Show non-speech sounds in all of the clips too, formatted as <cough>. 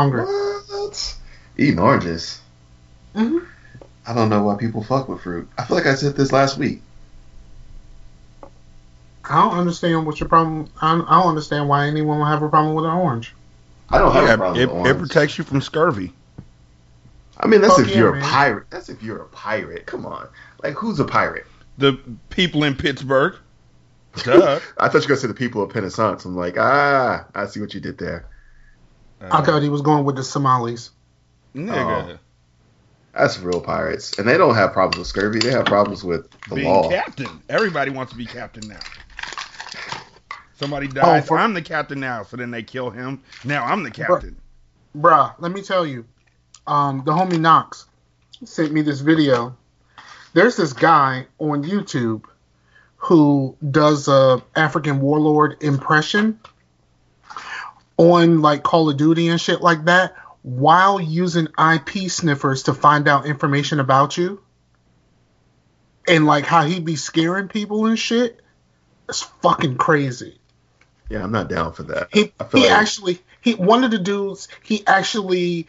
Hungry. What? Eating oranges. hmm I don't know why people fuck with fruit. I feel like I said this last week. I don't understand what your problem. I don't, I don't understand why anyone would have a problem with an orange. I don't have Yeah, a problem it, with it protects you from scurvy. I mean, that's Fuck if yeah, you're man. a pirate. That's if you're a pirate. Come on, like who's a pirate? The people in Pittsburgh. Duh. <laughs> I thought you were gonna say the people of Penzance. I'm like, ah, I see what you did there. I thought he was going with the Somalis. Nigga. That's real pirates, and they don't have problems with scurvy. They have problems with the being law. captain. Everybody wants to be captain now. Somebody dies. for- I'm the captain now. So then they kill him. Now I'm the captain. Bruh, let me tell you. Um, the homie Knox sent me this video. There's this guy on YouTube who does a African warlord impression on like Call of Duty and shit like that while using IP sniffers to find out information about you. And like how he'd be scaring people and shit. It's fucking crazy. Yeah, I'm not down for that. He he like- actually he one of the dudes he actually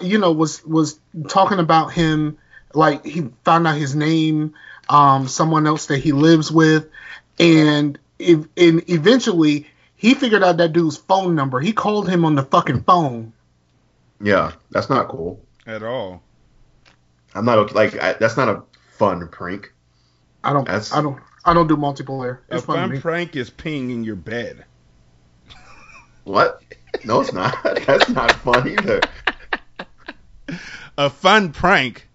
you know was was talking about him like he found out his name um someone else that he lives with and if, and eventually he figured out that dude's phone number he called him on the fucking phone Yeah, that's not cool. At all. I'm not okay. Like I, that's not a fun prank. I don't That's- I don't I don't do multiplayer A fun fun prank is peeing in your bed. What? No, it's not. <laughs> That's not fun either. A fun prank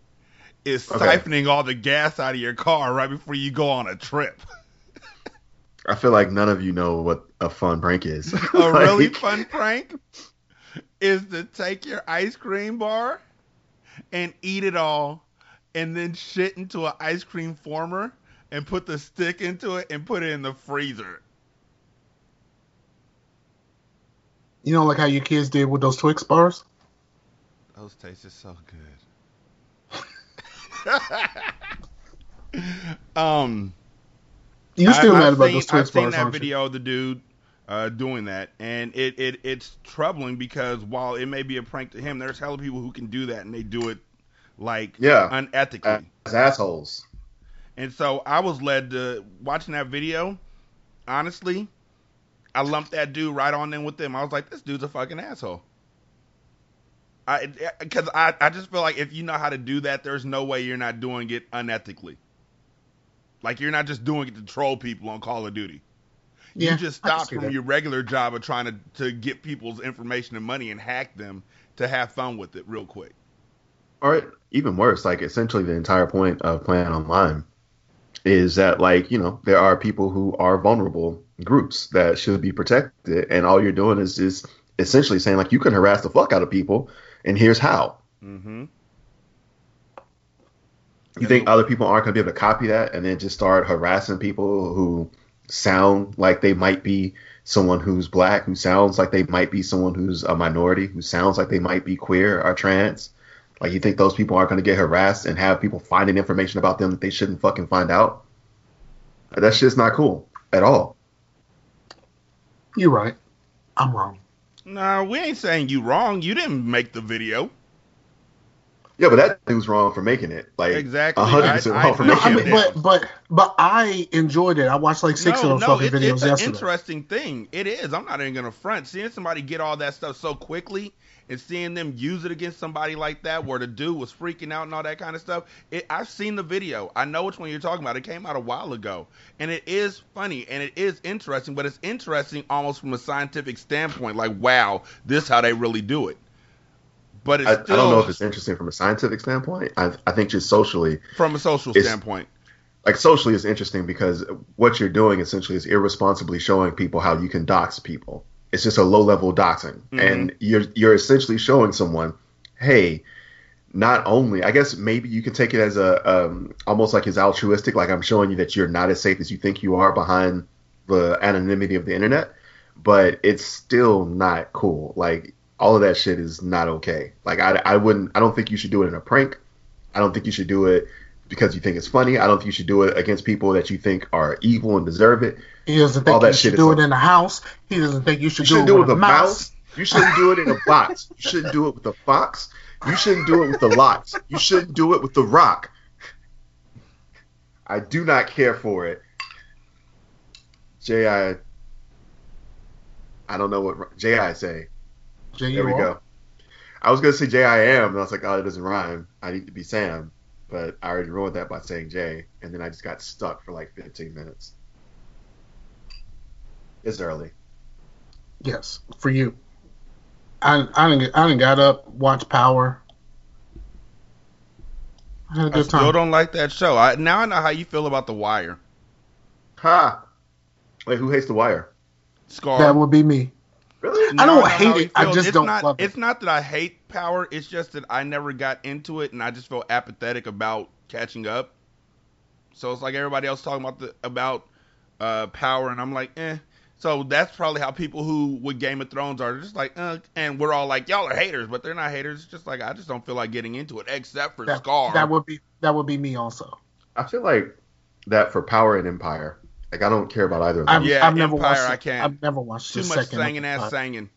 is Okay. siphoning all the gas out of your car right before you go on a trip. <laughs> I feel like none of you know what a fun prank is. <laughs> A <laughs> really fun prank is to take your ice cream bar and eat it all and then shit into an ice cream former and put the stick into it and put it in the freezer. you know like how your kids did with those Twix bars Those taste so good. <laughs> um you still I- mad I've about seen, those Twix I've seen bars that aren't you? video of the dude uh, doing that, and it, it it's troubling because while it may be a prank to him, there's hella people who can do that, and they do it like Yeah. unethically. As assholes. And so I was led to watching that video. Honestly, I lumped that dude right on in with them. I was like, this dude's a fucking asshole. I because I, I just feel like if you know how to do that, there's no way you're not doing it unethically. Like you're not just doing it to troll people on Call of Duty. Yeah, you just I can stop from that. your regular job of trying to, to get people's information and money and hack them to have fun with it real quick. Or even worse, like essentially the entire point of playing online is that like, you know, there are people who are vulnerable groups that should be protected and all you're doing is just essentially saying like you can harass the fuck out of people and here's how. Mm-hmm. You think other people aren't going to be able to copy that and then just start harassing people who sound like they might be someone who's black, who sounds like they might be someone who's a minority, who sounds like they might be queer or trans? Like, you think those people aren't going to get harassed and have people finding information about them that they shouldn't fucking find out? That shit's not cool at all. You're right. I'm wrong. No, we ain't saying you wrong. You didn't make the video. Yeah, but that dude's wrong for making it. Like Exactly. hundred percent I- I wrong for agree. No, I making mean, it. but but but I enjoyed it. I watched like six no, of those no, fucking it- videos it's an yesterday. interesting thing. It is. I'm not even gonna front. Seeing somebody get all that stuff so quickly and seeing them use it against somebody like that, where the dude was freaking out and all that kind of stuff. It, I've seen the video. I know which one you're talking about. It came out a while ago, and it is funny and it is interesting. But it's interesting almost from a scientific standpoint. Like, wow, this how they really do it. But it's I, I don't know if it's interesting from a scientific standpoint. I, I think just socially, from a social standpoint. like socially, is interesting because what you're doing essentially is irresponsibly showing people how you can dox people. It's just a low level doxing, Mhm. and you're you're essentially showing someone, hey, not only I guess maybe you can take it as a um, almost like as altruistic, like I'm showing you that you're not as safe as you think you are behind the anonymity of the internet, but it's still not cool. Like all of that shit is not okay. Like I, I wouldn't I don't think you should do it in a prank. I don't think you should do it because you think it's funny. I don't think you should do it against people that you think are evil and deserve it. He doesn't all think that you should do like- it in a house. He doesn't think you should, You do do it it with a mouse. You shouldn't do it in a box. You shouldn't do it with a fox. You shouldn't do it with the lots. You shouldn't do it with the rock. I do not care for it. J.I. I don't know what J I say. J There we go. I was gonna say J I am, and I was like, oh, it doesn't rhyme. I need to be Sam, but I already ruined that by saying J, and then I just got stuck for like 15 minutes. It's early. Yes, for you. I I didn't I didn't got up, watch Power. I had a I good I still time. don't like that show. I now I know how you feel about The Wire. Ha! Wait, who hates the wire? Scar. That would be me. Really? I don't know hate how it, I just It's don't not, love it. It's not that I hate Power. It's just that I never got into it, and I just felt apathetic about catching up. So it's like everybody else talking about the about uh, Power, and I'm like, eh. So that's probably how people who with Game of Thrones are They're just like, uh, and we're all like, y'all are haters, but they're not haters. It's just like I just don't feel like getting into it, except for That, Scar. that would be that would be me also. I feel like that for Power and Empire. Like I don't care about either of them. I've, Yeah, I've never Empire, watched. I can't. I've never watched too the much singing ass singing.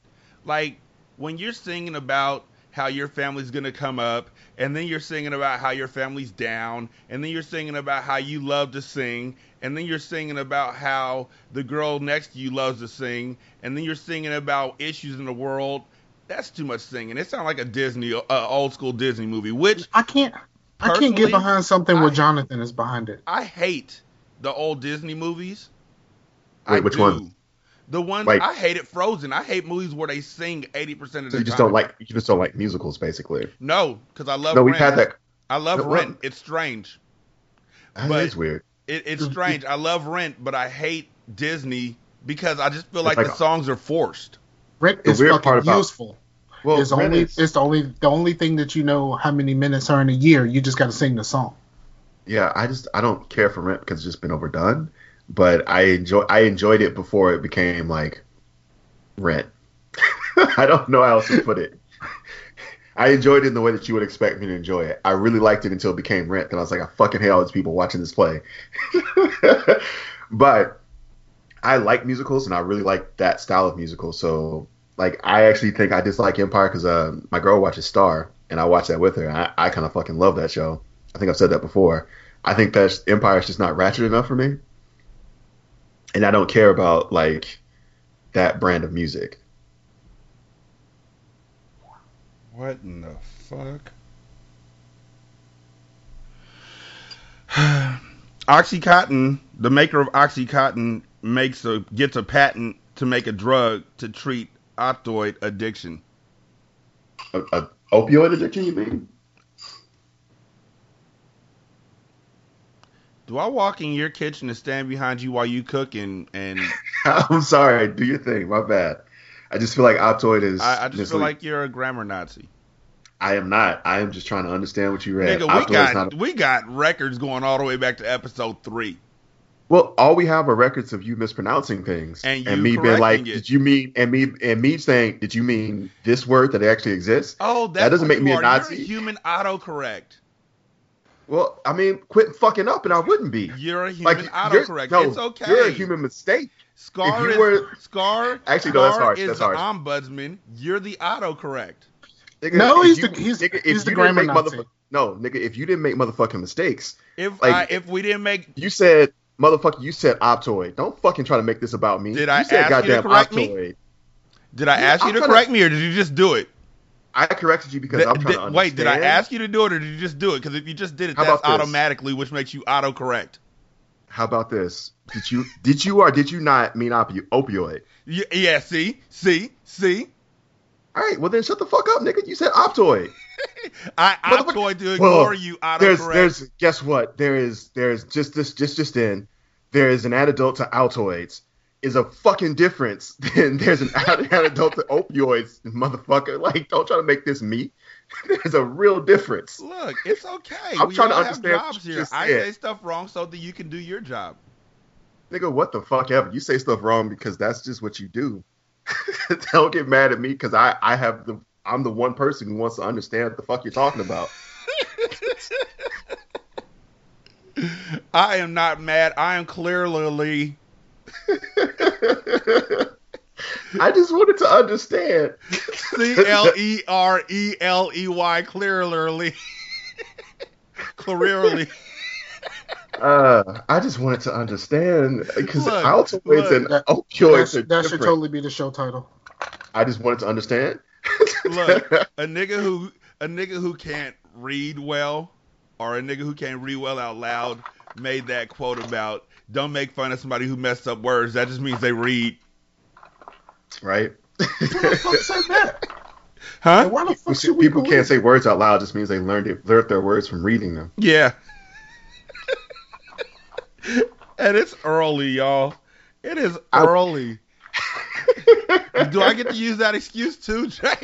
Like when you're singing about how your family's gonna come up, and then you're singing about how your family's down, and then you're singing about how you love to sing, and then you're singing about how the girl next to you loves to sing, and then you're singing about issues in the world. That's too much singing. It sounds like a Disney, uh, old school Disney movie, which I can't. I can't get behind something where I- Jonathan is behind it. I hate the old Disney movies. Wait, I which do. one? The ones Like- I hated Frozen. I hate movies where they sing eighty percent of so the you just time. don't like you just don't like musicals, basically. No, because I love. No, we've Rent. had that. I love No, Rent. well- It's strange. That But- is weird. It, it's strange. I love Rent, but I hate Disney because I just feel like, like the a- songs are forced. Rent is weird fucking part about- useful. Well, it's only is- it's the only the only thing that you know how many minutes are in a year. You just got to sing the song. Yeah, I just I don't care for Rent because it's just been overdone. But I enjoy I enjoyed it before it became like Rent. <laughs> I don't know how else to put it. I enjoyed it in the way that you would expect me to enjoy it. I really liked it until it became Rent. and I was like, I fucking hate all these people watching this play. <laughs> but I like musicals and I really like that style of musical. So like I actually think I dislike Empire because uh, my girl watches Star and I watch that with her. And I, I kind of fucking love that show. I think I've said that before. I think that Empire is just not ratchet enough for me, and I don't care about like that brand of music. What in the fuck? <sighs> OxyContin, the maker of OxyContin, makes a gets a patent to make a drug to treat opioid addiction. A, a opioid addiction, you mean? Do I walk in your kitchen and stand behind you while you cook and and <laughs> I'm sorry. Do your thing. My bad. I just feel like opioid is. I, I just feel like you're a grammar Nazi. I am not. I am just trying to understand what you read. Nigga, we is got a- we got records going all the way back to episode three. well, all we have are records of you mispronouncing things And you me being like, it. "Did you mean?" And me and me saying, "Did you mean this word that actually exists?" Oh, That doesn't make me you a are. Nazi. You're a human autocorrect. Well, I mean, quit fucking up, and I wouldn't be. You're a human Like you're- autocorrect. no, it's okay. You're a human mistake. Scar you is were- Scar. Actually, no, that's Scar harsh, Is that's the harsh. ombudsman. You're the autocorrect. Nigga, No, if he's you- the- he's- nigga, he's the you didn't grammar make Nazi. motherfuck- No, nigga, if you didn't make motherfucking mistakes, If Like- I, if we didn't make you said motherfucker, you said Optoid. Don't fucking try to make this about me. Did I you said ask you to goddamn correct me? Did I Yeah, ask you I'm to trying to- correct me, or did you just do it? I corrected you because Th- I'm trying th- to understand. wait, did I ask you to do it, or did you just do it? Because if you just did it, How that's automatically, which makes you autocorrect. How about this? Did you did you or did you not mean opi- opioid? Y- Yeah, see, see, see. All right, well then shut the fuck up, nigga. You said Optoid. <laughs> I going to Well, ignore you. There's Autocorrect. there's guess what? There is there's just this just just in there is an antidote to Altoids. Is a fucking difference. <laughs> Then there's an antidote to opioids, motherfucker. Like, don't try to make this me. <laughs> There's a real difference. Look, it's okay. I'm we trying to understand have jobs here. I say stuff wrong so that you can do your job. Nigga, what the fuck ever. You say stuff wrong because that's just what you do. <laughs> don't get mad at me because I, I have the I'm the one person who wants to understand what the fuck you're talking about. I am not mad. I am clearly. <laughs> I just wanted to understand. <laughs> C L E R E L E Y clearly. <laughs> clearly. Uh, I just wanted to understand because Look, Altoids look. and That- opioids That's, are that should totally be the show title. I just wanted to understand. Look, a nigga who a nigga who can't read well or a nigga who can't read well out loud made that quote about don't make fun of somebody who messed up words. That just means they read. right? Who the fuck said that? Huh? Why the People fuck should people can't say words out loud just means they learned it, learned their words from reading them. Yeah. and it's early, y'all. It is I- early. Do I get to use that excuse too, Jay?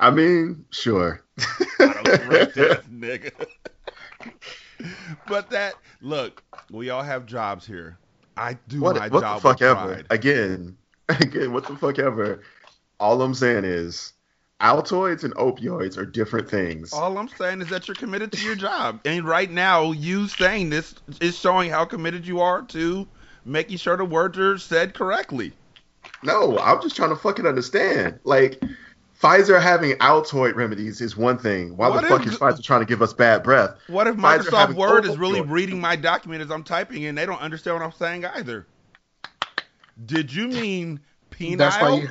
I mean, sure. Autocorrect ass nigga. But that look, we all have jobs here. I do what my what job the fuck ever? pride. Again, <laughs> again, what the fuck ever? All I'm saying is, Altoids and opioids are different things. All I'm saying is that you're committed to your job. And right now, you saying this is showing how committed you are to making sure the words are said correctly. No, I'm just trying to fucking understand. Like, Pfizer having Altoid remedies is one thing. Why What the fuck if- is Pfizer trying to give us bad breath? What if Microsoft Word is really opioids. reading my document as I'm typing and they don't understand what I'm saying either? Did you mean penile? That's why you,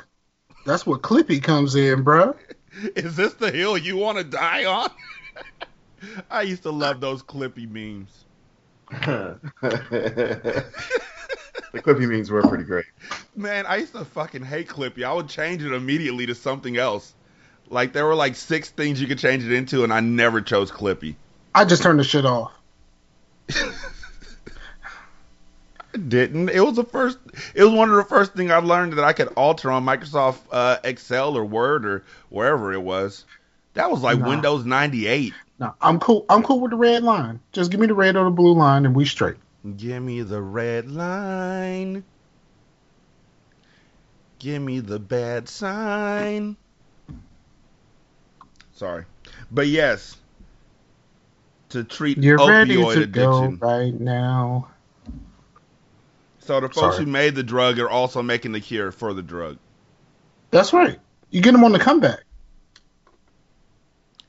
that's what Clippy comes in, bruh. <laughs> Is this the hill you want to die on? <laughs> I used to love those Clippy memes. <laughs> the Clippy memes were pretty great. Man, I used to fucking hate Clippy. I would change it immediately to something else. Like there were like six things you could change it into, and I never chose Clippy. I just turned the shit off. <laughs> I didn't. It was the first. It was one of the first things I learned that I could alter on Microsoft uh, Excel or Word or wherever it was. That was like Nah. Windows 98. No, I'm cool. I'm cool with the red line. Just give me the red or the blue line, and we straight. Give me the red line. Give me the bad sign. Sorry. But yes, to treat You're ready opioid to addiction. right now. So the folks Sorry. who made the drug are also making the cure for the drug. That's right. You get them on the comeback.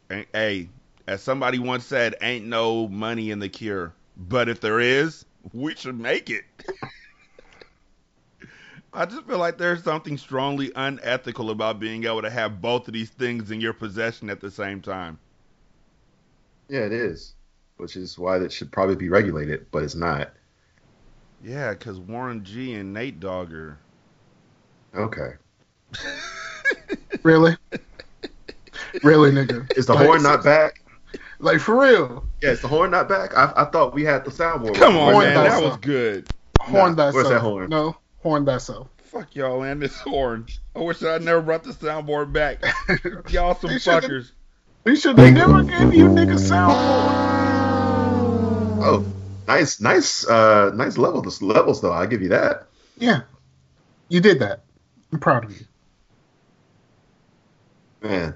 And, hey, as somebody once said, ain't no money in the cure. But if there is, we should make it. <laughs> I just feel like there's something strongly unethical about being able to have both of these things in your possession at the same time. Yeah, it is. Which is why that should probably be regulated, but it's not. Yeah, because Warren G and Nate Dogg are. Okay. <laughs> Really? really, nigga? Is the Like, horn not back? Like for real? Yeah, is the horn not back? I, I thought we had the soundboard. Come on, Horn man. does That was good. Horn Nah, thyself. where's that horn? No, horn thyself. Fuck y'all, and This horn. I wish I never brought the soundboard back. <laughs> Y'all some They fuckers. We should have never gave you niggas soundboard. Oh, nice, nice, uh, nice level. levels. Levels though, I'll give you that. Yeah, you did that. I'm proud of you. Man.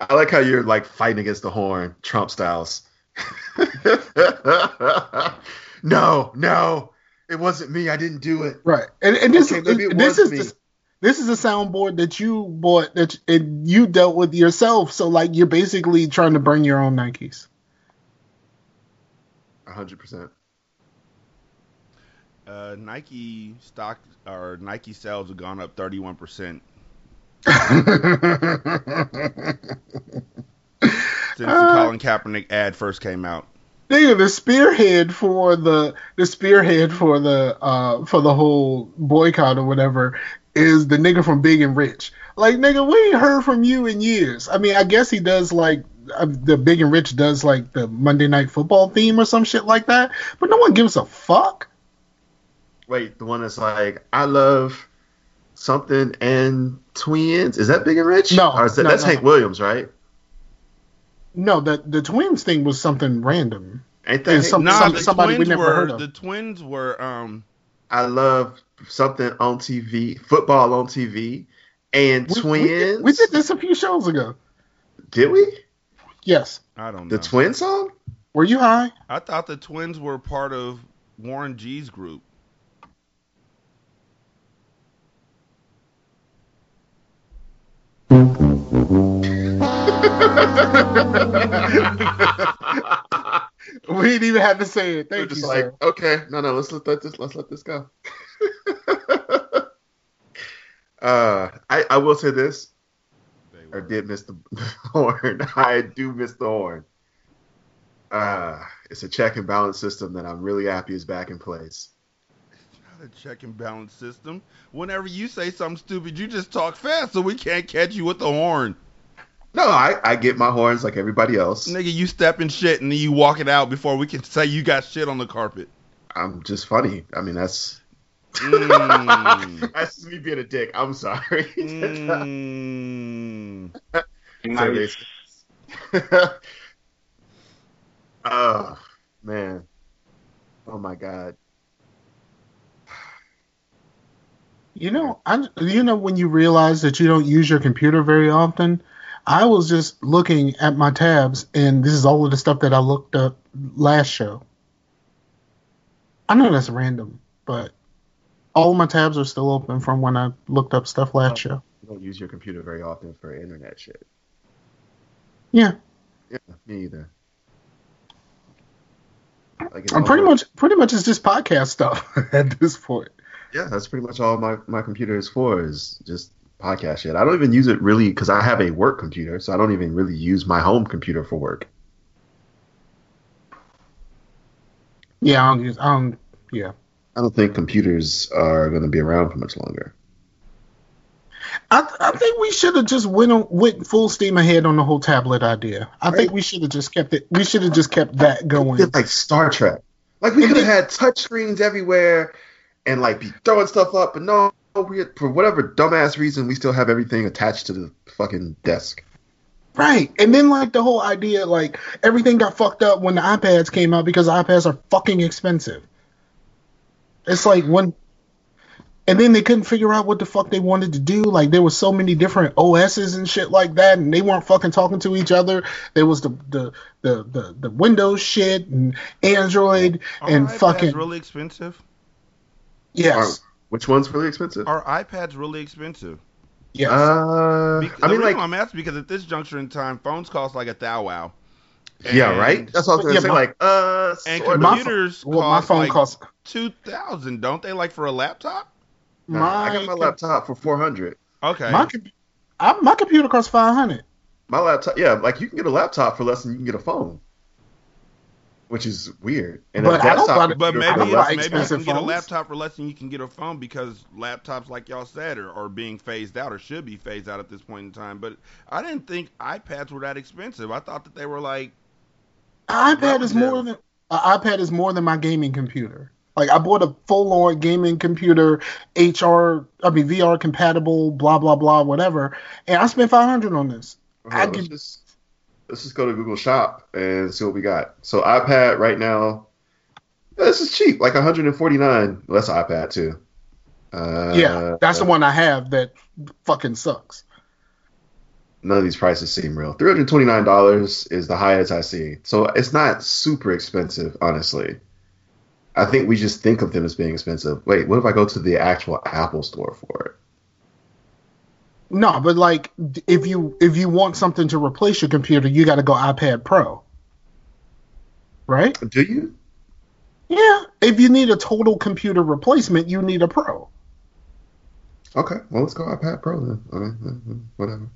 I like how you're like fighting against the horn, Trump styles. <laughs> no, no. It wasn't me. I didn't do it. Right, and, and this Okay, maybe it this is me. the, this is a soundboard that you bought that and you dealt with yourself. So like you're basically trying to bring your own Nikes. hundred percent. Uh, Nike stock or Nike sales have gone up 31 percent since the Uh, Colin Kaepernick ad first came out. Nigga, the spearhead for the the spearhead for the uh for the whole boycott or whatever is the nigga from Big and Rich. Like nigga, we ain't heard from you in years. I mean, I guess he does like uh, the Big and Rich does like the Monday Night Football theme or some shit like that, but no one gives a fuck. Wait, the one that's like, I love something and twins. Is that Big and Rich? No, or is that, no, that's no. Hank Williams, right? No, the the twins thing was something random. Ain't that? And some- Nah, some- the somebody we twins never were heard of. the twins were um I love something on TV, football on TV, and We, twins. we did, we did this a few shows ago. Did we? Yes. I don't know. The twin song? Were you high? I thought the twins were part of Warren G's group. <laughs> We didn't even have to say it. We're just you, like, sir. okay, no, no, let's let this, let's let this go. <laughs> uh, I, I will say this. I did miss the <laughs> horn. I do miss the horn. Uh, it's a check and balance system that I'm really happy is back in place. Not a check and balance system. Whenever you say something stupid, you just talk fast so we can't catch you with the horn. No, I, I get my horns like everybody else. Nigga, you step in shit and then you walk it out before we can say you got shit on the carpet. I'm just funny. I mean, that's Mm. <laughs> that's just me being a dick. I'm sorry. Mm. <laughs> So they- oh <laughs> man. Oh my god. You know, I you know when you realize that you don't use your computer very often. I was just looking at my tabs, and this is all of the stuff that I looked up last show. I know that's random, but all of my tabs are still open from when I looked up stuff last oh, show. You don't use your computer very often for internet shit. Yeah, Yeah, me either. Like, I'm pretty much pretty much it's just podcast stuff <laughs> at this point. Yeah, that's pretty much all my, my computer is for is just podcast shit. I don't even use it really because I have a work computer, so I don't even really use my home computer for work. Yeah, I don't use. Don't. Yeah, I don't think computers are going to be around for much longer. I, I think we should have just went on, went full steam ahead on the whole tablet idea. I think we should have just kept it. We should have just kept that going. It's like Star Trek. Like we could have had touch screens everywhere and like be throwing stuff up, but no, we for whatever dumbass reason we still have everything attached to the fucking desk. Right. And then like the whole idea, like everything got fucked up when the iPads came out because iPads are fucking expensive. It's like when and then they couldn't figure out what the fuck they wanted to do. Like there was so many different OSs and shit like that, and they weren't fucking talking to each other. There was the the the the, the Windows shit and Android and Are iPads fucking really expensive? Yes, Which one's really expensive? Are iPads really expensive? yes. Uh, Because, I mean, like, I'm asking because at this juncture in time, phones cost like a thou wow. yeah, right. That's what I was gonna Yeah, say. my- like, uh, And sort of. My pho- computers well, my phone like costs two thousand, don't they? Like for a laptop? Nah, I got my laptop for four hundred. Okay. My, I, my computer costs five hundred. My laptop, yeah, like you can get a laptop for less than you can get a phone, which is weird. And But a I don't But maybe it's, maybe you can get a laptop for less than you can get a phone because laptops, like y'all said, are, are being phased out or should be phased out at this point in time. But I didn't think iPads were that expensive. I thought that they were like iPad is more than an iPad is more than my gaming computer. Like I bought a full on gaming computer, HR, I mean VR compatible, blah blah blah, whatever, and I spent five hundred on this. I let's could- just let's just go to Google Shop and see what we got. So iPad right now, this is cheap, like 149. Well, that's iPad too. Uh, yeah, that's the one I have that fucking sucks. None of these prices seem real. 329 dollars is the highest I see. So it's not super expensive, honestly. I think we just think of them as being expensive. Wait, what if I go to the actual Apple store for it? No, but like if you if you want something to replace your computer, you got to go iPad Pro. Right? Do you? Yeah. If you need a total computer replacement, you need a Pro. Okay, well let's go iPad Pro then. Okay, whatever.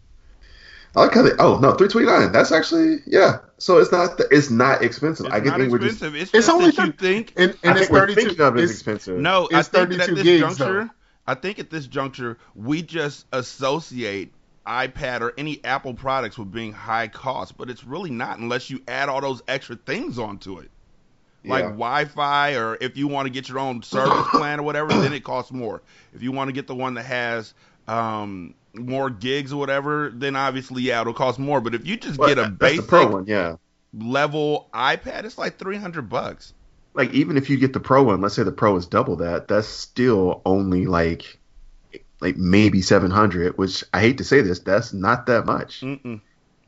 I like how they. Oh no, three twenty nine. That's actually yeah. So it's not th- it's not expensive. It's I get not think we're just. expensive. It's, It's just only that you think. And, I it's think 32. thinking it it's- expensive. No, I It's think that 32 at this gigs, juncture, though. I think at this juncture, we just associate iPad or any Apple products with being high cost, but it's really not unless you add all those extra things onto it. Like Yeah. Wi-Fi, or if you want to get your own service <coughs> plan or whatever, then it costs more. If you want to get the one that has um, more gigs or whatever, then obviously yeah, it'll cost more. But if you just But get a basic Pro one, yeah. level iPad, it's like three hundred bucks. Like even if you get the Pro one, let's say the Pro is double that, that's still only like like maybe seven hundred. Which I hate to say this, that's not that much Mm-mm.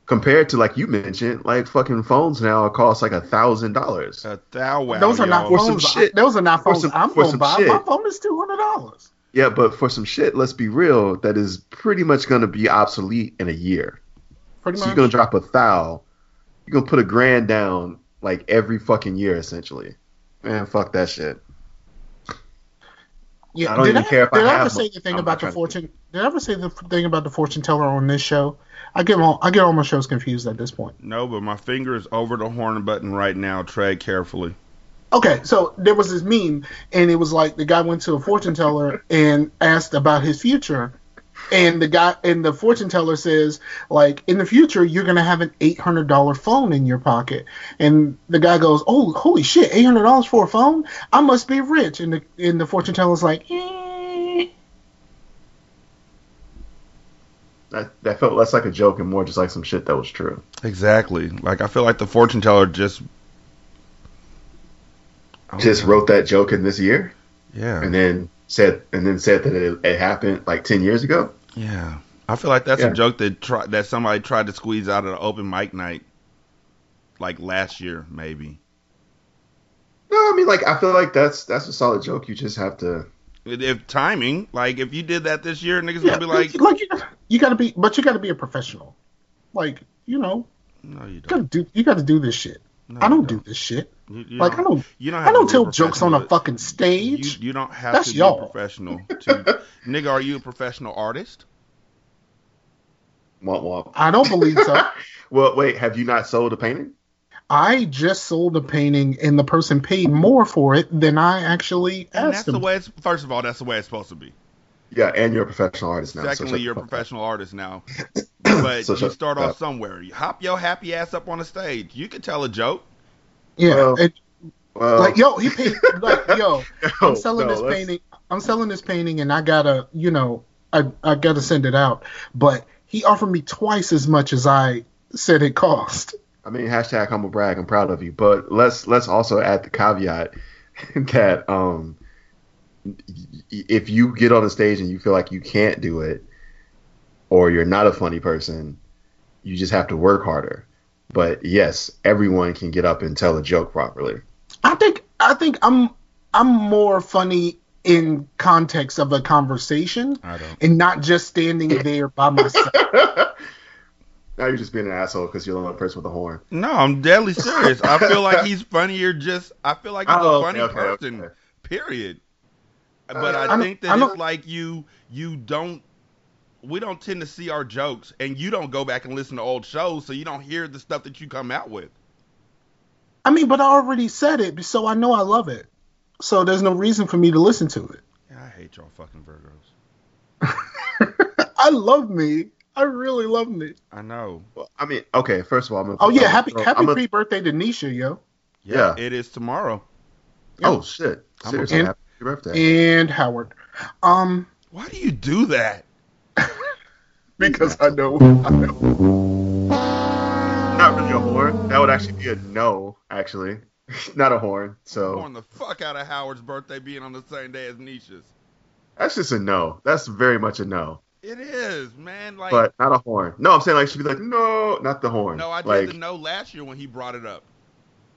compared to like you mentioned, like fucking phones now cost like a thousand dollars. A thou those are not For some phones. shit- those are not phones some- I'm for going to some buy. shit. My phone is two hundred dollars. Yeah, but for some shit, let's be real, that is pretty much gonna be obsolete in a year. Pretty So much. you're gonna drop a thou. You're gonna put a grand down like every fucking year essentially. Man, fuck that shit. Yeah, I don't did even I, care if I did I have ever say the thing I'm about the trying to- fortune? Did I ever say the thing about the fortune teller on this show? I get all I get all my shows confused at this point. No, but my finger is over the horn button right now. Tread carefully. Okay, so there was this meme, and it was like the guy went to a fortune teller and asked about his future, and the guy and the fortune teller says like in the future you're gonna have an eight hundred dollar phone in your pocket, and the guy goes, oh holy shit, eight hundred dollars for a phone? I must be rich, and the and the fortune teller's like, eh. That that felt less like a joke and more just like some shit that was true. Exactly. Like I feel like the fortune teller just Just know. wrote that joke in this year Yeah. and then said and then said that it, it happened like ten years ago. Yeah. I feel like that's Yeah. a joke that try, that somebody tried to squeeze out of the open mic night like last year maybe. No, I mean like I feel like that's that's a solid joke. You just have to If timing, like if you did that this year, niggas yeah, gonna be like, like you, you got to be, but you got to be a professional, like you know, no, you you got to do, you got to do this shit. No, I you don't do this shit. You, you Like I don't, You don't. I Have don't to be tell jokes on a professional. fucking You, stage. you don't have That's to be y'all. a professional. To, <laughs> nigga, are you a professional artist? womp womp. I don't believe so. <laughs> Well, wait, have you not sold a painting? I just sold a painting and the person paid more for it than I actually And that's asked the them. way it's. First of all, that's the way it's supposed to be. Yeah, and you're a professional artist now. so Secondly, shut the you're a fuck up. professional artist now. <coughs> But So you shut start up. off somewhere. You hop your happy ass up on the stage. You can tell a joke. Yeah, Well, it- Well, like yo, he paid. <laughs> Like yo, no, I'm selling no, this let's- painting. I'm selling this painting, and I gotta, you know, I I gotta send it out. But he offered me twice as much as I said it cost. I mean, hashtag humble brag. I'm proud of you, but let's let's also add the caveat <laughs> that um, if you get on the stage and you feel like you can't do it, or you're not a funny person, you just have to work harder. But yes, everyone can get up and tell a joke properly. I think I think I'm I'm more funny in context of a conversation and not just standing there by myself. <laughs> now you're just being an asshole because you're the only person with a horn. No, I'm deadly serious. I feel like he's funnier. Just I feel like he's Oh, a okay, funny okay, person. okay. Period. But Uh, I I know- think that I know- it's like you you don't we don't tend to see our jokes and you don't go back and listen to old shows so you don't hear the stuff that you come out with. I mean, but I already said it, so I know I love it. So there's no reason for me to listen to it. Yeah, I hate y'all fucking Virgos. <laughs> I love me. I really love me. I know. Well, I mean, okay. First of all, I'm gonna. Oh yeah, I'm happy gonna- happy I'm pre birthday to Nisha, yo. Yeah. It is tomorrow. Oh shit! I'm Seriously, okay. happy birthday. And Howard. Um Why do you do that? <laughs> because I know I know. Not really a horn. That would actually be a no. Actually, <laughs> not a horn. So Born the fuck out of Howard's birthday being on the same day as Nisha's. that's just a no. That's very much a no. It is, man. Like But not a horn. No, I'm saying like she'd be like, no, not the horn. no, I did like, the no last year when he brought it up.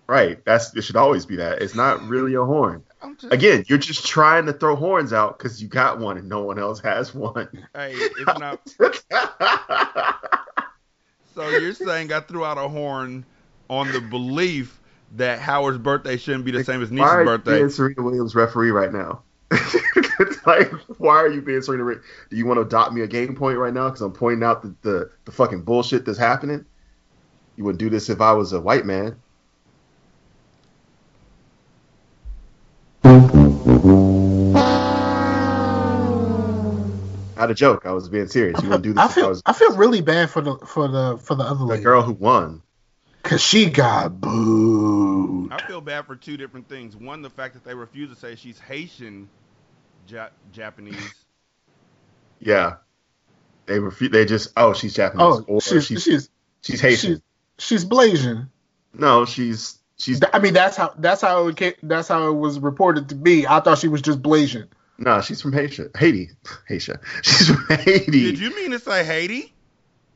Right. That's it should always be that. It's not really a horn. Just, Again, you're just trying to throw horns out because you got one and no one else has one. hey, it's <laughs> not. <laughs> So you're saying I threw out a horn on the belief that Howard's birthday shouldn't be the same as why Niece's are you birthday? being Serena Williams referee right now? It's <laughs> like, why are you being Serena? Wi- Do you want to adopt me a game point right now? Because I'm pointing out the, the the fucking bullshit that's happening. You would do this if I was a white man. Not a joke. I was being serious. You wouldn't do this I if I feel was I feel really bad for the for the for the other the lady girl who won. because she got booed. I feel bad for two different things. One, the fact that they refuse to say she's Haitian ja- Japanese. <laughs> Yeah. They refu- They just oh she's Japanese Oh, or she's she's she's she's Haitian. she's she's Blasian. no, she's she's I mean that's how that's how it came, that's how it was reported to be. I thought she was just Blasian. no, she's from Haiti. Haiti, Haiti. <laughs> She's from Haiti. Did you mean to say Haiti?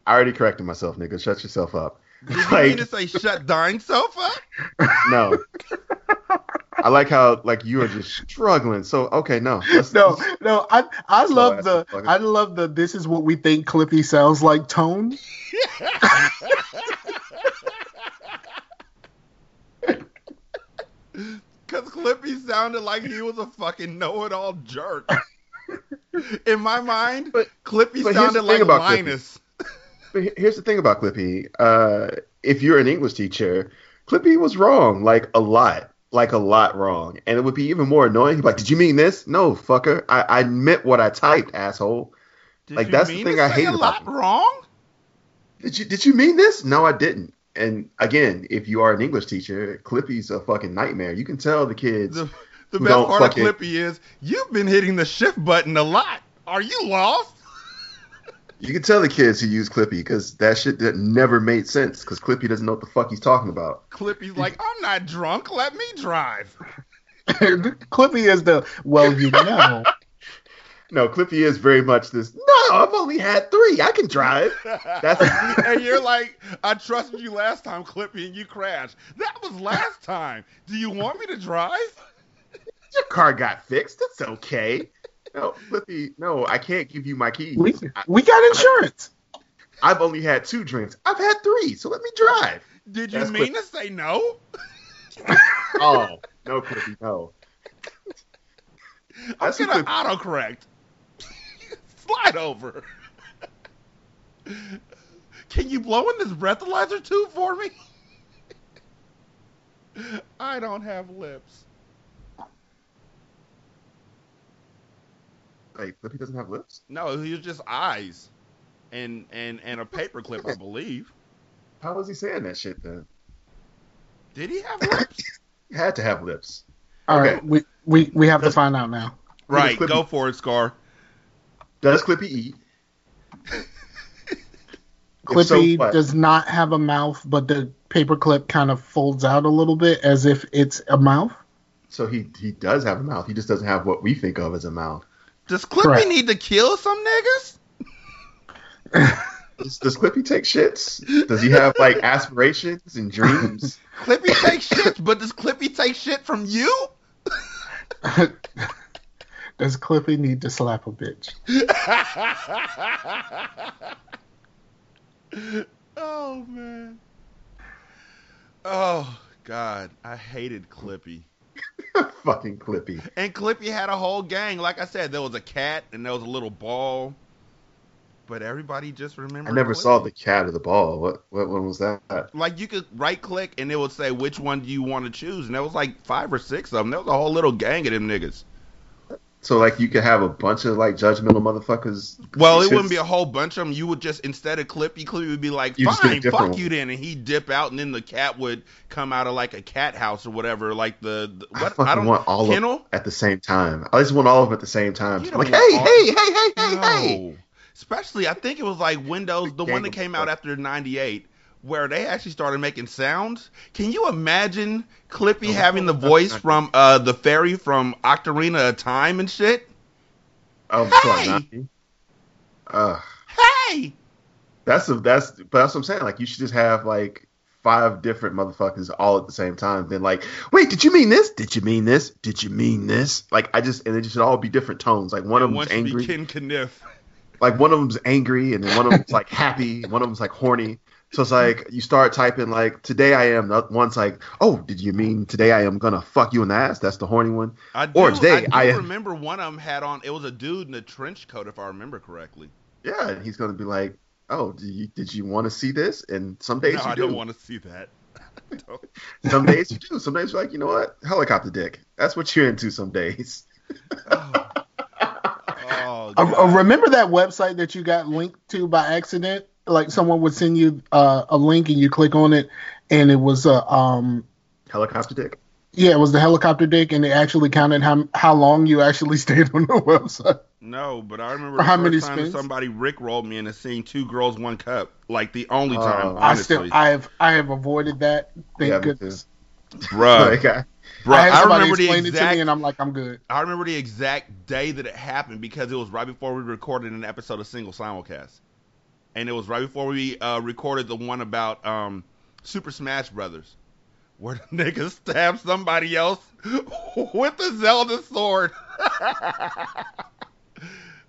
I already corrected myself, nigga. Shut yourself up. Did you mean to say shut dying sofa? <laughs> no. I like how like you are just struggling. So okay, no. Let's, No, no, I I love the. I love the this is what we think Clippy sounds like tone. <laughs> Because Clippy sounded like he was a fucking know-it-all jerk. In my mind, But- Clippy but sounded like about Clippy. <laughs> But here's the thing about Clippy. Uh, if you're an English teacher, Clippy was wrong, like a lot, like a lot wrong, and it would be even more annoying. Like, "Did you mean this? No, fucker. I, I meant what I typed, asshole. Did Like, that's the thing I hate a about lot him. wrong? Did you did you mean this? No, I didn't." And again, if you are an English teacher, Clippy's a fucking nightmare. You can tell the kids. The, the best part fucking- of Clippy is you've been hitting the shift button a lot. Are you lost? You can tell the kids who use Clippy because that shit that never made sense because Clippy doesn't know what the fuck he's talking about. Clippy's like, I'm not drunk. Let me drive. <laughs> <laughs> Clippy is the well, you know. No, Clippy is very much this. No, I've only had three. I can drive. <laughs> That's <laughs> and you're like, I trusted you last time, Clippy, and you crashed. That was last time. Do you want me to drive? <laughs> your car got fixed. It's okay. No, Clippy, no, I can't give you my keys. We we got insurance. I've only had two drinks. I've had three, so let me drive. Did you That's mean Clip- to say no? Oh, no, Clippy, no. I'm That's gonna Clippy. autocorrect. Slide over. Can you blow in this breathalyzer tube for me? I don't have lips. Wait, Clippy doesn't have lips? No, he was just eyes, and and and a paperclip, I believe. How was he saying that shit then? Did he have lips? <coughs> He had to have lips. All Okay. right, we, we we have to Let's- find out now. right, Clippy- go for it, Scar. Does Clippy eat? Clippy so, does not have a mouth, but the paperclip kind of folds out a little bit as if it's a mouth. So he he does have a mouth. He just doesn't have what we think of as a mouth. Does Clippy Correct. need to kill some niggas? <laughs> Does, does Clippy take shits? Does he have like aspirations and dreams? Clippy takes shits, but does Clippy take shit from you? <laughs> Does Clippy need to slap a bitch? <laughs> oh man. Oh God, I hated Clippy. <laughs> Fucking Clippy. And Clippy had a whole gang. Like I said, there was a cat and there was a little ball. But everybody just remembered. I never Clippy. saw the cat or the ball. What what one was that? Like you could right click and it would say which one do you want to choose, and there was like five or six of them. There was a whole little gang of them niggas. So like you could have a bunch of like judgmental motherfuckers. Well, it wouldn't be a whole bunch of them. You would just instead of Clippy, Clippy would be like, You just get a "Fine, fuck one. you then," and he'd dip out, and then the cat would come out of like a cat house or whatever, like the, the I what fucking don't want all of them at the same time. I just want all of them at the same time. You I'm like, hey, want hey, hey, hey, hey, hey. Especially, I think it was like Windows, the one that came out after '98, where they actually started making sounds. Can you imagine Clippy Oh, having the <laughs> voice from uh the fairy from Ocarina of Time and shit? Oh, Hey! sorry, uh, Hey, that's a, that's but that's what I'm saying. Like you should just have like five different motherfuckers all at the same time. Then like, wait, did you mean this? Did you mean this? Did you mean this? Like I just and it should all be different tones. Like one of them's angry, Ken Kniff. like one of them's angry, and then one of them's like happy, one of them's like horny. So it's like you start typing like today I am. the One's like, oh, did you mean today I am gonna fuck you in the ass? That's the horny one. I do, Or today, I do I am- remember one of them had on. It was a dude in a trench coat, if I remember correctly. Yeah, and he's gonna be like, oh, did you, did you want to see this? And some days No, you I do. don't want to see that. <laughs> Some days you do. Some days you're like, you know what? Helicopter dick. That's what you're into some days. <laughs> Oh, oh, God. uh, remember that website that you got linked to by accident? Like someone would send you uh, a link and you click on it, and it was a um, Helicopter dick. yeah, it was the helicopter dick, and it actually counted how how long you actually <laughs> stayed on the website. No, but I remember the how first many time spins? somebody Rick rolled me into seeing two girls, one cup. Like the only Oh. time, I still I have I have avoided that. Thank Yeah, goodness. bruh, <laughs> Like, I- bruh. I I remember the explain it to exact me, and I'm like, I'm good. I remember the exact day that it happened because it was right before we recorded an episode of Single Simulcast, and it was right before we uh, recorded the one about um, Super Smash Brothers, where the <laughs> nigga stabbed somebody else <laughs> with the Zelda sword. <laughs>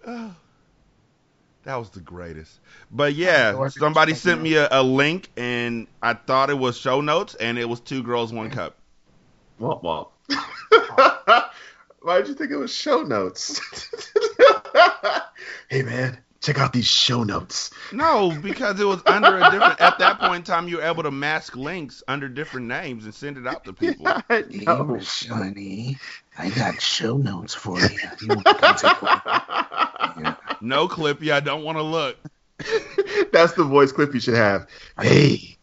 that was the greatest. But yeah, somebody sent me a, a link, and I thought it was show notes, and it was two girls, one cup. Womp womp. Why did you think it was show notes? hey man, check out these show notes. No, because it was under a different. At that point in time, you were able to mask links under different names and send it out to people. <laughs> I know. Sonny, I got show notes for you. You want to come take? <laughs> No, Clippy, I don't want to look. <laughs> That's the voice clip you should have. Hey.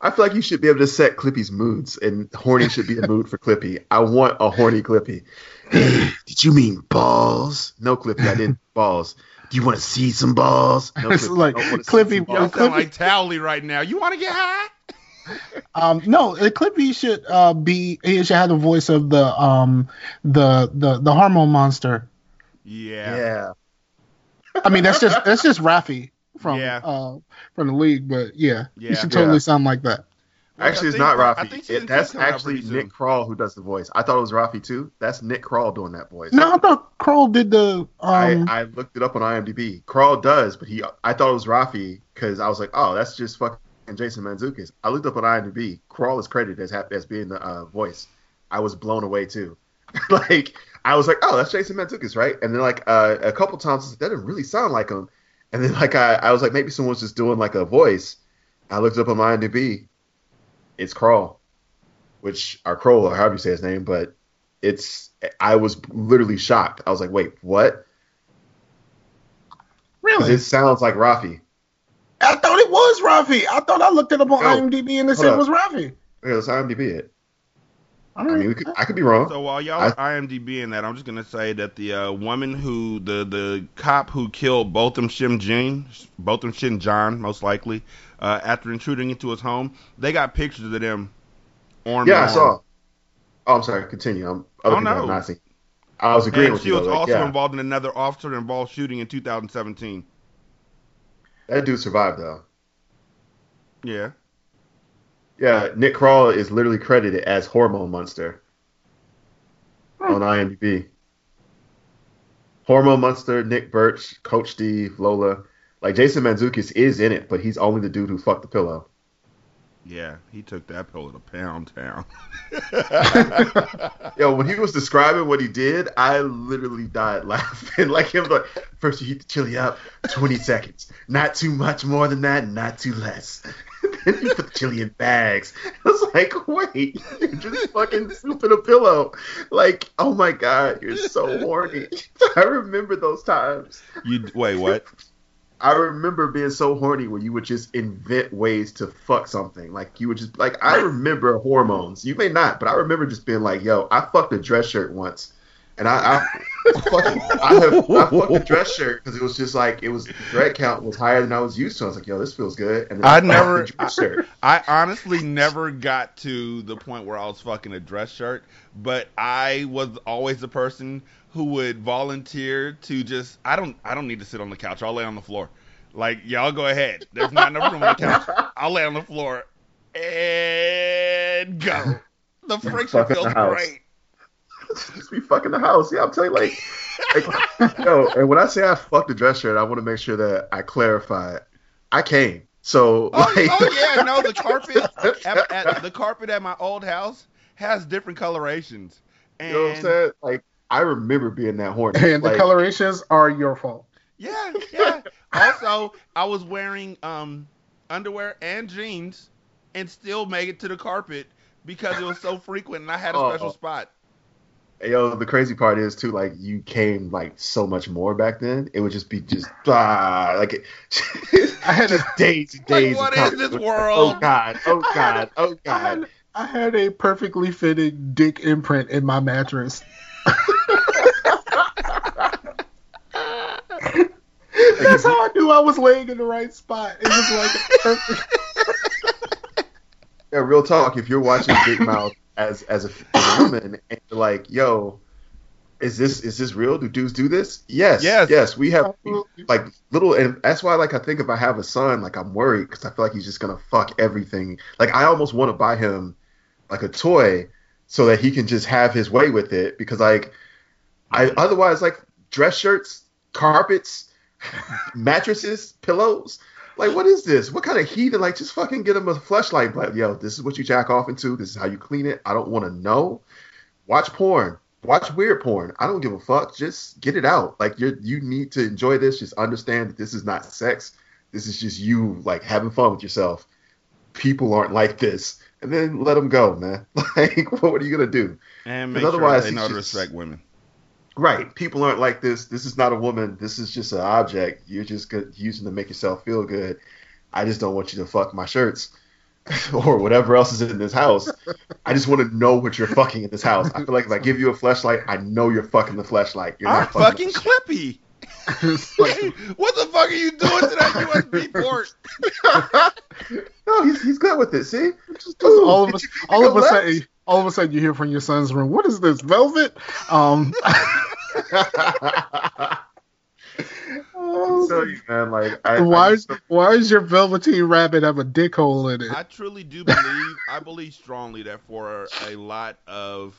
I feel like you should be able to set Clippy's moods, and horny should be a mood for Clippy. I want a horny Clippy. Hey, <clears throat> did you mean balls? No, Clippy, I didn't <laughs> balls. Do you want to see some balls? No, It's like, I don't wanna see Clippy, some Y'all balls. sound like Towelie right now. You want to get high? Um, no, the Clippy should uh, be. He should have the voice of the um the the the hormone monster. Yeah. Yeah. I mean, that's just that's just Rafi from Yeah. uh from the league, but yeah, Yeah. he should totally Yeah. season like that. Well, Actually, it's not I Rafi. It- that's two's coming out actually pretty soon. Nick Kroll who does the voice. I thought it was Rafi too. That's Nick Kroll doing that voice. No, I thought Kroll did the um. I, I looked it up on IMDb. Kroll does, but he I thought it was Rafi because I was like, oh, that's just fucking Jason Mantzoukas. I looked up on IMDb. Kroll is credited as as being the uh, voice. I was blown away too. <laughs> like I was like, oh, that's Jason Mantzoukas, right? And then like uh, a couple times, I was like, that didn't really sound like him. And then like I, I was like, maybe someone's just doing like a voice. I looked up on IMDb. It's Kroll, which or Kroll or however you say his name, but it's I was literally shocked. I was like, wait, what? really? it sounds like Rafi. I thought it was Rafi. I thought I looked it up on IMDb and it said it was Rafi. Yeah, let's IMDb it. I mean, we could, I could be wrong. So while y'all I- are IMDb in that, I'm just gonna say that the uh, woman who the the cop who killed Botham Shin Jin, Botham Shin John, most likely, uh, after intruding into his home, they got pictures of them. Arm yeah, I saw. Oh, I'm sorry. Continue. I'm, other Oh, people no. have not seen. I was agreeing And with she you. was though, like, also yeah, involved in another officer involved shooting in 2017. that dude survived though. Yeah. Yeah, Nick Kroll is literally credited as Hormone Monster Hmm. on IMDb. Hormone Monster, Nick Birch, Coach Steve, Lola. Like Jason Mantzoukas is in it, but he's only the dude who fucked the pillow. Yeah, he took that pillow to Pound Town. <laughs> Yo, when he was describing what he did, I literally died laughing. <laughs> like him, like first you heat the chili up, twenty seconds, not too much more than that, not too less. Then you put the chili in bags. <laughs> I was like, wait, you're just fucking souping a pillow. Like, oh my god, you're so horny. <laughs> I remember those times. you wait, what? I remember being so horny where you would just invent ways to fuck something. Like you would just like I remember hormones. You may not, but I remember just being like, "Yo, I fucked a dress shirt once," and I I, fucking, I have I fucked a dress shirt because it was just like it was the thread count was higher than I was used to. I was like, "Yo, this feels good." And then I never- shirt. I honestly never got to the point where I was fucking a dress shirt, but I was always the person who would volunteer to just I don't I don't need to sit on the couch. I'll lay on the floor. Like y'all go ahead. There's not enough room on the couch. I'll lay on the floor and go. The friction feels the great. Just be fucking the house. Yeah, I'm telling you, like, like <laughs> yo, and when I say I fucked the dress shirt, I want to make sure that I clarify. I came. So Oh, like, oh yeah, no, the carpet <laughs> at, at the carpet at my old house has different colorations. And You know what I'm saying? Like, I remember being that horny. <laughs> And the colorations are your fault. Yeah, yeah. also, I was wearing um underwear and jeans and still made it to the carpet because it was so frequent and I had a Oh. special spot. Yo, the crazy part is too, like you came like so much more back then. It would just be just ah, like it, I had <laughs> a- just days and <laughs> Like, days. what of is this world? Oh god, oh god, oh I god. had, I had a perfectly fitting dick imprint in my mattress. <laughs> That's how I knew I was laying in the right spot. It was like perfect. Yeah, real talk. If you're watching Big Mouth as as a, as a woman and you're like, yo, is this is this real? Do dudes do this? Yes, Yes. yes. We have like little, and that's why like I think if I have a son, like I'm worried because I feel like he's just gonna fuck everything. Like I almost want to buy him like a toy so that he can just have his way with it because like I otherwise like dress shirts, carpets, <laughs> mattresses, pillows. Like, what is this? What kind of heathen? Like, just fucking get him a flashlight. Like, yo, this is what you jack off into. This is how you clean it. I don't want to know. Watch porn. Watch weird porn. I don't give a fuck. Just get it out. Like, you you need to enjoy this. Just understand that this is not sex. This is just you like having fun with yourself. People aren't like this. And then let them go, man. <laughs> Like, what are you gonna do? And make otherwise sure they know to respect women. Right. People aren't like this. This is not a woman. This is just an object. You're just good, using to make yourself feel good. I just don't want you to fuck my shirts <laughs> or whatever else is in this house. I just want to know what you're fucking in this house. I feel like if I give you a flashlight, I know you're fucking the flashlight. You're I'm not fucking fucking. Clippy. Like- <laughs> what the fuck are you doing to that USB port? <laughs> no, he's he's good with it. See, just all of us, all of a sudden, all of a sudden, you hear from your son's room. What is this velvet? Um, <laughs> so you man, like I, why I is why is your velveteen rabbit have a dick hole in it? I truly do believe, I believe strongly that for a lot of,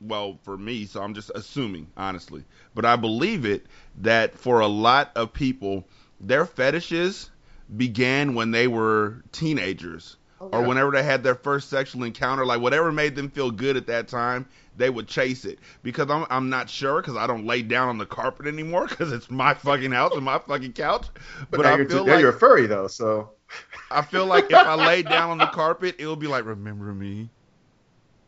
well, for me, so I'm just assuming, honestly, but I believe it that for a lot of people, their fetishes began when they were teenagers or whenever they had their first sexual encounter, like whatever made them feel good at that time, they would chase it. Because I'm, I'm not sure, because I don't lay down on the carpet anymore, because it's my fucking house and my fucking couch. But, But now, I you're, feel now like you're a furry though, so I feel like if I lay down on the carpet, it would be like, remember me.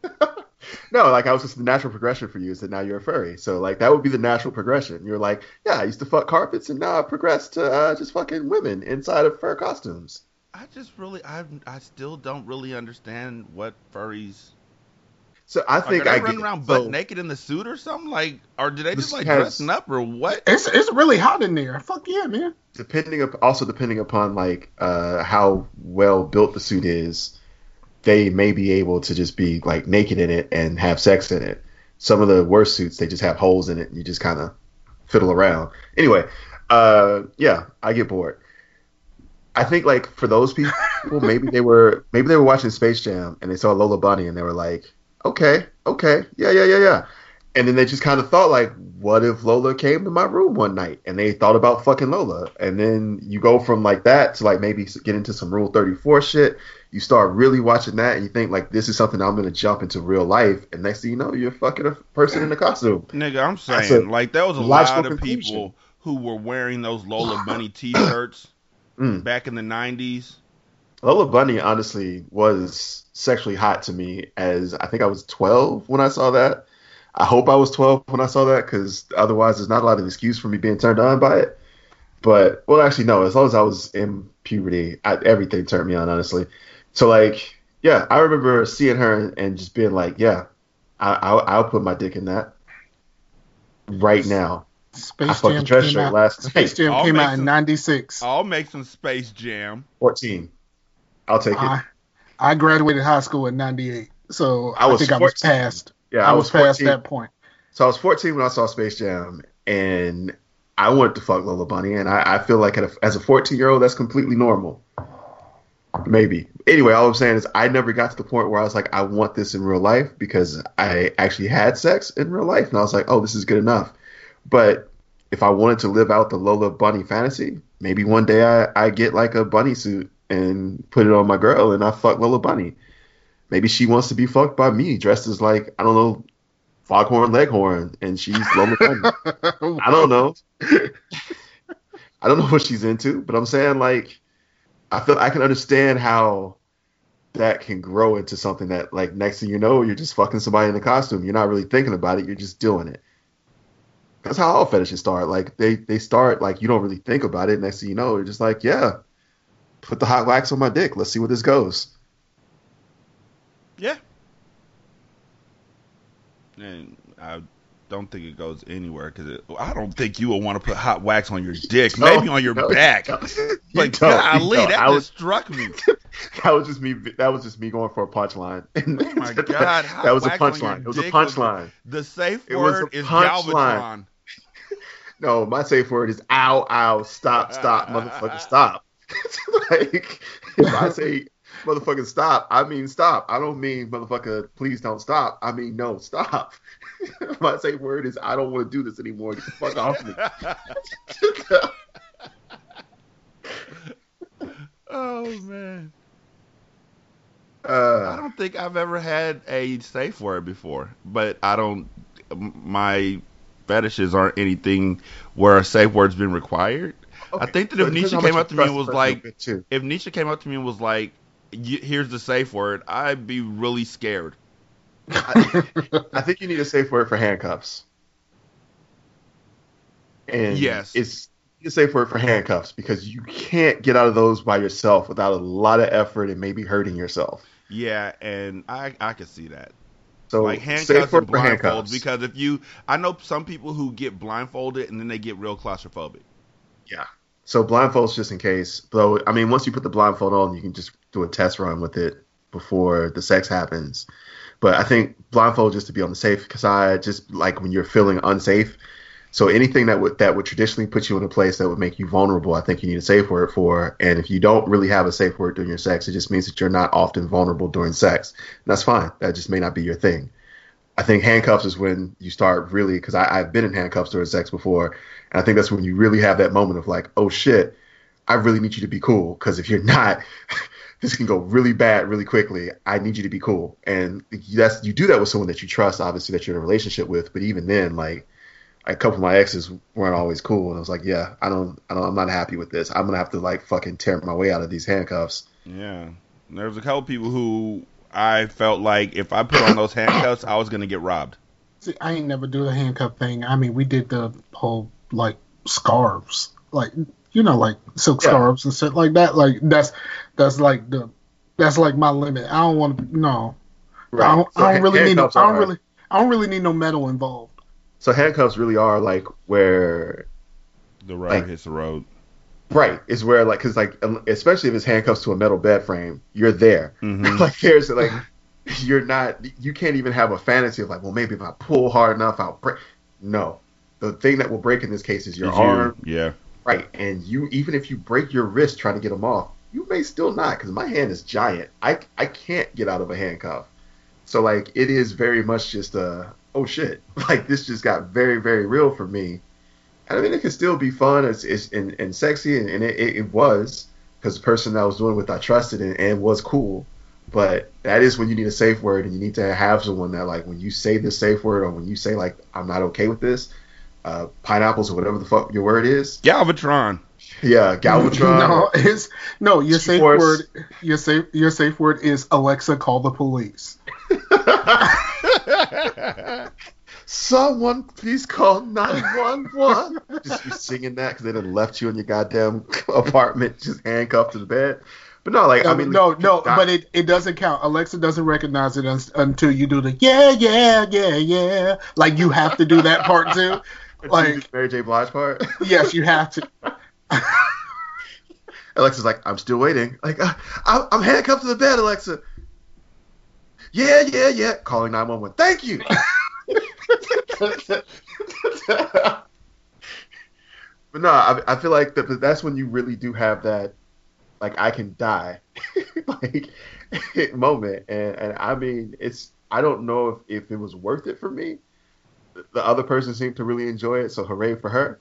<laughs> No, like I was just the natural progression for you is that now you're a furry. So like that would be the natural progression. You're like, yeah, I used to fuck carpets and now I progressed to uh, just fucking women inside of fur costumes. I just really, I, I still don't really understand what furries. So I think are they I running get around so, naked in the suit or something? Like, or do they just like has- dressing up or what? It's it's really hot in there. Fuck yeah, man. depending up also depending upon like uh, how well built the suit is, they may be able to just be like naked in it and have sex in it. Some of the worst suits they just have holes in it and you just kind of fiddle around. Anyway, uh, yeah, I get bored. I think like for those people, maybe they were <laughs> maybe they were watching Space Jam and they saw Lola Bunny and they were like, okay, okay, yeah, yeah, yeah, yeah. And then they just kind of thought like, what if Lola came to my room one night? And they thought about fucking Lola. And then you go from like that to like maybe get into some Rule 34 shit. You start really watching that and you think like this is something I'm gonna jump into real life. And next thing you know, you're fucking a person in a costume. Nigga, I'm saying, like, there was a lot of people who were wearing those Lola Bunny T-shirts Mm. back in the '90s. Lola Bunny honestly was sexually hot to me as I think I was 12 when I saw that. I hope I was 12 when I saw that because otherwise there's not a lot of excuse for me being turned on by it. But well, actually no. As long as I was in puberty, I, everything turned me on honestly. So like, yeah, I remember seeing her and just being like, yeah, I, I'll, I'll put my dick in that right now. I Space fucked the Jam dress came shirt out. last Space. Jam I'll came make out in '96. I'll make some Space Jam. 14. I'll take it. I I graduated high school in '98, so I I, was think I was 14. past. yeah, I, was, past that point. So I was 14 when I saw Space Jam, and I wanted to fuck Lola Bunny, and I, I feel like at a, as a 14 year old, that's completely normal. Maybe. Anyway, all I'm saying is I never got to the point where I was like, I want this in real life because I actually had sex in real life, and I was like, oh, this is good enough. But if I wanted to live out the Lola Bunny fantasy, maybe one day I, I get like a bunny suit and put it on my girl, and I fuck Lola Bunny. Maybe she wants to be fucked by me, dressed as like I don't know, Foghorn Leghorn, and she's Lola Bunny. <laughs> I don't know. I don't know what she's into, but I'm saying like I feel I can understand how that can grow into something that like next thing you know you're just fucking somebody in a costume. You're not really thinking about it. You're just doing it. That's how all fetishes start. Like they they start like you don't really think about it. Next thing you know, you're just like, yeah, put the hot wax on my dick. Let's see where this goes. Yeah. And I don't think it goes anywhere because I don't think you would want to put hot wax on your dick. No, Maybe on your no, back. no. <laughs> You Like, don't, golly, you that I just was struck me. <laughs> that was just me. That was just me going for a punchline. <laughs> Oh my God, hot that was a wax on your punchline. It was a punchline. The safe It was a word is punchline. Galvatron. No, my safe word is ow, ow, stop, stop, motherfucker, stop. <laughs> like, if I say motherfucker stop, I mean stop. I don't mean motherfucker, please don't stop. I mean no, stop. <laughs> my safe word is I don't want to do this anymore. Get the fuck off me. <laughs> oh man. I uh, don't think I've ever had a safe word before, but I don't. My fetishes aren't anything where a safe word's been required. I think that so if Nisha came up to me and was like- person a bit, too. If Nisha came up to me and was like, "Here's the safe word," I'd be really scared. I, <laughs> I think you need a safe word for handcuffs. And Yes. it's a safe word for handcuffs because you can't get out of those by yourself without a lot of effort and maybe hurting yourself. Yeah, and I I could see that. So like handcuffs and blindfolds handcuffs. because if you I know some people who get blindfolded and then they get real claustrophobic. Yeah. So blindfolds just in case. Though I mean, once you put the blindfold on, you can just do a test run with it before the sex happens. But I think blindfold just to be on the safe side, just like when you're feeling unsafe. So anything that would that would traditionally put you in a place that would make you vulnerable, I think you need a safe word for. And if you don't really have a safe word during your sex, it just means that you're not often vulnerable during sex. And that's fine. That just may not be your thing. I think handcuffs is when you start really because I've been in handcuffs during sex before, and I think that's when you really have that moment of like, oh shit, I really need you to be cool because if you're <laughs> not, this can go really bad really quickly. I need you to be cool, and that's you do that with someone that you trust, obviously that you're in a relationship with. But even then, like a couple of my exes weren't always cool, and I was like, yeah, I don't, I don't, I'm not happy with this. I'm gonna have to like fucking tear my way out of these handcuffs. Yeah. There's a couple people who I felt like if I put on those handcuffs, I was gonna get robbed. See, I ain't never do the handcuff thing. I mean, we did the whole like scarves, like you know, like silk Yeah. scarves and shit like that. Like that's that's like the that's like my limit. I don't want to. No, I don't, So I don't really need. No, I don't are- really. I don't really need no metal involved. So handcuffs really are like where The rubber Like- hits the road. Right, is where like because like um, especially if it's handcuffs to a metal bed frame, you're there. Mhm. <laughs> like there's like you're not you can't even have a fantasy of like well maybe if I pull hard enough I'll break. No, the thing that will break in this case is your Is you- arm. Yeah. Right, and you even if you break your wrist trying to get them off, you may still not because my hand is giant. I I can't get out of a handcuff. So like it is very much just a oh shit <laughs> like this just got very very real for me. And I mean it can still be fun it's, it's and, and sexy and, and it, it, it was because the person I was doing with I trusted and, and was cool. But that is when you need a safe word and you need to have someone that like when you say this safe word or when you say like I'm not okay with this, uh, pineapples or whatever the fuck your word is. Galvatron. Yeah, Galvatron. <laughs> No, it's no. Your safe Force. word. Your safe. Your safe word is Alexa. Call the police. <laughs> Someone please call 911. just you singing that because they done left you in your goddamn apartment, just handcuffed to the bed. But no, like No, I mean, no, like, no, not- but it, it doesn't count. Alexa doesn't recognize it un- until you do the yeah, yeah, yeah, yeah. Like you have to do that part too. <laughs> like- Mary J. Blige part. Yes, you have to. <laughs> Alexa's like, I'm still waiting. Like, uh, I'm handcuffed to the bed, Alexa. Yeah, yeah, yeah. Calling 911. Thank you. <laughs> But no, I, I feel like that that's when you really do have that, like I can die, <laughs> like <laughs> moment, and and I mean it's I don't know if if it was worth it for me. The other person seemed to really enjoy it, so hooray for her.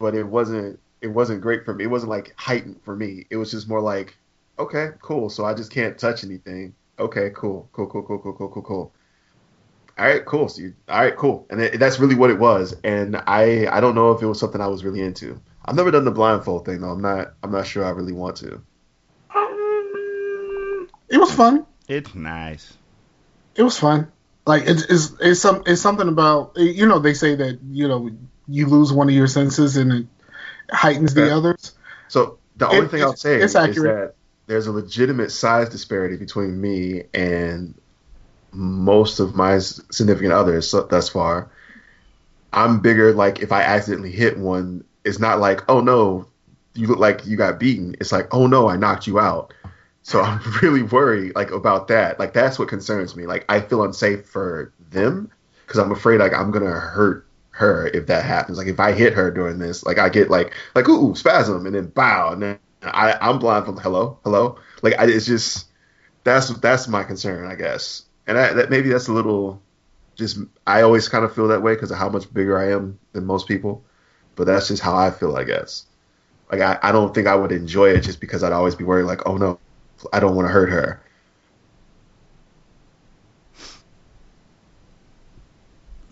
But it wasn't it wasn't great for me. It wasn't like heightened for me. It was just more like, okay, cool. So I just can't touch anything. Okay, cool, cool, cool, cool, cool, cool, cool, cool. All right, cool. So you, all right, cool. And it, that's really what it was. And I I don't know if it was something I was really into. I've never done the blindfold thing though. I'm not I'm not sure I really want to. Um, it was fun. It's nice. It was fun. Like it's it's it's some it's something about you know they say that you know you lose one of your senses and it heightens the others. So the only It- thing I'll say it's is accurate. that there's a legitimate size disparity between me and most of my significant others thus far. I'm bigger. Like if I accidentally hit one, it's not like oh no, you look like you got beaten. It's like oh no, I knocked you out. So <laughs> I'm really worried like about that. Like that's what concerns me. Like I feel unsafe for them because I'm afraid like I'm gonna hurt her if that happens. Like if I hit her during this, like I get like like ooh spasm and then bow and then I I'm blindfolded. hello hello. Like I, it's just that's that's my concern I guess. And I, that maybe that's a little just I always kind of feel that way because of how much bigger I am than most people. But that's just how I feel I guess. Like I, I don't think I would enjoy it just because I'd always be worried like oh no I don't want to hurt her.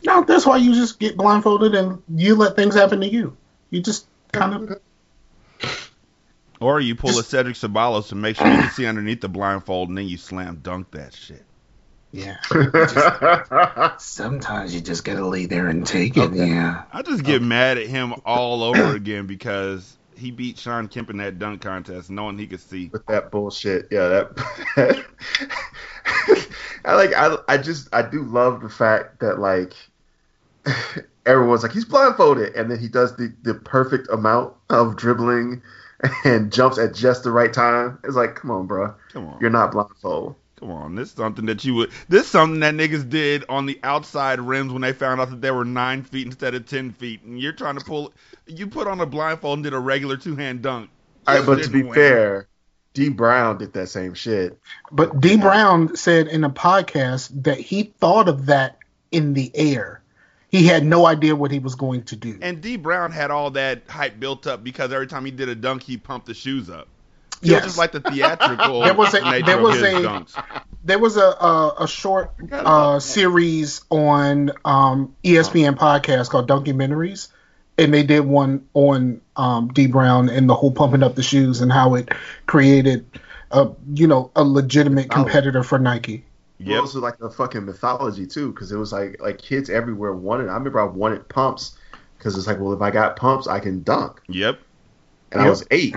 No, that's why you just get blindfolded and you let things happen to you. You just kind of Or you pull a Cedric Ceballos and make sure you can see underneath the blindfold, and then you slam dunk that shit. yeah. <laughs> Sometimes you just gotta lay there and take it. Yeah. I just get mad at him all over again because he beat Shawn Kemp in that dunk contest, knowing he could see. with that bullshit. Yeah, that. <laughs> I like. I. I just. I do love the fact that like <laughs> everyone's like he's blindfolded, and then he does the the perfect amount of dribbling <laughs> and jumps at just the right time. It's like, come on, bro, Come on, you're not blindfold. come on. This is something that you would. This is something that niggas did on the outside rims when they found out that they were nine feet instead of ten feet, and you're trying to pull. You put on a blindfold and did a regular two hand dunk. All right, but to be win. fair, Dee Brown did that same shit. But Dee Brown said in a podcast that he thought of that in the air. He had no idea what he was going to do. And Dee Brown had all that hype built up because every time he did a dunk, he pumped the shoes up. It Yes. just like the theatrical <laughs> There was a- there was a- dunks. there was a a, a short uh, series on um, ESPN podcast called Documentaries, and they did one on um, Dee Brown and the whole pumping up the shoes and how it created a you know a legitimate competitor for Nike. Yep. Yep. also like a fucking mythology too, because it was like like kids everywhere wanted. I remember I wanted pumps because it's like, well, if I got pumps, I can dunk. Yep. and I was eight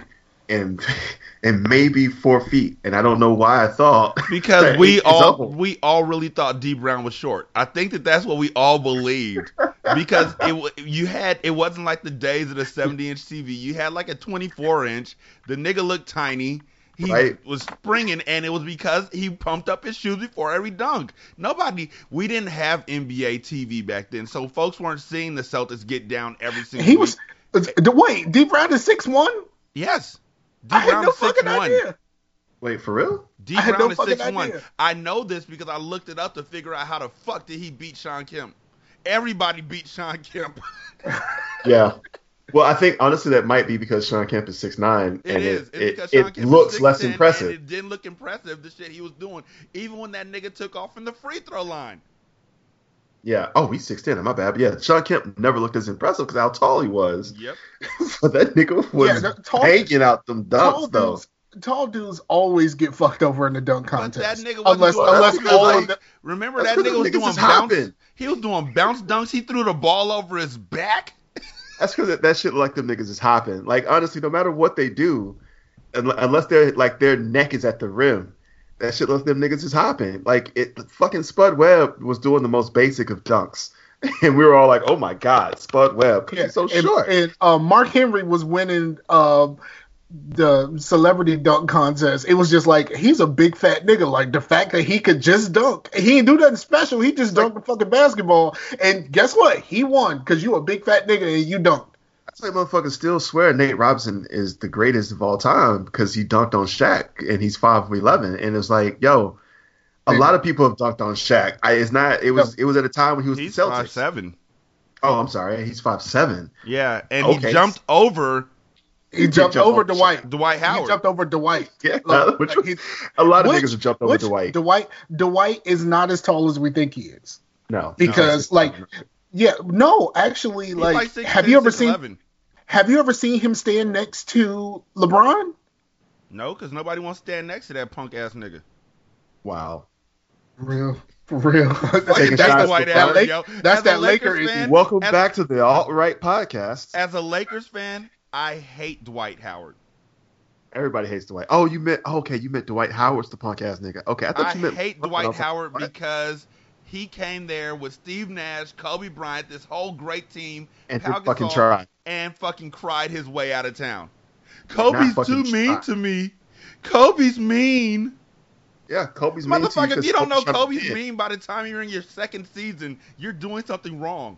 and <laughs> and maybe four feet, and I don't know why I thought <laughs> Because we all old. we all really thought Dee Brown was short. I think that that's what we all believed because it you had it wasn't like the days of the 70 inch TV. You had like a 24 inch. The nigga looked tiny. He Right. was springing, and it was because he pumped up his shoes before every dunk. Nobody, we didn't have NBA TV back then, so folks weren't seeing the Celtics get down every single. He week. was uh, wait Dee Brown is six one. yes. D I had Brown no six fucking one. idea. Wait for real? D I had Brown no is fucking six one. I know this because I looked it up to figure out how the fuck did he beat Shawn Kemp. Everybody beat Shawn Kemp. Yeah. <laughs> Well, I think honestly that might be because Shawn Kemp is six nine, It and is. it It's it, because it Kemp looks is less impressive. And it didn't look impressive the shit he was doing, even when that nigga took off from the free throw line. Yeah. Oh, he's six ten. My bad. But yeah, Shawn Kemp never looked as impressive because how tall he was. Yep. <laughs> but that nigga was Yeah, the tall- hanging out them Tall dunks though. dudes, tall dudes always get fucked over in the dunk But that contest. nigga wasn't unless doing unless all like, of the, Remember that nigga was doing niggas bounce. hopping. He was doing bounce dunks. He threw the ball over his back. That's because that, that shit like them niggas is hopping. Like honestly, no matter what they do, unless they're like their neck is at the rim, that shit like them niggas is hopping. Like it, fucking Spud Webb was doing the most basic of dunks, <laughs> and we were all like, "Oh my god, Spud Webb, yeah, he's so and, short." and uh, Mark Henry was winning um, the celebrity dunk contest. It was just like he's a big fat nigga. Like the fact that he could just dunk, he didn't do nothing special. He just dunked the fucking basketball, and guess what? He won because you a big fat nigga and you dunked. That's like motherfuckers still swear Nate Robinson is the greatest of all time because he dunked on Shaq and he's five eleven. And it's like, yo, a Yeah. lot of people have dunked on Shaq. I, it's not. It was. It was at a time when he was He's the Celtics. five seven. Oh, I'm sorry. He's five seven. Yeah, and he jumped over He jumped over over Dwight. Dwight He jumped over Dwight. <laughs> Yeah, Look, which like, a lot of which- niggas have jumped over which Dwight. Dwight Dwight is not as tall as we think he is. no, Because, no. like, Yeah, no, actually, He's like, 6'10", have you ever seen 6'11". have you ever seen him stand next to LeBron? No, because nobody wants to stand next to that punk ass nigga. wow. Real, for real. Taking that's shots the, Dwight with that Howard, Lake- that's As that Lakers Laker. fan- Welcome As- back to the alt right podcast. As a Lakers fan, I hate Dwight Howard. Everybody hates Dwight. Oh, you meant oh, okay. You meant Dwight Howard's the punk ass nigga. Okay, I thought I you meant hate Dwight was like, Howard because he came there with Steve Nash, Kobe Bryant, this whole great team, and fucking try. and fucking cried his way out of town. Kobe's too mean try. to me. Kobe's mean. Yeah, Kobe's mean to Motherfucker, if you don't know Kobe's trying to Kobe's win. mean by the time you're in your second season, you're doing something wrong.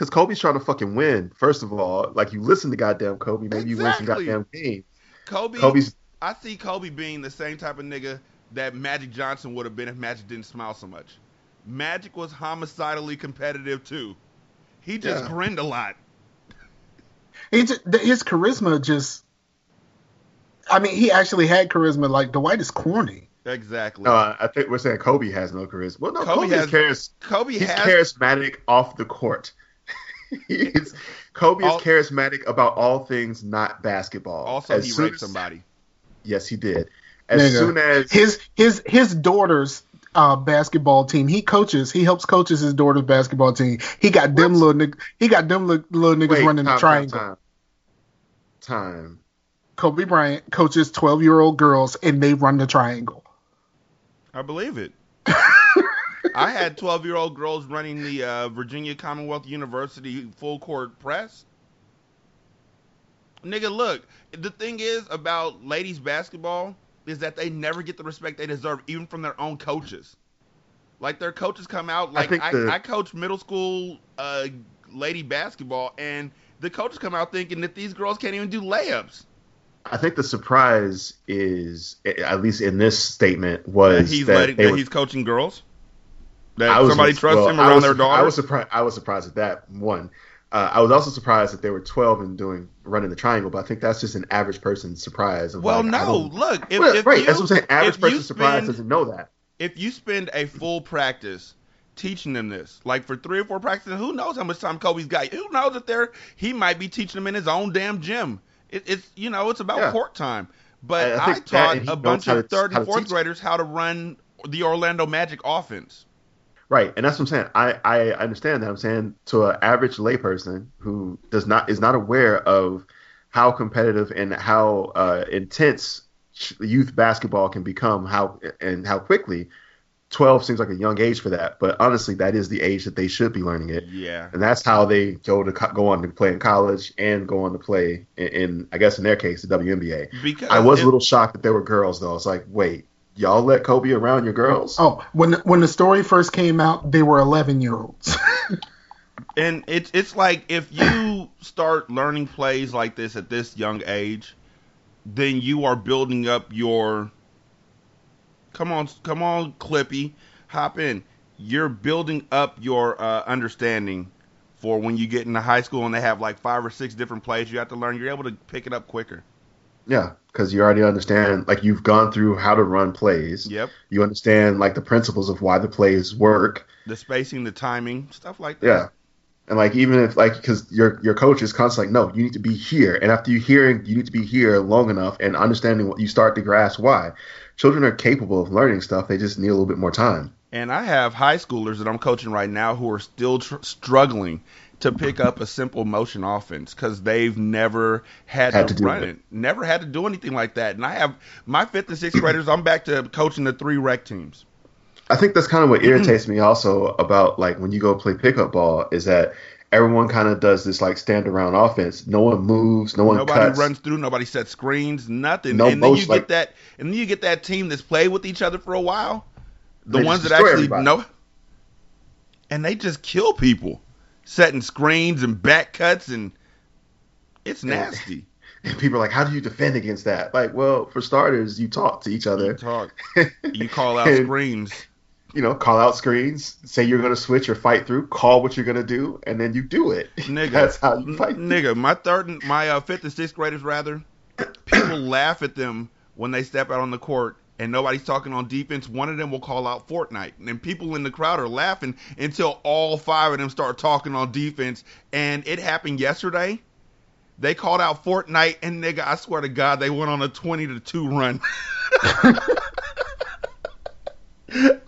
Because Kobe's trying to fucking win. First of all, like you listen to goddamn Kobe, maybe you win some Exactly. goddamn games. Kobe, Kobe's I see Kobe being the same type of nigga that Magic Johnson would have been if Magic didn't smile so much. Magic was homicidally competitive too. He just Yeah. grinned a lot. He just, his charisma just. I mean, he actually had charisma. Like Dwight is corny. Exactly. no, I think we're saying Kobe has no charisma. Well, no, Kobe Kobe, has- is charis- Kobe he's has charismatic off the court. He's- Kobe All- is charismatic about all things not basketball. also As he soon raped as- somebody. Yes, he did. As Nigga. soon as His his his daughter's uh, basketball team. He coaches. He helps coaches his daughter's basketball team. He got them little nig- He got them li- little niggas wait, running time, the triangle. Time, time. time. Kobe Bryant coaches twelve year old girls, and they run the triangle. I believe it. I had 12 year old girls running the uh, Virginia Commonwealth University full court press. Nigga, look, the thing is about ladies basketball is that they never get the respect they deserve, even from their own coaches. Like their coaches come out, like think I, the- I, coach middle school uh, lady basketball, and the coaches come out thinking that these girls can't even do layups. I think the surprise is, at least in this statement, was he's that letting, that were- he's coaching girls. That I was- somebody trusts well, him around was their daughter. I was surprised. I was surprised at that one. Uh, I was also surprised that they were 12 and doing running the triangle, but I think that's just an average person's surprise. Of Well, like, no. Look, if, Well, if right, you, that's what I'm saying. Average person's surprise doesn't know that. if you spend a full practice teaching them this, like for three or four practices, who knows how much time Kobe's got? Who knows if they're he might be teaching them in his own damn gym. It, it's you know it's about Yeah. court time. But I- I I, taught a bunch of third and fourth graders how to run the Orlando Magic offense. Right, and that's what I'm saying. I, I understand that. I'm saying to an average layperson who does not is not aware of how competitive and how uh, intense youth basketball can become, how and how quickly. 12 seems like a young age for that, but honestly, that is the age that they should be learning it. Yeah. and that's how they go to co- go on to play in college and go on to play in, in I guess in their case the WNBA. Because I was if- a little shocked that there were girls though. I was like, wait, y'all let Kobe around your girls? Oh, when when the story first came out, they were eleven year olds. <laughs> and it's it's like if you start learning plays like this at this young age, then you are building up your. Come on, come on, Clippy, hop in. You're building up your uh, understanding for when you get into high school and they have like five or six different plays you have to learn. You're able to pick it up quicker. Yeah, because you already understand, like you've gone through how to run plays. Yep, You understand like the principles of why the plays work. the spacing, the timing, stuff like that. Yeah. And like even if like because your your coach is constantly like, no, you need to be here. And after you hearing you need to be here long enough and understanding what you start to grasp why. Children are capable of learning stuff. They just need a little bit more time. And I have high schoolers that I'm coaching right now who are still tr- struggling to pick up a simple motion offense because they've never had, Had to, to run it. it, never had to do anything like that. And I have my fifth and sixth graders. I'm back to coaching the three rec teams. I think that's kind of what irritates mm-hmm. me also about like when you go play pickup ball is that everyone kind of does this like stand around offense. No one moves, no one Nobody cuts. runs through. Nobody sets screens. Nothing. No and then you motion, get like- that. And then you get that team that's played with each other for a while. The ones that actually everybody. know. And they just kill people, setting screens and back cuts and It's nasty. <laughs> And people are like, "How do you defend against that?" Like, well, for starters, you talk to each other. You talk. <laughs> You call out And, screams. You know, call out screens, say you're going to switch or fight through, call what you're going to do, and then you do it. <laughs> Nigga, That's how you fight. Nigga, my third, and my uh, fifth and sixth graders rather, people <coughs> laugh at them when they step out on the court and nobody's talking on defense. One of them will call out Fortnite, and people in the crowd are laughing until all five of them start talking on defense. And it happened yesterday. They called out Fortnite, and nigga, I swear to God, they went on a twenty to two run. <laughs>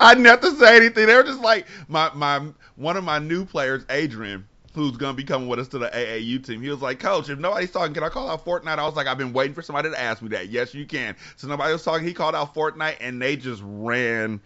I didn't have to say anything. They were just like my my one of my new players, Adrian, who's gonna be coming with us to the AAU team. He was like, Coach, if nobody's talking, can I call out Fortnite? I was like, I've been waiting for somebody to ask me that. Yes, you can. So nobody was talking. He called out Fortnite, and they just ran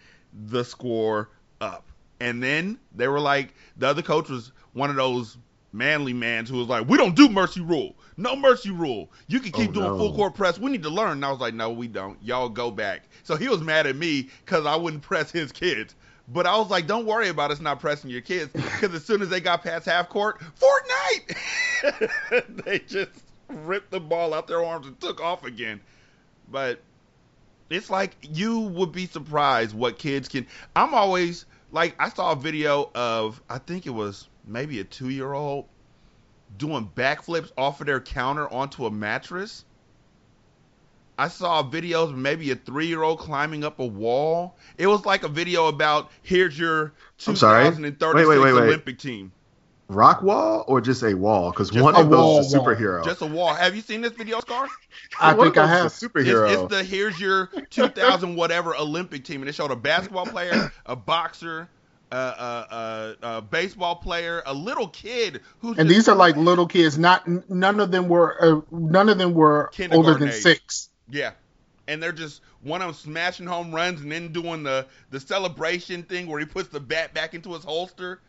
the score up. And then they were like, the other coach was one of those manly mans who was like, we don't do mercy rule. No mercy rule. You can keep Oh, doing no. full court press. We need to learn. And I was like, no, we don't. Y'all go back. So he was mad at me because I wouldn't press his kids. But I was like, don't worry about us not pressing your kids because as soon as they got past half court, Fortnite, <laughs> they just ripped the ball out their arms and took off again. But it's like you would be surprised what kids can. I'm always like, I saw a video of, I think it was maybe a two year old doing backflips off of their counter onto a mattress. I saw videos of maybe a three year old climbing up a wall. It was like a video about here's your I'm sorry? 2036 Wait, wait, wait, wait. Olympic team. Rock wall or just a wall? Because one a of those is a wall. superhero. Just a wall. Have you seen this video, Scar? <laughs> I One think I have. a superhero. It's, it's the here's your 2000 whatever Olympic team, and it showed a basketball player, a boxer, a, a, a, a baseball player, a little kid who's And just- these are like little kids. Not none of them were uh, none of them were older than age. six. Yeah. And they're just one of them smashing home runs and then doing the the celebration thing where he puts the bat back into his holster.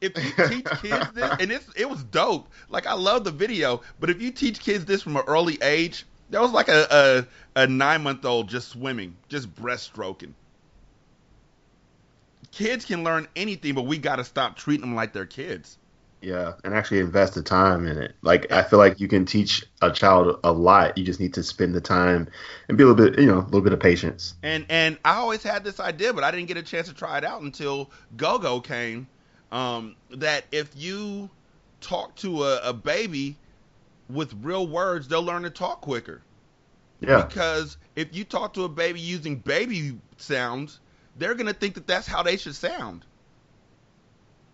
If you teach kids this, and it's it was dope. Like I love the video, but if you teach kids this from an early age, that was like a a, a nine month old just swimming, just breaststroking. Kids can learn anything, but we got to stop treating them like they're kids. Yeah, and actually invest the time in it. Like I feel like you can teach a child a lot. You just need to spend the time and be a little bit, you know, a little bit of patience. And and I always had this idea, but I didn't get a chance to try it out until GoGo came. Um, that if you talk to a, a baby with real words, they'll learn to talk quicker. Yeah, Because if you talk to a baby using baby sounds, they're gonna think that that's how they should sound.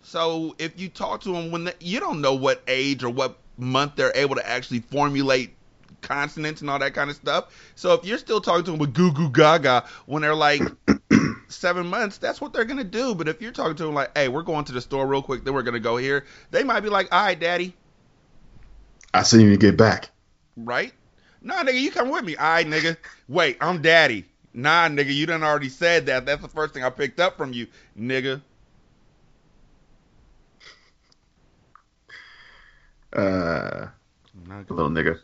So if you talk to them when they, you don't know what age or what month they're able to actually formulate consonants and all that kind of stuff. So if you're still talking to them with goo goo gaga when they're like <coughs> seven months, that's what they're gonna do. But if you're talking to them like, hey, we're going to the store real quick, then we're gonna go here, they might be like, all right, daddy, I see you get back. right? Nah, nigga, you come with me. All right, nigga. Wait, I'm daddy. Nah, nigga, you done already said that. That's the first thing I picked up from you, nigga. Uh, little nigga.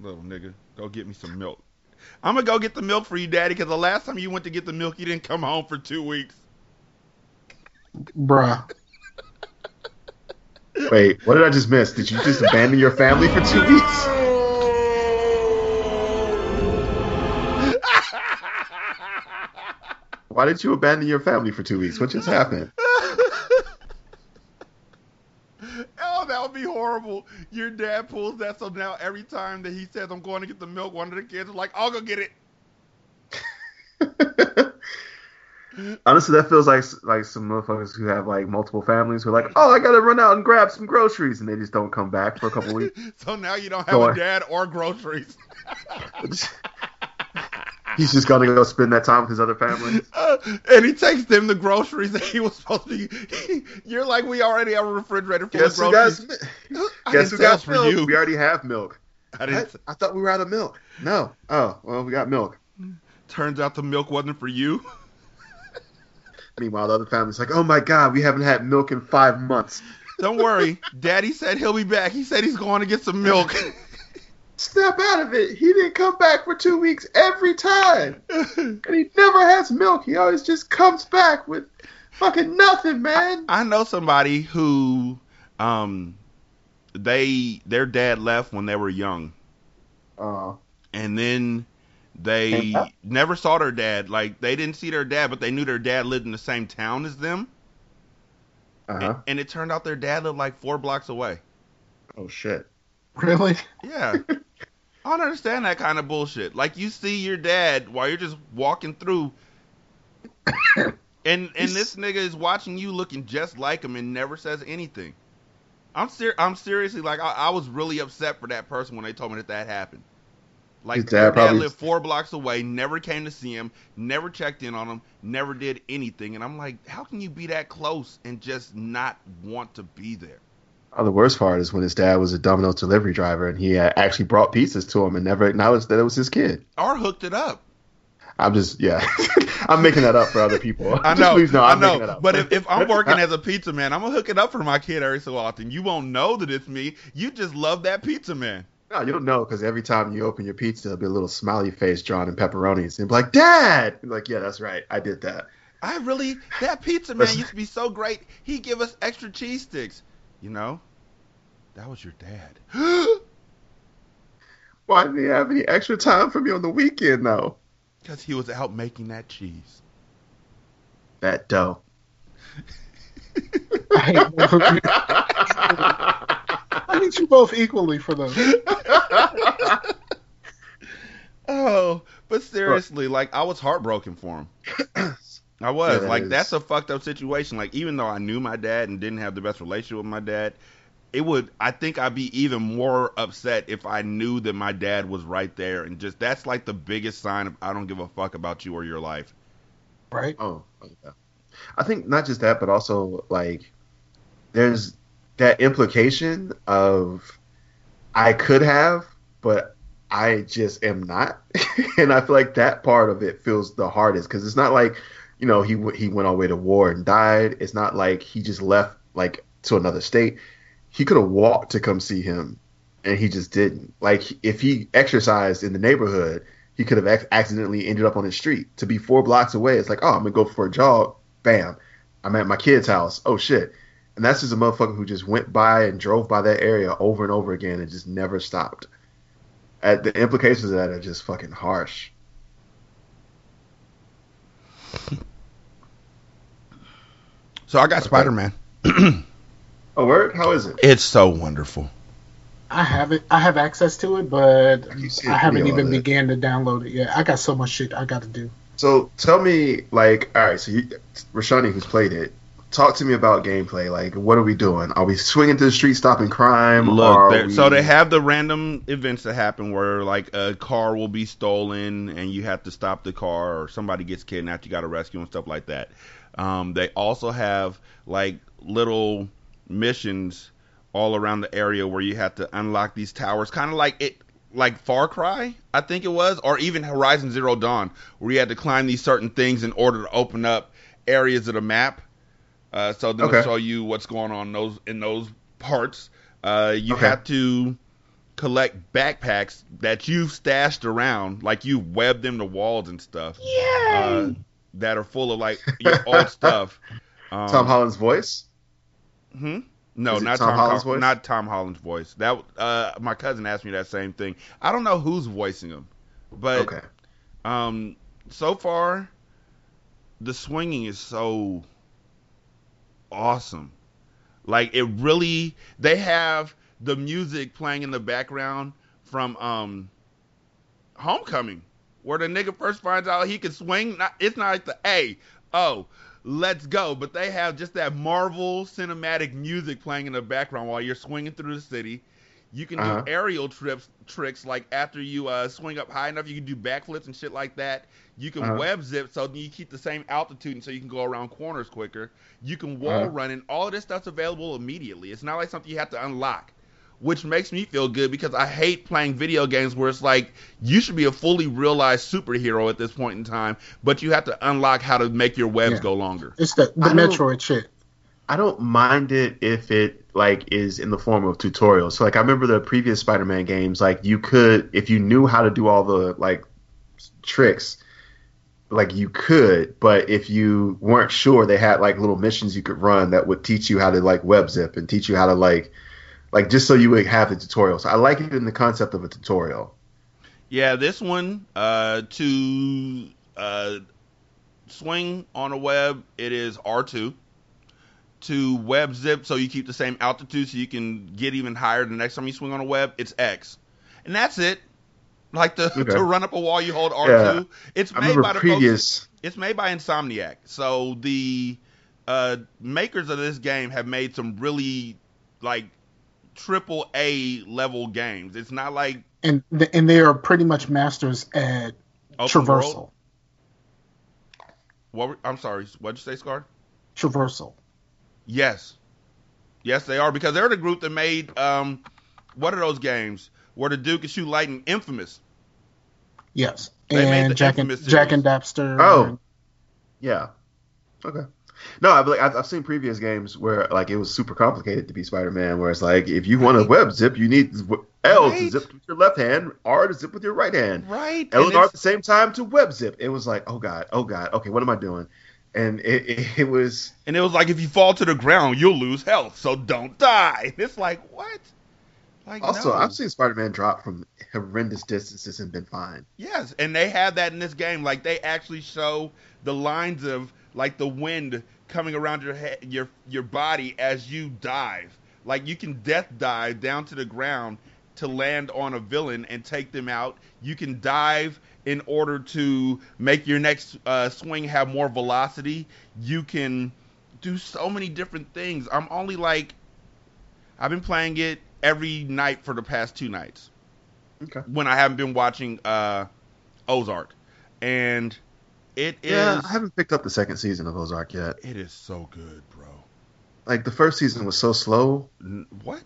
little nigga, go get me some milk. I'm gonna go get the milk for you, daddy, because the last time you went to get the milk, you didn't come home for two weeks. Bruh. Wait, what did I just miss? Did you just abandon your family for two weeks? <laughs> Why did you abandon your family for two weeks? What just happened? Oh, that would be horrible. Your dad pulls that, so now every time that he says, I'm going to get the milk, one of the kids is like, I'll go get it. <laughs> Honestly, that feels like like some motherfuckers who have like multiple families who are like, oh, I gotta run out and grab some groceries, and they just don't come back for a couple weeks. <laughs> So now you don't have Go a dad or groceries. <laughs> He's just gonna go spend that time with his other family. Uh, and he takes them the groceries that he was supposed to. <laughs> You're like, we already have a refrigerator full Guess of who got groceries. <laughs> I Guess who got say milk? for you. We already have milk. I I, didn't. I thought we were out of milk. No. Oh, well, we got milk. Turns out the milk wasn't for you. <laughs> Meanwhile, the other family's like, oh my god, we haven't had milk in five months. Don't worry, Daddy said he'll be back. He said he's going to get some milk. Snap out of it. He didn't come back for two weeks every time. And he never has milk. He always just comes back with fucking nothing, man. I know somebody who, um, they their dad left when they were young, Uh, and then they never saw their dad. Like they didn't see their dad, but they knew their dad lived in the same town as them. uh-huh. And, and it turned out their dad lived like four blocks away. Oh shit. Really? Yeah. I don't understand that kind of bullshit. Like you see your dad while you're just walking through and and this nigga is watching you looking just like him and never says anything. I'm ser- I'm seriously like I, I was really upset for that person when they told me that that happened. Like His dad their dad probably- lived four blocks away, never came to see him, never checked in on him, never did anything, and I'm like, how can you be that close and just not want to be there? Oh, the worst part is when his dad was a Domino's delivery driver and he actually brought pizzas to him and never acknowledged that it was his kid. Or hooked it up. I'm just, yeah, <laughs> I'm making that up for other people. I <laughs> know, please know, I know. that up. But if, if I'm working <laughs> as a pizza man, I'm gonna hook it up for my kid every so often. You won't know that it's me. You just love that pizza man. no, you don't know because every time you open your pizza, there'll be a little smiley face drawn in pepperonis and be like, "Dad," Be like, yeah, that's right, I did that. I really that pizza man used to be so great. He give us extra cheese sticks. You know, that was your dad. <gasps> Why didn't he have any extra time for me on the weekend though? Because he was out making that cheese. That dough. <laughs> I hate both of you. I hate you both equally for those. <laughs> Oh, but seriously, like I was heartbroken for him. <clears throat> I was Yeah, like, is- that's a fucked up situation. Like, even though I knew my dad and didn't have the best relationship with my dad, it would. I think I'd be even more upset if I knew that my dad was right there, and just that's like the biggest sign of I don't give a fuck about you or your life. Right? Oh, oh yeah. I think not just that, but also like there's that implication of I could have, but I just am not, <laughs> and I feel like that part of it feels the hardest because it's not like you know he he went all the way to war and died. It's not like he just left like to another state. He could have walked to come see him, and he just didn't. Like if he exercised in the neighborhood, he could have ac- accidentally ended up on the street. To be four blocks away, it's like, oh, I'm gonna go for a jog. Bam, I'm at my kid's house. Oh shit, and that's just a motherfucker who just went by and drove by that area over and over again and just never stopped. Uh, the implications of that are just fucking harsh. <laughs> So I got Spider Man. <clears throat> Oh, word? How is it? It's so wonderful. I have it. I have access to it, but I, see haven't even began to download it yet. I got so much shit I got to do. So tell me, like, all right, so you, Rashani, who's played it, talk to me about gameplay. Like, what are we doing? Are we swinging to the street, stopping crime? Look, are we- so they have the random events that happen where like a car will be stolen and you have to stop the car, or somebody gets kidnapped, you got to rescue and stuff like that. Um, they also have like little missions all around the area where you have to unlock these towers, kind of like it, like Far Cry, I think it was, or even Horizon Zero Dawn, where you had to climb these certain things in order to open up areas of the map. Uh, so then Okay. it'll show you what's going on in those in those parts. Uh, you Okay. have to collect backpacks that you've stashed around, like you webbed them to walls and stuff. Uh, that are full of like your old <laughs> stuff. Um, Tom Holland's voice? Hmm? No, not Tom Tom, Holland's Hol- voice? Not Tom Holland's voice. That uh, my cousin asked me that same thing. I don't know who's voicing him, but Okay. um, so far, the swinging is so awesome. Like it really, they have the music playing in the background from um, Homecoming, where the nigga first finds out he can swing. Not, it's not like the hey, oh, let's go, but they have just that Marvel cinematic music playing in the background while you're swinging through the city. You can Uh-huh. do aerial trips tricks like after you uh, swing up high enough, you can do backflips and shit like that. You can Uh-huh. web zip so you keep the same altitude and so you can go around corners quicker. You can wall Uh-huh. run and all of this stuff's available immediately. It's not like something you have to unlock, which makes me feel good because I hate playing video games where it's like you should be a fully realized superhero at this point in time, but you have to unlock how to make your webs Yeah. go longer. It's the the I Metroid shit. I don't mind it if it like is in the form of tutorials. So like I remember the previous Spider-Man games, like you could if you knew how to do all the like tricks, like you could, but if you weren't sure, they had like little missions you could run that would teach you how to like web zip and teach you how to like like just so you would have the tutorial. So I like it in the concept of a tutorial. Yeah, this one uh, to uh, swing on a web, it is R2. To web zip, so you keep the same altitude, so you can get even higher the next time you swing on a web, it's X, and that's it. Like the, <laughs> Okay. to run up a wall, you hold R2. Yeah. It's made by the folks- previous. it's made by Insomniac. So the uh, makers of this game have made some really like triple A level games. It's not like and th- and they are pretty much masters at open traversal. world. What were- I'm sorry, what'd you say, Scar? Traversal. Yes, yes, they are because they're the group that made um, what are those games where the Duke can shoot lightning? Infamous. Yes, They made the and Jack and Infamous Jak and Daxter. Oh. Yeah. Okay. No, I've, like, I've I've seen previous games where like it was super complicated to be Spider-Man. Where it's like if you want to web zip, you need L Right. to zip with your left hand, R to zip with your right hand, Right. L And and R at the same time to web zip. It was like, oh god, oh god, okay, what am I doing? And it, it, <laughs> it was And it was like if you fall to the ground, you'll lose health, so don't die. <laughs> It's like what? Like also no. I've seen Spider-Man drop from horrendous distances and been fine. Yes, and they have that in this game. Like they actually show the lines of like the wind coming around your head, your your body as you dive. Like you can death dive down to the ground to land on a villain and take them out. You can dive in order to make your next uh, swing have more velocity. You can do so many different things. I'm only like I've been playing it every night for the past two nights Okay. when I haven't been watching uh, Ozark, and it is Yeah, I haven't picked up the second season of Ozark yet. it is so good, bro. Like the first season was so slow. What?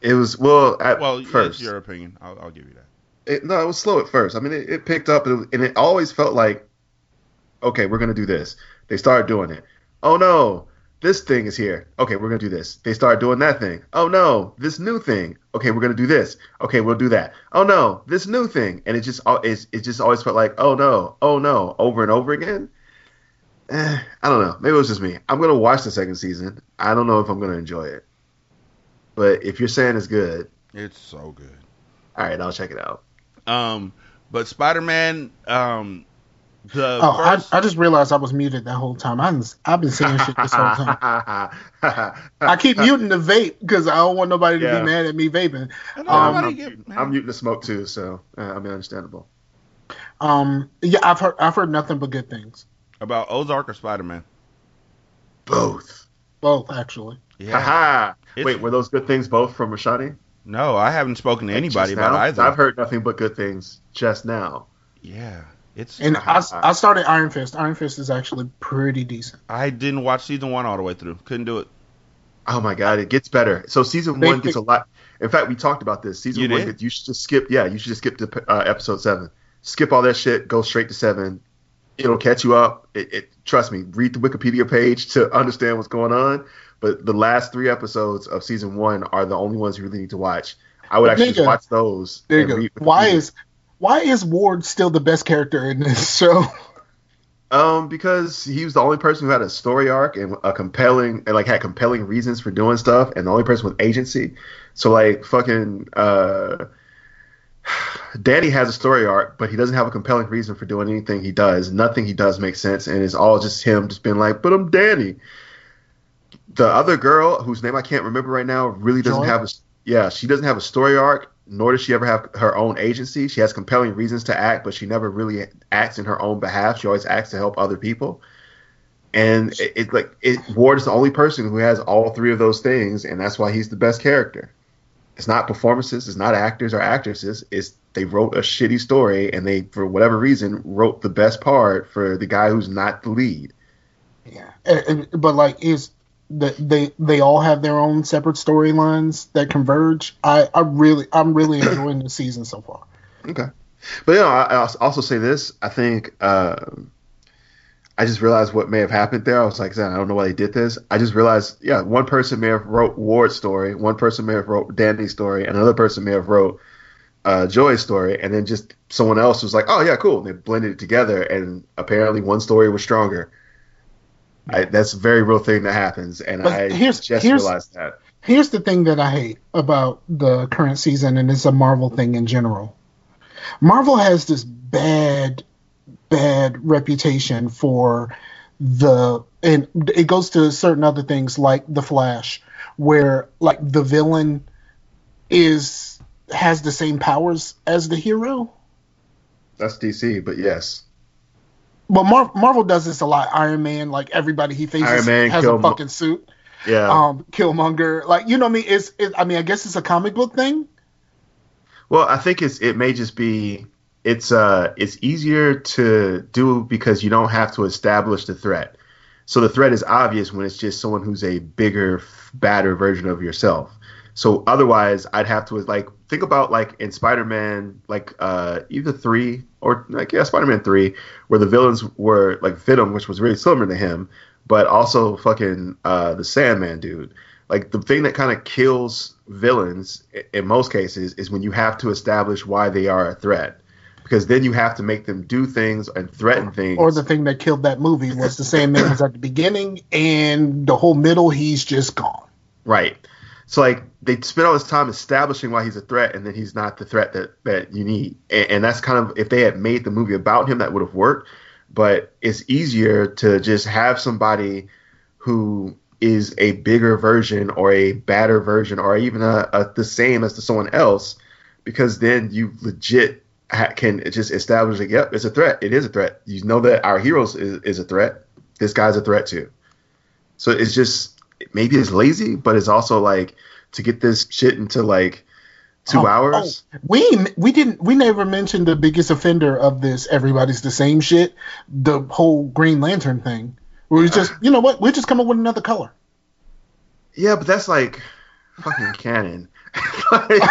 It was well at Well, first. your opinion. I'll, I'll give you that. it, no, it was slow at first. I mean, it, it picked up, and it, and it always felt like, okay, we're gonna do this. They started doing it. Oh no, this thing is here. Okay, we're gonna do this. They start doing that thing. Oh no, this new thing. Okay, we're gonna do this. Okay, we'll do that. Oh no, this new thing. And it just, it's, it just always felt like, oh no, oh no, over and over again. Eh, I don't know. Maybe it was just me. I'm gonna watch the second season. I don't know if I'm gonna enjoy it. But if you're saying it's good, It's so good. all right, I'll check it out. Um, but Spider-Man, um, the Oh, I, first, I just realized I was muted that whole time. I was, I've been saying shit this whole time. I keep <laughs> muting the vape because I don't want nobody to Yeah. be mad at me vaping. Um, I'm, get muting, mad. I'm muting the smoke too, so uh, I mean, understandable. Um, yeah, I've heard I've heard nothing but good things. about Ozark or Spider-Man. Both. Both actually. Yeah. Haha. Wait, were those good things both from Rashani? No, I haven't spoken to anybody about now? either. I've heard nothing but good things just now. Yeah, it's. And I, I started Iron Fist. Iron Fist is actually pretty decent. I didn't watch season one all the way through. Couldn't do it. Oh my god, it gets better. So season They- one gets a lot. In fact, we talked about this. Season You one, did? you should just skip. Yeah, you should just skip to uh, episode seven. Skip all that shit. Go straight to seven. It'll catch you up. It, it trust me. Read the Wikipedia page to understand what's going on. But the last three episodes of season one are the only ones you really need to watch. I would But actually nigga, just watch those. There you go. Why is why is Ward still the best character in this <laughs> show? Um, because he was the only person who had a story arc and a compelling and like had compelling reasons for doing stuff, and the only person with agency. So like fucking uh, <sighs> Danny has a story arc, but he doesn't have a compelling reason for doing anything he does. Nothing he does makes sense, and it's all just him just being like, "But I'm Danny." The other girl, whose name I can't remember right now, really doesn't Joy? have a yeah, she doesn't have a story arc, nor does she ever have her own agency. She has compelling reasons to act, but she never really acts in her own behalf. She always acts to help other people. And it, it like it Ward is the only person who has all three of those things, and that's why he's the best character. It's not performances, it's not actors or actresses. It's they wrote a shitty story, and they for whatever reason wrote the best part for the guy who's not the lead. Yeah, And- and- but like is that they they all have their own separate storylines that converge. I I really I'm really enjoying the season so far. Okay, but you know, I, I'll also say this. I think um, I just realized what may have happened there. I was like, I don't know why they did this. I just realized, yeah, one person may have wrote Ward's story, one person may have wrote Danny's story, and another person may have wrote uh, Joy's story, and then just someone else was like, oh yeah, cool. And they blended it together, and apparently one story was stronger. I, that's a very real thing that happens, and But I here's- just here's- realized that. Here's the thing that I hate about the current season, and it's a Marvel thing in general. Marvel has this bad, bad reputation for the, and it goes to certain other things like The Flash, where like the villain is has the same powers as the hero. That's DC, but yes. Well, Mar- Marvel does this a lot. Iron Man, like everybody he faces, Man, has a fucking suit. Yeah. Um, Killmonger, like you know I mean? It's, it, I mean, I guess it's a comic book thing. Well, I think it's it may just be it's uh it's easier to do because you don't have to establish the threat. So the threat is obvious when it's just someone who's a bigger, f- badder version of yourself. So otherwise, I'd have to like think about like in Spider-Man, like uh either three or like yeah, Spider-Man three, where the villains were like Venom, which was really similar to him, but also fucking uh the Sandman dude. Like the thing that kind of kills villains in most cases is when you have to establish why they are a threat, because then you have to make them do things and threaten things. Or the thing that killed that movie was the Sandman was at the beginning, and the whole middle, he's just gone. Right. So like they spend all this time establishing why he's a threat, and then he's not the threat that that you need. And, and that's kind of if they had made the movie about him, that would have worked. But it's easier to just have somebody who is a bigger version or a badder version or even a, a the same as to someone else, because then you legit ha- can just establish like, yep, it's a threat. It is a threat. You know that our heroes is, is a threat. This guy's a threat too. So it's just maybe it's lazy, but it's also like to get this shit into like two Oh, hours. oh, we we didn't we never mentioned the biggest offender of this. Everybody's the same shit. The whole Green Lantern thing. Where it's just you know what? We're just coming with another color. Yeah, but that's like fucking canon. <laughs> like,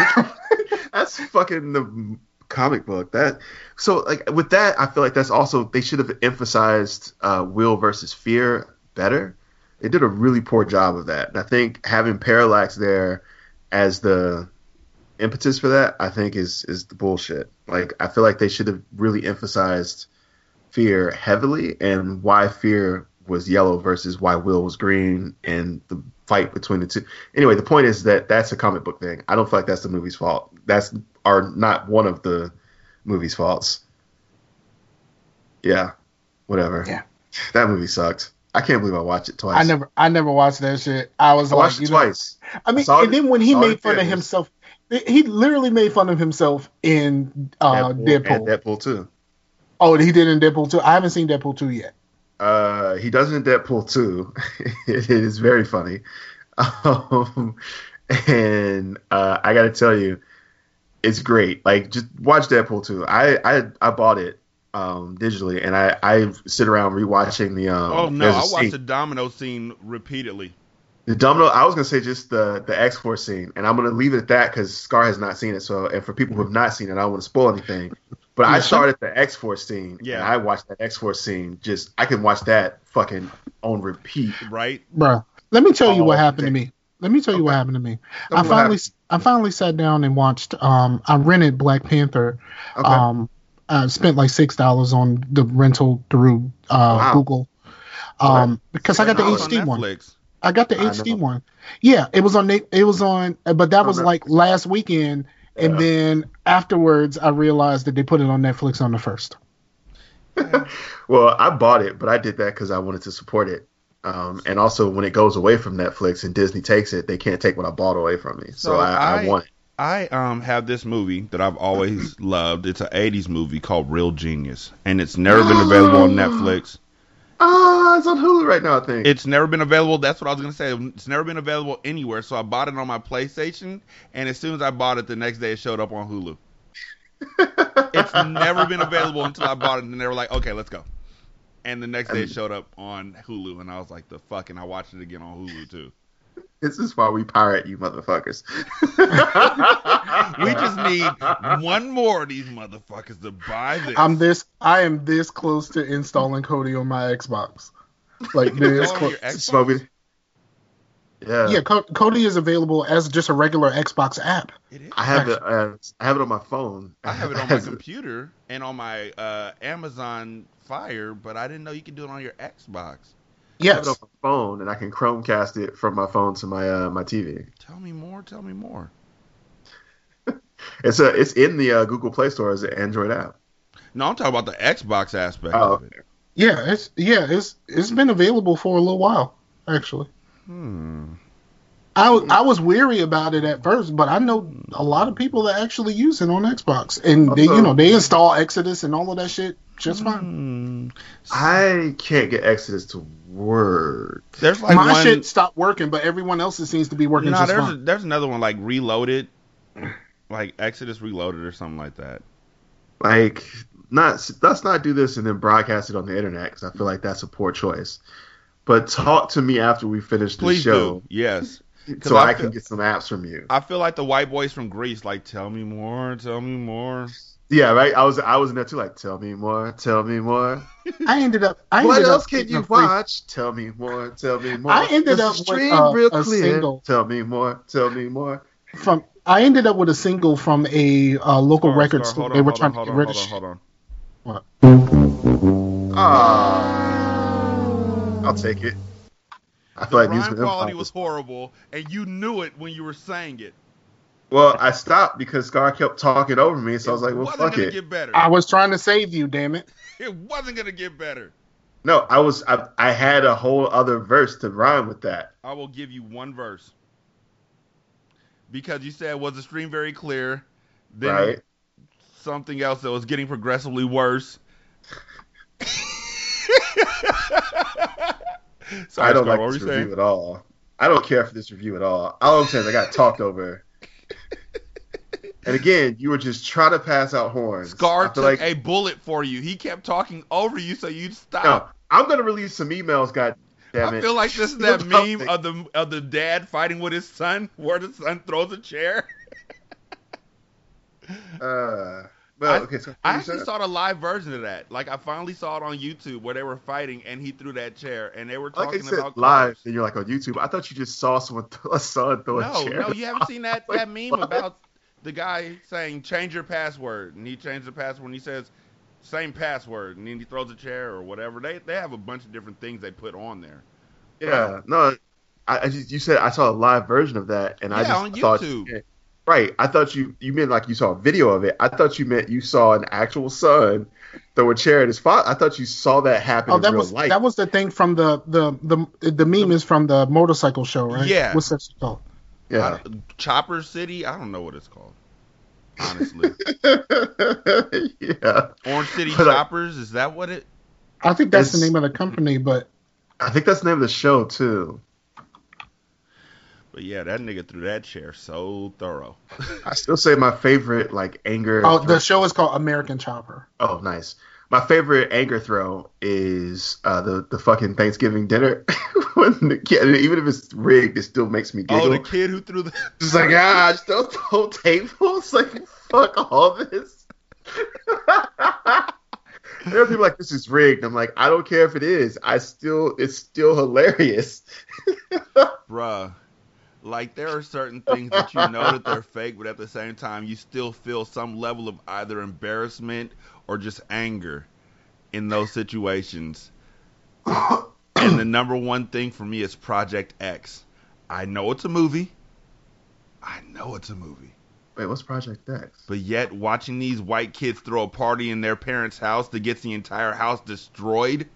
<laughs> that's fucking the comic book. That so like with that, I feel like that's also they should have emphasized uh, will versus fear better. They did a really poor job of that. And I think having Parallax there as the impetus for that, I think is is the bullshit. Like I feel like they should have really emphasized fear heavily and why fear was yellow versus why will was green and the fight between the two. Anyway, the point is that that's a comic book thing. I don't feel like that's the movie's fault. That's are not one of the movie's faults. Yeah, whatever. Yeah. that movie sucked. I can't believe I watched it twice. I never I never watched that shit. I was I like, watched it know, twice. I mean, saw and it- then when he saw it in made fun of theaters. himself, he literally made fun of himself in uh, Deadpool. and Deadpool too. Oh, he did in Deadpool too. I haven't seen Deadpool two yet. Uh, he does it in Deadpool 2. <laughs> it is very funny. <laughs> Um, and uh, I got to tell you, it's great. Like, just watch Deadpool 2. I I, I bought it um, digitally, and I, I sit around rewatching the. Um, Oh no, there's a I watched the domino scene repeatedly. the domino. I was gonna say just the the X Force scene, and I'm gonna leave it at that because Scar has not seen it. So, and for people who have not seen it, I don't want to spoil anything. But I started the X Force scene. Yeah. and I watched that X Force scene. Just I can watch that fucking on repeat. Right? Bruh, let me tell you what happened to me. Let me tell you what happened to me. Tell I finally, happened. I finally sat down and watched. Um, I rented Black Panther. Okay. Um, I spent like six dollars on the rental through uh, Wow. Google. Um, because I got the $7 on HD one. I got the I HD know. one. Yeah, it was on. Net- It was on, but that was like last weekend. And Yeah. then afterwards, I realized that they put it on Netflix on the first. <laughs> Well, I bought it, but I did that because I wanted to support it. Um, and also, when it goes away from Netflix and Disney takes it, they can't take what I bought away from me. So, So I, I, I- want it. I um have this movie that I've always <clears throat> loved. It's an '80s movie called Real Genius, and it's never been available on Netflix. Ah, it's on Hulu right now. I think. It's never been available. That's what I was gonna say. It's never been available anywhere. So I bought it on my PlayStation, and as soon as I bought it, the next day it showed up on Hulu. <laughs> It's never been available until I bought it, and they were like, "Okay, let's go." And the next day it showed up on Hulu, and I was like, "The fuck!" And I watched it again on Hulu too. This is why we pirate you, motherfuckers. <laughs> We just need one more of these motherfuckers to buy this. I'm this. I am this close to installing Kodi on my Xbox. Like this close. your Xbox? Yeah. Yeah, Co- Kodi is available as just a regular Xbox app. It is. I have it. Uh, I have it on my phone. I have it <laughs> on my computer and on my uh, Amazon Fire, but I didn't know you could do it on your Xbox. I have Yes. it on my phone, and I can Chromecast it from my phone to my uh, my TV. Tell me more. Tell me more. It's a it's in the uh, Google Play Store as an Android app. No, I'm talking about the Xbox aspect Oh, of it. Yeah, it's yeah, it's it's been available for a little while actually. Hmm. I, I was weary about it at first, but I know a lot of people that actually use it on Xbox, and they you know they install Exodus and all of that shit just fine. Hmm. I can't get Exodus to work. There's like My one. shit stopped working, but everyone else's seems to be working no, just there's a, fine. there's another one like Reloaded, like Exodus Reloaded or something like that. Like, not let's not do this and then broadcast it on the internet because I feel like that's a poor choice. But talk to me after we finish the Please show, do. Yes. 'Cause so I I, feel- can get some apps from you. I feel like the white boys from Grease. Like, tell me more. Tell me more. Yeah, right. I was I was in there too. Like, tell me more. Tell me more. I ended up. I what ended else up can you a free- watch? Tell me more. Tell me more. I ended the up with, stream uh, real a clear. single. Tell me more. Tell me more. from. I ended up with a single from a uh, local Scar, record Scar, store. hold They on, were trying on, to hold get on, rid of hold on, shit. hold on. Ah, I'll take it. I feel like Rhyme quality was horrible, and you knew it when you were saying it. Well, I stopped because Scar kept talking over me, so I was like, "Well, wasn't fuck gonna it." get better. I was trying to save you, damn it. <laughs> It wasn't gonna get better. No, I was. I, I had a whole other verse to rhyme with that. I will give you one verse because you said was the stream very clear. Then right? something else that was getting progressively worse. <laughs> <laughs> <laughs> Sorry, I don't Scar, like this review saying? at all. I don't care for this review at all. All I'm saying is I got talked over. And again, you were just trying to pass out horns. Scar took like a bullet for you. He kept talking over you, so you'd stop. no, I'm gonna release some emails. God damn it! I feel like this is <laughs> that meme of the of the dad fighting with his son, where the son throws a chair. Uh, well, I- okay. So I you actually saw the live version of that. Like I finally saw it on YouTube where they were fighting and he threw that chair and they were like I talking said about live, cars. and you're like on YouTube. I thought you just saw someone <laughs> throw a son throw No, a chair. no, no, you haven't seen that <laughs> Like, that meme what? about the guy saying change your password and he changed the password and he says same password and then he throws a chair or whatever. They they have a bunch of different things they put on there. Yeah, no, I, I just you said I saw a live version of that, and I Yeah, just on thought, YouTube. Right? I thought you you meant like you saw a video of it. I thought you meant you saw an actual son throw a chair at his father. I thought you saw that happen Oh, in that real was life. that was the thing from the the the the meme is from the motorcycle show, right? Yeah. What's that called? yeah, I- Chopper City, I don't know what it's called. Honestly. <laughs> yeah. Orange City But I- Choppers, is that what it I think that's the name of the company, but I think that's the name of the show too. But yeah, that nigga threw that chair so thorough. I still say my favorite like anger. oh, the show is called American Chopper. Oh, nice. My favorite anger throw is uh, the the fucking Thanksgiving dinner. <laughs> when the kid, even if it's rigged, it still makes me giggle. Oh, the kid who threw the <laughs> Just like ah, just don't throw tables. Like fuck all this. <laughs> there are people like this is rigged. I'm like, I don't care if it is. I still, it's still hilarious. bruh. Like there are certain things that you know that they're fake, but at the same time you still feel some level of either embarrassment or just anger in those situations. <coughs> and the number one thing for me is Project X. I know it's a movie. I know it's a movie. Wait, what's Project X? But yet, watching these white kids throw a party in their parents' house that gets the entire house destroyed.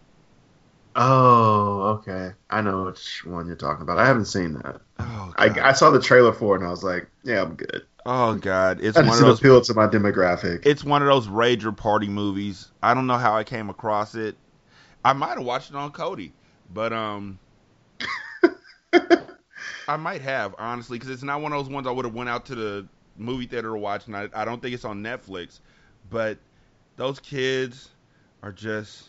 Oh, okay. I know which one you're talking about. I haven't seen that. Oh, I, I saw the trailer for it and I was like, yeah, I'm good. oh God, it's I one of those. appeal to my demographic. It's one of those rager party movies. I don't know how I came across it. I might have watched it on Kodi, but um, <laughs> I might have honestly because it's not one of those ones I would have went out to the movie theater to watch, and I, I don't think it's on Netflix. But those kids are just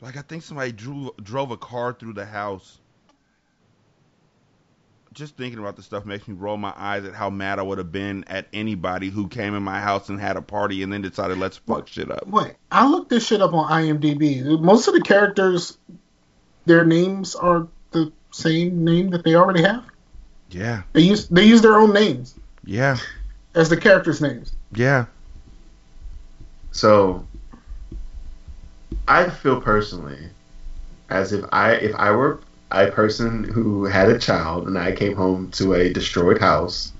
like I think somebody drew drove a car through the house. Just thinking about the stuff makes me roll my eyes at how mad I would have been at anybody who came in my house and had a party and then decided let's fuck shit up. Wait, I looked this shit up on IMDb. Most of the characters, their names are the same name that they already have. Yeah, They use they use their own names yeah, as the characters' names. yeah. So, I feel personally as if I if I were a person who had a child and I came home to a destroyed house.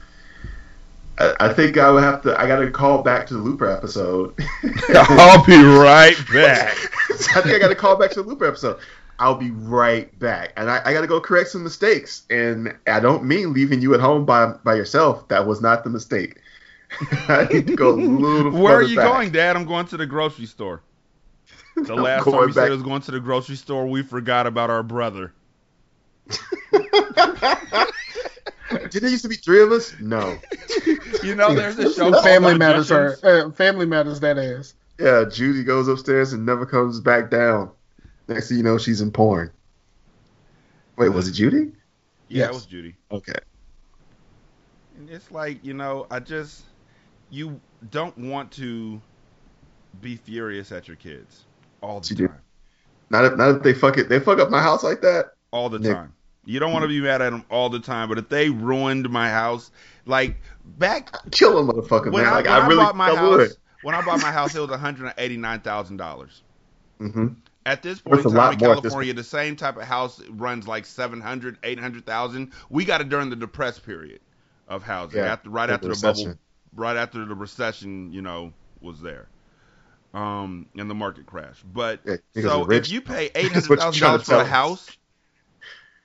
I, I think I would have to. I got to call back to the Looper episode. <laughs> I'll be right <laughs> back. I think I got to call back to the Looper episode. I'll be right back, and I, I got to go correct some mistakes. And I don't mean leaving you at home by by yourself. That was not the mistake. <laughs> I need to go a little. Where are you back. going, Dad? I'm going to the grocery store. The last time we said back. I was going to the grocery store, we forgot about our brother. Did there used to be three of us? No. <laughs> You know, there's a show <laughs> Family matters are uh, family matters. That is. Yeah, Judy goes upstairs and never comes back down. Next thing you know, she's in porn. Wait, was it Judy? Yeah, Yes. it was Judy. Okay. And it's like, you know, I just you don't want to be furious at your kids all the She did. time. Not if, not if they fuck it. They fuck up my house like that. All the Nick. time. You don't want to be mad at them all the time, but if they ruined my house, like back Kill a motherfucker, when, man. I, like when I really bought my I house, would. when I bought my house, it was one hundred eighty nine thousand dollars. hmm At this point in time in more at this California, the same type of house runs like 700, 800,000. We got it during the depressed period of housing, Yeah, after, right the after the bubble, right after the recession, you know, was there, um, and the market crash. But Yeah, so if you pay <laughs> eight hundred thousand dollars for a house,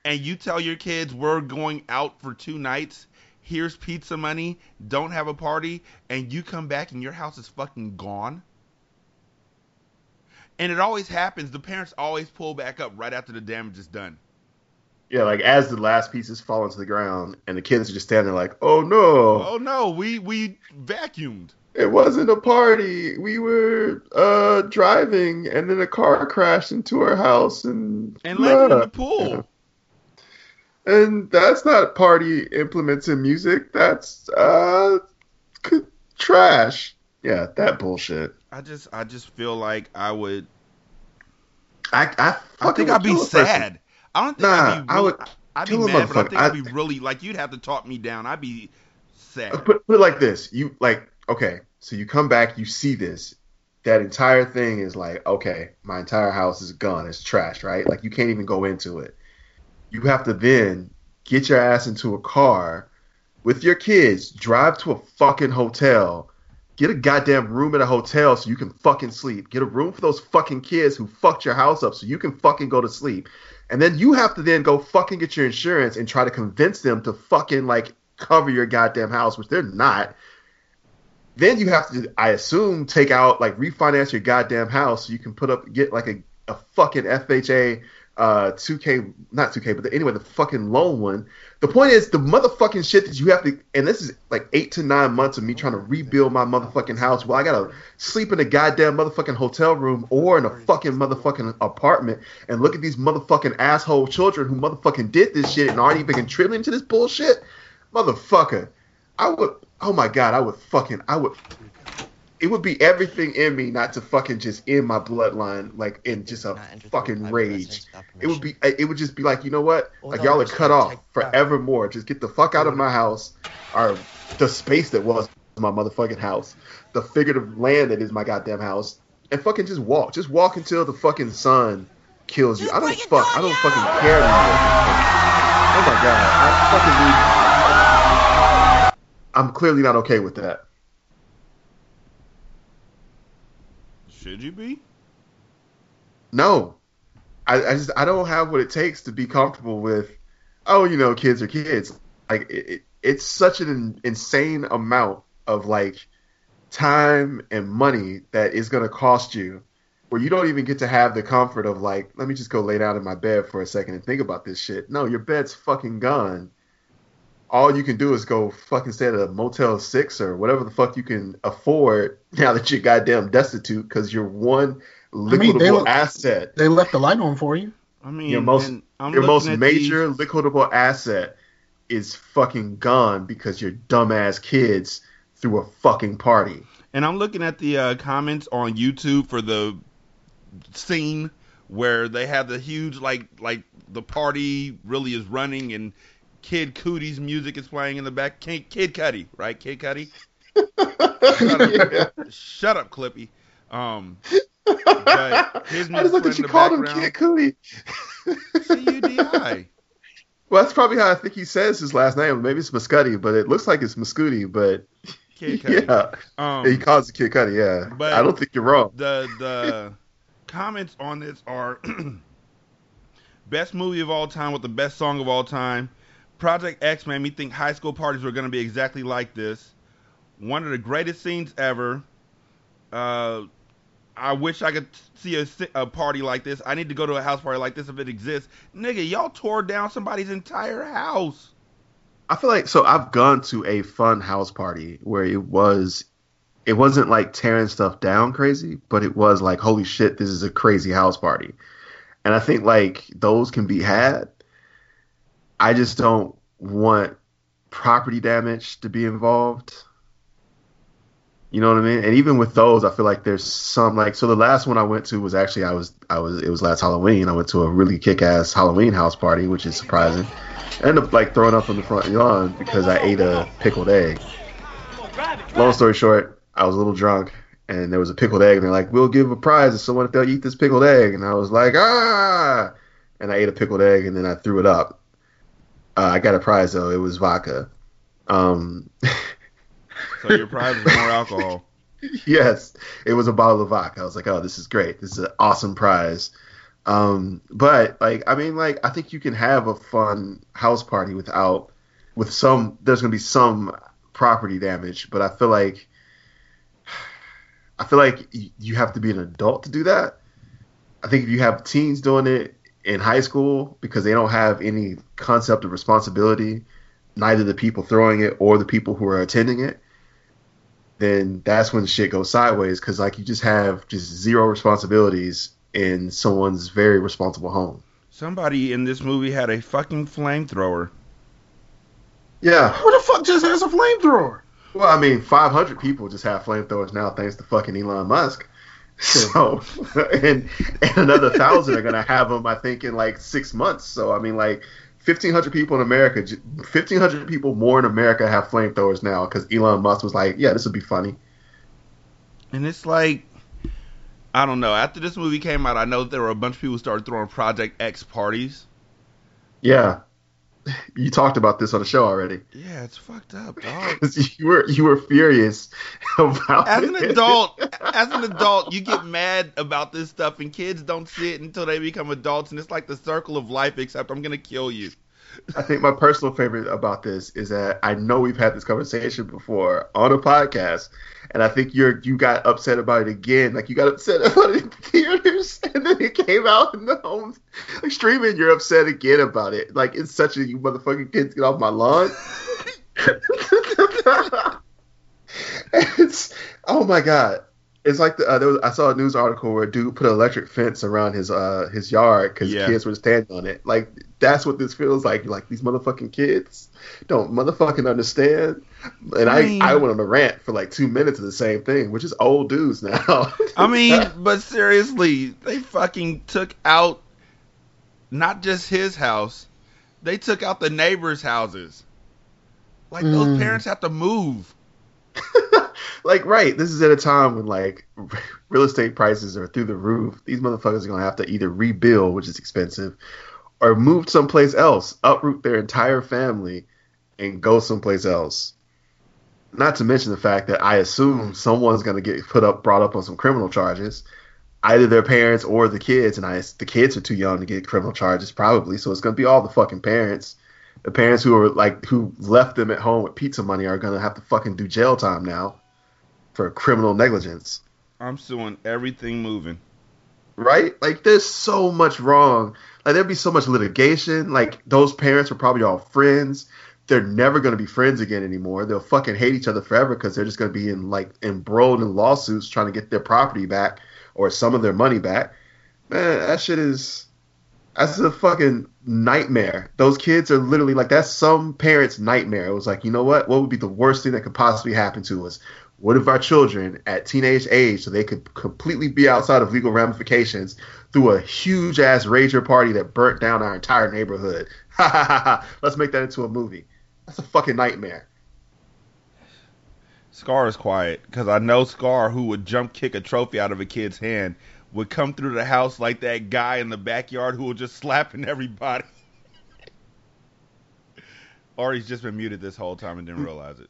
and you tell your kids we're going out for two nights. Here's pizza money. Don't have a party, and you come back and your house is fucking gone. And it always happens. The parents always pull back up right after the damage is done. Yeah, like as the last pieces fall into the ground, and the kids are just standing there like, "Oh no, Oh no, we we vacuumed. it wasn't a party. We were uh driving, and then a car crashed into our house, and And landed in the pool. And that's not party implements in music. That's uh c- trash. Yeah, that bullshit. I just I just feel like I would I I, I think I'd be kill a person. sad. I don't think Nah, I'd be I really, would I'd be mad, but I think I- I'd be really like you'd have to talk me down. I'd be sad. Put, put it like this. You like okay, so you come back, you see this. That entire thing is like, okay, my entire house is gone. It's trash, right? Like you can't even go into it. You have to then get your ass into a car with your kids, drive to a fucking hotel, get a goddamn room at a hotel so you can fucking sleep. Get a room for those fucking kids who fucked your house up so you can fucking go to sleep. And then you have to then go fucking get your insurance and try to convince them to fucking like cover your goddamn house, which they're not. Then you have to, I assume, take out like refinance your goddamn house so you can put up get like a, a fucking FHA uh 2K not 2K but the, anyway the fucking loan one. The point is the motherfucking shit that you have to and this is like 8 to 9 months of me trying to rebuild my motherfucking house. Well, I got to sleep in a goddamn motherfucking hotel room or in a fucking motherfucking apartment and look at these motherfucking asshole children who motherfucking did this shit and aren't even contributing to this bullshit. Motherfucker. I would oh my god, I would fucking I would it would be everything in me not to fucking just end my bloodline like in just a fucking rage. It would be it would just be like, you know what? Like y'all are cut off forevermore. Just get the fuck out of my house or the space that was my motherfucking house. The figurative land that is my goddamn house. And fucking just walk. Just walk until the fucking sun kills you. I don't fuck I don't fucking care anymore. Oh my god. I fucking need I'm clearly not okay with that. Should you be? No, I, I just I don't have what it takes to be comfortable with. Oh, you know, kids are kids. Like it, it, it's such an insane amount of like time and money that is going to cost you, where you don't even get to have the comfort of like, let me just go lay down in my bed for a second and think about this shit. No, your bed's fucking gone. All you can do is go fucking stay at a Motel Six or whatever the fuck you can afford <laughs> now that you're goddamn destitute because you're one mean, liquidable they asset. They left the light on for you. I mean, Your most I'm your most major these- liquidable asset is fucking gone because your dumbass kids threw a fucking party. And I'm looking at the uh, comments on YouTube for the scene where they have the huge like like the party really is running and Kid Cootie's music is playing in the back. Kid, Kid Cudi, right? Kid Cudi. <laughs> Shut up, Shut up Clippy. Um, But <laughs> his I just looked at you called him Kid Cudi. C-U-D-I. <laughs> Well, that's probably how I think he says his last name. Maybe it's Muscudi, but it looks like it's Muscudi. But Kid Cudi. yeah, Um, he calls it Kid Cudi. Yeah, but- I don't think you're wrong. the the comments on this are <clears throat> best movie of all time with the best song of all time. Project X made me think high school parties were going to be exactly like this. One of the greatest scenes ever. Uh, I wish I could see a, a party like this. I need to go to a house party like this if it exists. Nigga, y'all tore down somebody's entire house. I feel like so I've gone to a fun house party where it was it wasn't like tearing stuff down crazy, but it was like holy shit, this is a crazy house party. And I think like those can be had. I just don't want property damage to be involved. You know what I mean? And even with those, I feel like there's some like so the last one I went to was actually I was I was it was last Halloween. I went to a really kick ass Halloween house party, which is surprising. I ended up like throwing up on the front lawn because I ate a pickled egg. Long story short, I was a little drunk and there was a pickled egg and they're like, We'll give a prize if someone if they'll eat this pickled egg and I was like, ah and I ate a pickled egg and then I threw it up. Uh, I got a prize though, it was vodka. Um <laughs> So your prize was more alcohol. <laughs> yes, it was a bottle of vodka. I was like, oh, this is great. This is an awesome prize. Um, but like, I mean, like, I think you can have a fun house party without, with some. There's gonna be some property damage, but I feel like, <sighs> I feel like you have to be an adult to do that. I think if you have teens doing it in high school because they don't have any concept of responsibility, neither the people throwing it or the people who are attending it, then that's when shit goes sideways because like you just have just zero responsibilities in someone's very responsible home. Somebody in this movie had a fucking flamethrower. Yeah. Who the fuck just has a flamethrower? Well, I mean, 500 people just have flamethrowers now thanks to fucking Elon Musk. So, <laughs> and, and another thousand are gonna have them, I think, in like six months. So, I mean, like 1,500 people in America, 1,500 people more in America have flamethrowers now because Elon Musk was like, yeah, this would be funny. And it's like, I don't know. After this movie came out, I know that there were a bunch of people who started throwing Project X parties. Yeah, <laughs> you talked about this on the show already. Yeah, it's fucked up, dog. <laughs> you were you were furious <laughs> about As an it. adult, as an adult, you get mad about this stuff, and kids don't see it until they become adults, and it's like the circle of life. Except I'm gonna kill you. I think my personal favorite about this is that I know we've had this conversation before on a podcast, and I think you're you got upset about it again. Like you got upset <laughs> about it in theaters, <laughs> and then it came out in the home like streaming. You're upset again about it. Like it's such a you motherfucking kids get off my lawn. <laughs> it's oh my god. It's like the, uh, there was, I saw a news article where a dude put an electric fence around his uh his yard because Yeah. kids were standing on it. Like that's what this feels like. Like these motherfucking kids don't motherfucking understand. And I I mean- I went on a rant for like two minutes of the same thing, which is old dudes now. I mean, but seriously, they fucking took out not just his house, they took out the neighbors' houses. Like those Mm. parents have to move. <laughs> like right, this is at a time when like <laughs> real estate prices are through the roof. These motherfuckers are gonna have to either rebuild, which is expensive, or move someplace else, uproot their entire family, and go someplace else. Not to mention the fact that I assume someone's gonna get put up, brought up on some criminal charges, either their parents or the kids, and I the kids are too young to get criminal charges probably, so it's gonna be all the fucking parents. The parents who are like who left them at home with pizza money are gonna have to fucking do jail time now for criminal negligence. I'm suing everything moving. Right? Like there's so much wrong. Like there'd be so much litigation. Like those parents were probably all friends. They're never gonna be friends again anymore. They'll fucking hate each other forever because they're just gonna be in like embroiled in lawsuits trying to get their property back or some of their money back. Man, that shit is that's a fucking nightmare. Those kids are literally like that's some parents' nightmare. It was like, you know what? What would be the worst thing that could possibly happen to us? What if our children at teenage age, so they could completely be outside of legal ramifications, through a huge ass rager party that burnt down our entire neighborhood? <laughs> Let's make that into a movie. That's a fucking nightmare. Scar is quiet because I know Scar, who would jump kick a trophy out of a kid's hand, would come through the house like that guy in the backyard who was just <laughs> slapping everybody. or he's just been muted this whole time and didn't realize it.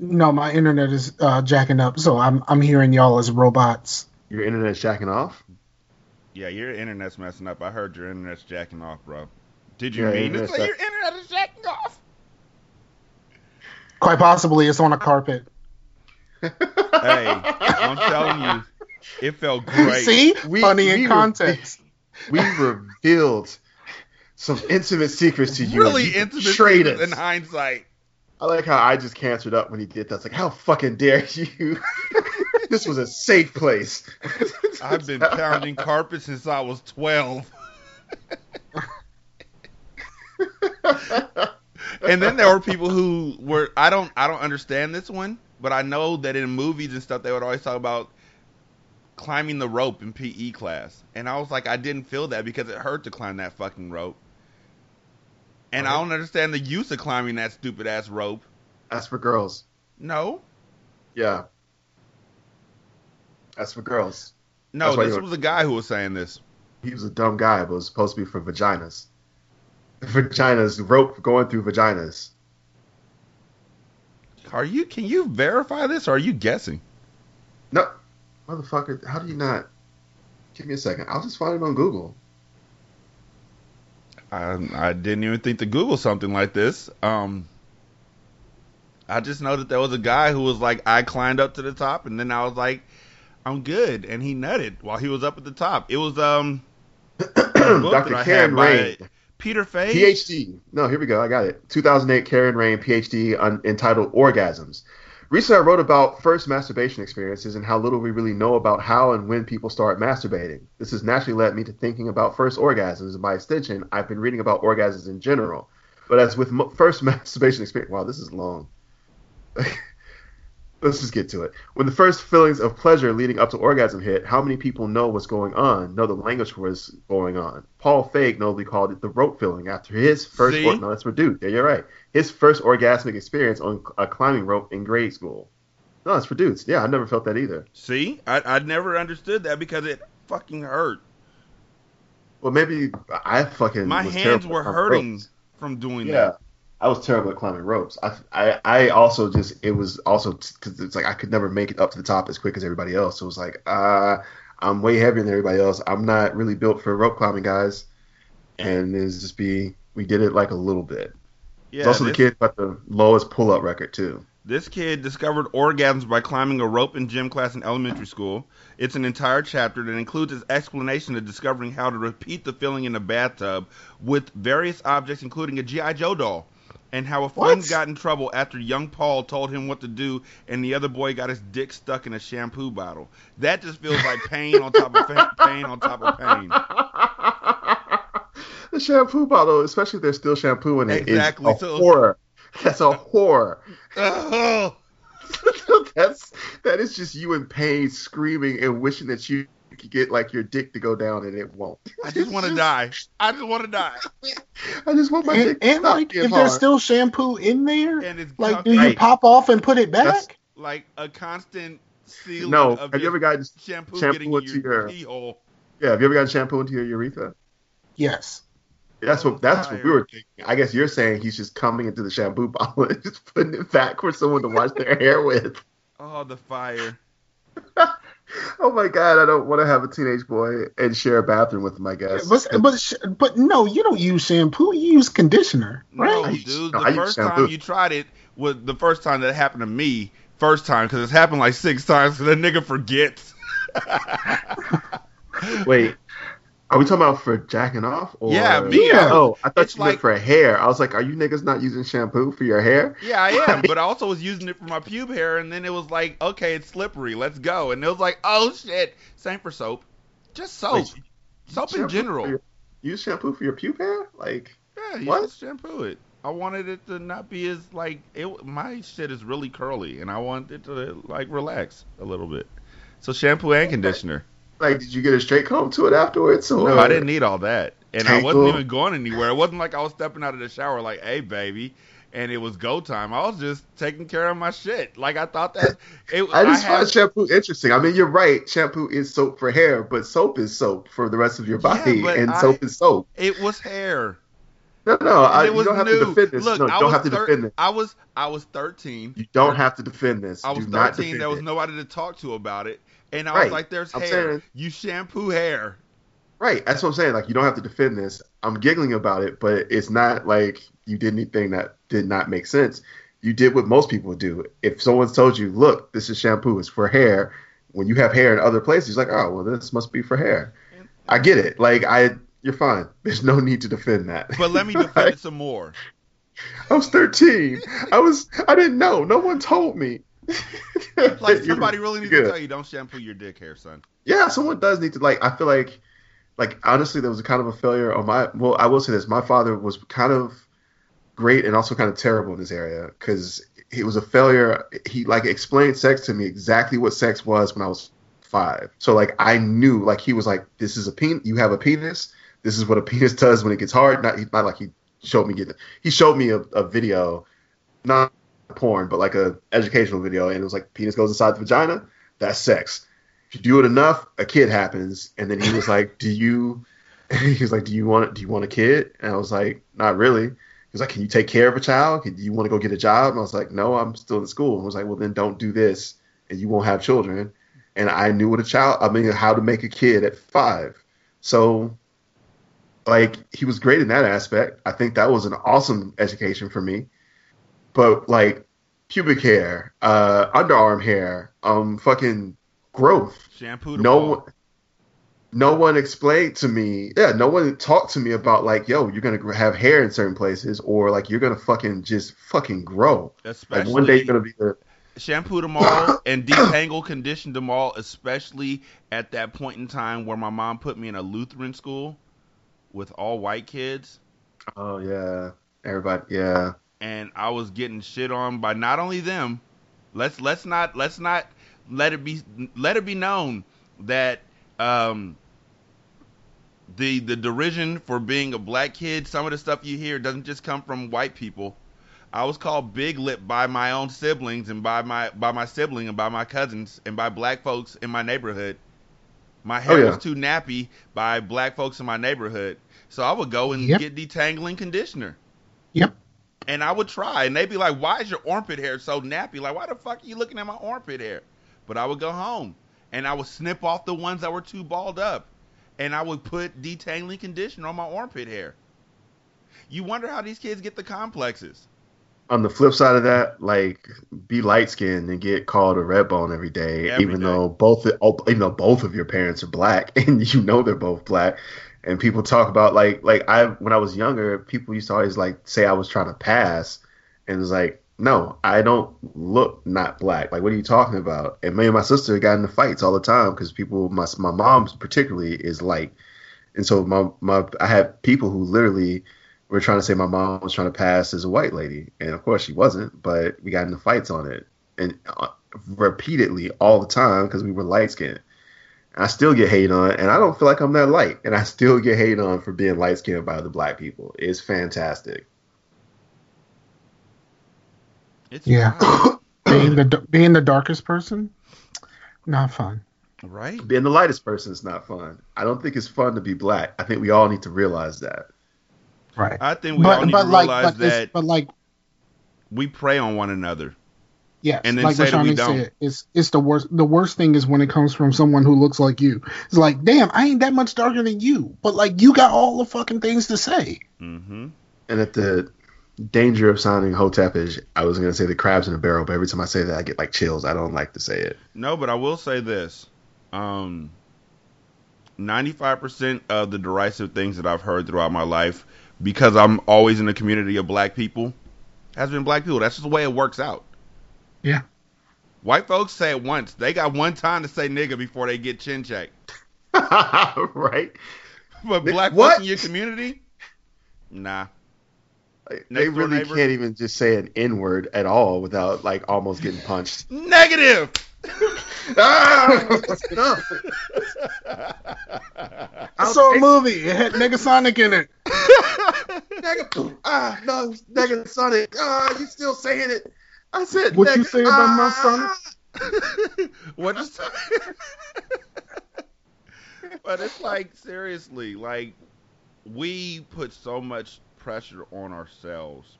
No, my internet is uh, jacking up, so I'm I'm hearing y'all as robots. Your internet's jacking off. Yeah, your internet's messing up. I heard your internet's jacking off, bro. Did you Yeah, mean to say your internet is jacking off? Quite possibly, it's on a carpet. Hey, I'm telling you, it felt <laughs> great. See, We- funny in we were- context. <laughs> we revealed some intimate secrets to you. really you intimate secrets us. in hindsight. I like how I just canceled up when he did that. It's like, how fucking dare you? <laughs> this was a safe place. I've been pounding carpet since I was 12. and then there were people who were I don't I don't understand this one, but I know that in movies and stuff they would always talk about climbing the rope in PE class. And I was like I didn't feel that because it hurt to climb that fucking rope. And I don't understand the use of climbing that stupid ass rope. That's for girls. No. Yeah. That's for girls. No, this was a guy who was saying this. He was a dumb guy, but it was supposed to be for vaginas. <laughs> Vaginas, rope going through vaginas. Are you can you verify this or are you guessing? No, motherfucker, how do you not? Give me a second. I'll just find it on Google. I I didn't even think to Google something like this. Um, I just know that there was a guy who was like, I climbed up to the top, and then I was like, I'm good, and he nutted while he was up at the top. It was um <coughs> Dr. Karen Rayne, Peter Fay. PhD. No, here we go. I got it. 2008, Karen Rayne, PhD, un- entitled Orgasms. Recently, I wrote about first masturbation experiences and how little we really know about how and when people start masturbating. This has naturally led me to thinking about first orgasms, and by extension, I've been reading about orgasms in general. But as with first <laughs> masturbation experience, wow, this is long. <laughs> Let's just get to it. When the first feelings of pleasure leading up to orgasm hit, how many people know what's going on, know the language for what's going on? Paul Feig notably called it the rope feeling after his first. See? Or- no, that's for dude. Yeah, you're right. His first orgasmic experience on a climbing rope in grade school. No, that's for dudes. Yeah, I never felt that either. See, I I never understood that because it fucking hurt. Well, maybe I fucking. My hands were hurting ropes. from doing Yeah, that. I was terrible at climbing ropes. I, I, I also just it was also because it's like I could never make it up to the top as quick as everybody else. So it was like, uh, I'm way heavier than everybody else. I'm not really built for rope climbing, guys. And it's just be we did it like a little bit. Yeah, it's also this- the kid got the lowest pull up record too. This kid discovered orgasms by climbing a rope in gym class in elementary school. It's an entire chapter that includes his explanation of discovering how to repeat the feeling in a bathtub with various objects, including a G.I. Joe doll, and how a friend What? got in trouble after young Paul told him what to do and the other boy got his dick stuck in a shampoo bottle. That just feels like pain on top of <laughs> pain on top of pain. <laughs> the shampoo bottle, especially if there's still shampoo in it, is Exactly, a so- horror. That's a horror. Ugh. <laughs> Oh. That's that is just you in pain, screaming and wishing that you could get like your dick to go down and it won't. <laughs> I just want to die. I just want to die. I just want my And, dick and stop like, being if there's still shampoo in there, And it's like, con- do you pop off and put it back? That's- like a constant seal no. of Have you your ever gotten shampoo, shampoo getting into your, your- yeah? Have you ever gotten shampoo into your urethra? yes. That's what that's what we were thinking. I guess you're saying he's just coming into the shampoo <laughs> bottle and just putting it back for someone to wash their hair with. Oh, the fire. <laughs> Oh my god, I don't want to have a teenage boy and share a bathroom with him. I guess. But but sh- but no, you don't use shampoo. You use conditioner, right? No, dude. no, The I first time you tried it was the first time that happened to me. First time because it's happened like six times because the nigga forgets. <laughs> Wait, are we talking about for jacking off? Or... Yeah, me, I- Oh, I thought it's you meant like- for hair. I was like, are you niggas not using shampoo for your hair? yeah, I am, but I also was using it for my pube hair, and then it was like, okay, it's slippery. Let's go. And it was like, oh shit. Same for soap. Just soap. Wait, soap in general. for your- use shampoo for your pube hair? Like, Yeah, you What? just shampoo it. I wanted it to not be as like it. My shit is really curly, and I want it to like relax a little bit. So shampoo and conditioner. Like, did you get a straight comb to it afterwards? Or... No, I didn't need all that, and I wasn't even going anywhere. It wasn't like I was stepping out of the shower like, "Hey, baby," and it was go time. I was just taking care of my shit. Like I thought that <laughs> it. I just had- find shampoo interesting. I mean, you're right. Shampoo is soap for hair, but soap is soap for the rest of your body, but and I- soap is soap. it was hair. No, no, I, it you was don't have to defend this. Look, no, I don't was have to thir- defend this. I was I was 13. You don't have to defend this. I was Do 13. defend There was it. nobody to talk to about it, and I Right. was like, "There's I'm hair. saying- you shampoo hair." Right. That's what I'm saying. Like, you don't have to defend this. I'm giggling about it, but it's not like you did anything that did not make sense. You did what most people do. If someone's told you, look, this is shampoo, it's for hair, when you have hair in other places, like, oh, well, this must be for hair. I get it. Like, I, you're fine. There's no need to defend that. But let me defend <laughs> it some more. I was 13. I was, I didn't know. No one told me. Like <laughs> somebody really needs good. to tell you, don't shampoo your dick hair, son. Yeah, someone does need to like. I feel like, like honestly, there was a kind of a failure on my. Well, I will say this: my father was kind of great and also kind of terrible in this area because he was a failure. He like explained sex to me exactly what sex was when I was five. So like I knew like he was like, this is a pen. You have a penis. This is what a <laughs> penis does when it gets hard. Not not like he showed me getting. He showed me a, a video, not porn, but like a educational video, and it was like penis goes inside the vagina. That's sex if you do it enough, a kid happens. And then he was <laughs> like, "Do you?" <laughs> He was like, "Do you want? Do you want a kid?" And I was like, "Not really." He was like, "Can you take care of a child? Can, do you want to go get a job?" And I was like, "No, I'm still in school." And I was like, "Well, then don't do this, and you won't have children." And I knew what a child. I mean, how to make a kid at five. So, like, he was great in that aspect. I think that was an awesome education for me. But like, pubic hair, uh, underarm hair, um, fucking growth. Shampoo no one no one explained to me yeah no one talked to me about like yo you're gonna have hair in certain places or like you're gonna fucking just fucking grow. Like one day you're gonna be the shampoo them all <coughs> and detangle condition them all, especially at that point in time where my mom put me in a Lutheran school with all white kids. oh yeah. Everybody yeah and I was getting shit on by not only them. Let's let's not let's not let it be let it be known that um the the derision for being a black kid, some of the stuff you hear doesn't just come from white people. I was called big lip by my own siblings and by my by my sibling and by my cousins and by black folks in my neighborhood. My hair Oh, yeah. was too nappy by black folks in my neighborhood. So I would go and Yep. get detangling conditioner. Yep. And I would try, and they'd be like, "Why is your armpit hair so nappy? Like, why the fuck are you looking at my armpit hair?" But I would go home, and I would snip off the ones that were too balled up, and I would put detangling conditioner on my armpit hair. You wonder how these kids get the complexes. on the flip side of that like be light skinned and get called a red bone every day Every even day. though both oh, even though both of your parents are black <laughs> and you know they're both black and people talk about like like I when I was younger people used to always like say I was trying to pass and it's like no I don't look not black like what are you talking about and me and my sister got into fights all the time because people my my mom particularly is like, and so my my I had people who literally were trying to say my mom was trying to pass as a white lady, and of course she wasn't. But we got into fights on it, and uh, repeatedly all the time because we were light skinned. I still get hate on, and I don't feel like I'm that light, and I still get hate on for being light skinned by the black people. It's fantastic. It's Yeah. <coughs> being the being the darkest person, not fun. right? Being the lightest person is not fun. I don't think it's fun to be black. I think we all need to realize that. Right. I think we all need but to like realize but that but like we prey on one another. Yes, and then like say that we Rashani don't. said, it's it's the worst. The worst thing is when it comes from someone who looks like you. It's like, damn, I ain't that much darker than you, but like you got all the fucking things to say. hmm And at the danger of sounding hotepish, I was going to say the crabs in a barrel, but every time I say that, I get like chills. I don't like to say it. No, but I will say this. Um, 95% of the derisive things that I've heard throughout my life, because I'm always in a community of black people, has been black people. That's just the way it works out. Yeah. White folks say it once. They got one time to say nigga before they get chin checked. <laughs> right? But black what? folks in your community, nah. Like, Next they really neighbor? can't even just say an N word at all without like almost getting punched. Negative. <laughs> ah, that's enough. I saw a movie. It had Negasonic in it. <laughs> nigga, ah, no, nigga, Sonic, ah, you still saying it? I said, What you say about my ah. <laughs> what is <laughs> but it's like seriously like we put so much pressure on ourselves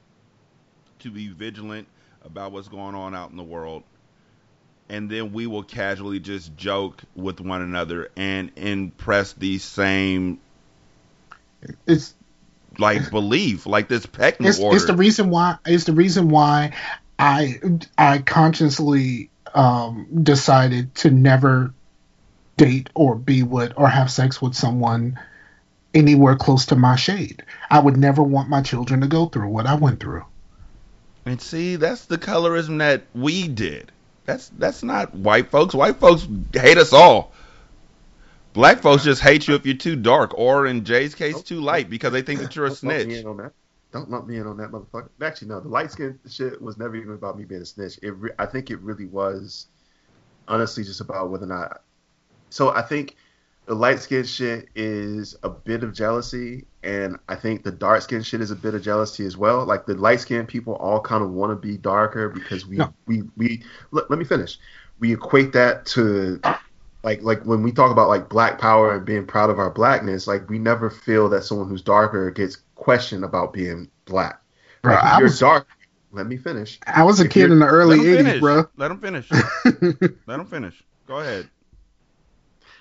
to be vigilant about what's going on out in the world and then we will casually just joke with one another and impress these same It's like belief like this pecking it's, order it's the reason why it's the reason why I I consciously um, decided to never date or be with or have sex with someone anywhere close to my shade. I would never want my children to go through what I went through. And see, that's the colorism that we did. That's that's not white folks. White folks hate us all. Black folks just hate you if you're too dark, or in Jay's case, too light, because they think that you're a Don't lump me snitch. In on that. Don't lump me in on that motherfucker. Actually, no. The light skin shit was never even about me being a snitch. It, re- I think it really was, honestly, just about whether or not. So I think the light skin shit is a bit of jealousy, and I think the dark skin shit is a bit of jealousy as well. Like the light skin people all kind of want to be darker because we No. we we. Let, let me finish. We equate that to like like when we talk about like black power and being proud of our blackness, like we never feel that someone who's darker gets questioned about being black. Bro, Like, I you're was- dark. Let me finish. I was a If kid in the early '80s, bro. Let him finish. <laughs> Let him finish. Go ahead.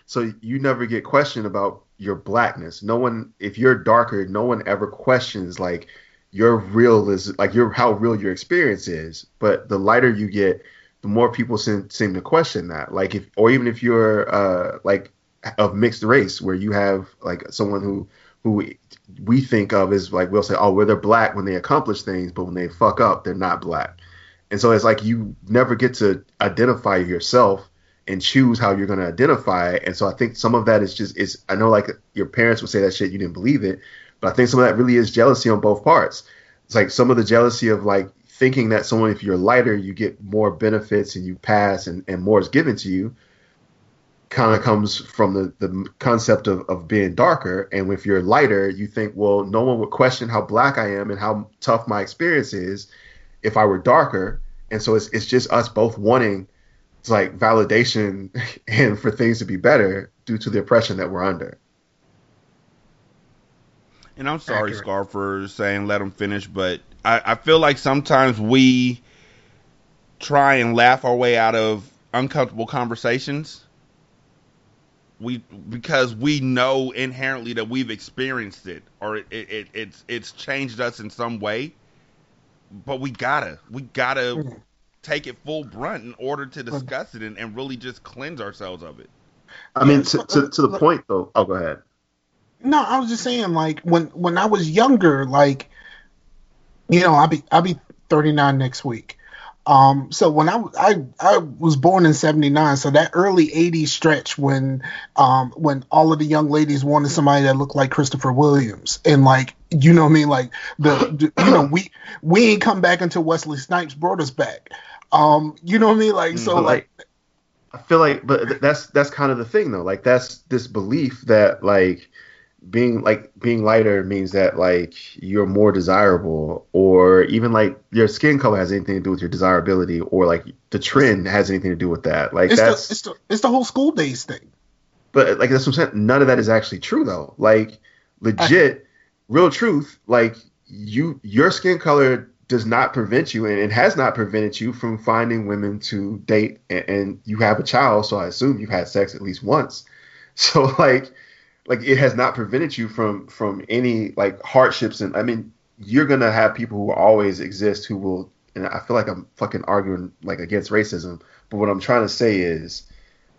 So you never get questioned about your blackness. No one, if you're darker, no one ever questions like your real is like your how real your experience is. But the lighter you get, the more people seem seem to question that. Like if, or even if you're uh like of mixed race, where you have like someone who who we think of as like we'll say, oh, well they're black when they accomplish things, but when they fuck up, they're not black. And so it's like you never get to identify yourself and choose how you're going to identify. And so I think some of that is just is I know like your parents would say that shit you didn't believe it, but I think some of that really is jealousy on both parts. It's like some of the jealousy of like thinking that someone if you're lighter you get more benefits and you pass and, and more is given to you kind of comes from the, the concept of, of being darker and if you're lighter you think well no one would question how black i am and how tough my experience is if i were darker and so it's, it's just us both wanting it's like validation <laughs> and for things to be better due to the oppression that we're under And I'm sorry, Accurate. Scar, for saying let him finish, but I, I feel like sometimes we try and laugh our way out of uncomfortable conversations. We because we know inherently that we've experienced it or it, it, it it's it's changed us in some way. But we gotta we gotta Mhm. take it full brunt in order to discuss it and, and really just cleanse ourselves of it. i mean to, to, to the point though oh go ahead No, I was just saying, like when when I was younger, like you know, I'll be I'll be 39 next week. Um, so when I I I was born in '79, so that early '80s stretch when um when all of the young ladies wanted somebody that looked like Christopher Williams, and like you know what I mean, like the, the you know we we ain't come back until Wesley Snipes brought us back. Um, you know what I mean, like so like like I feel like, but that's that's kind of the thing though. Like that's this belief that like being like being lighter means that like you're more desirable, or even like your skin color has anything to do with your desirability, or like the trend has anything to do with that. Like it's the, that's it's the it's the whole school days thing. but like that's what I'm saying. None of that is actually true though. Like legit, real truth. Like you, your skin color does not prevent you, and it has not prevented you from finding women to date. And, and you have a child, so I assume you've had sex at least once. <laughs> So like, like it has not prevented you from from any like hardships. And I mean, you're gonna have people who always exist who will. And I feel like I'm fucking arguing like against racism. But what I'm trying to say is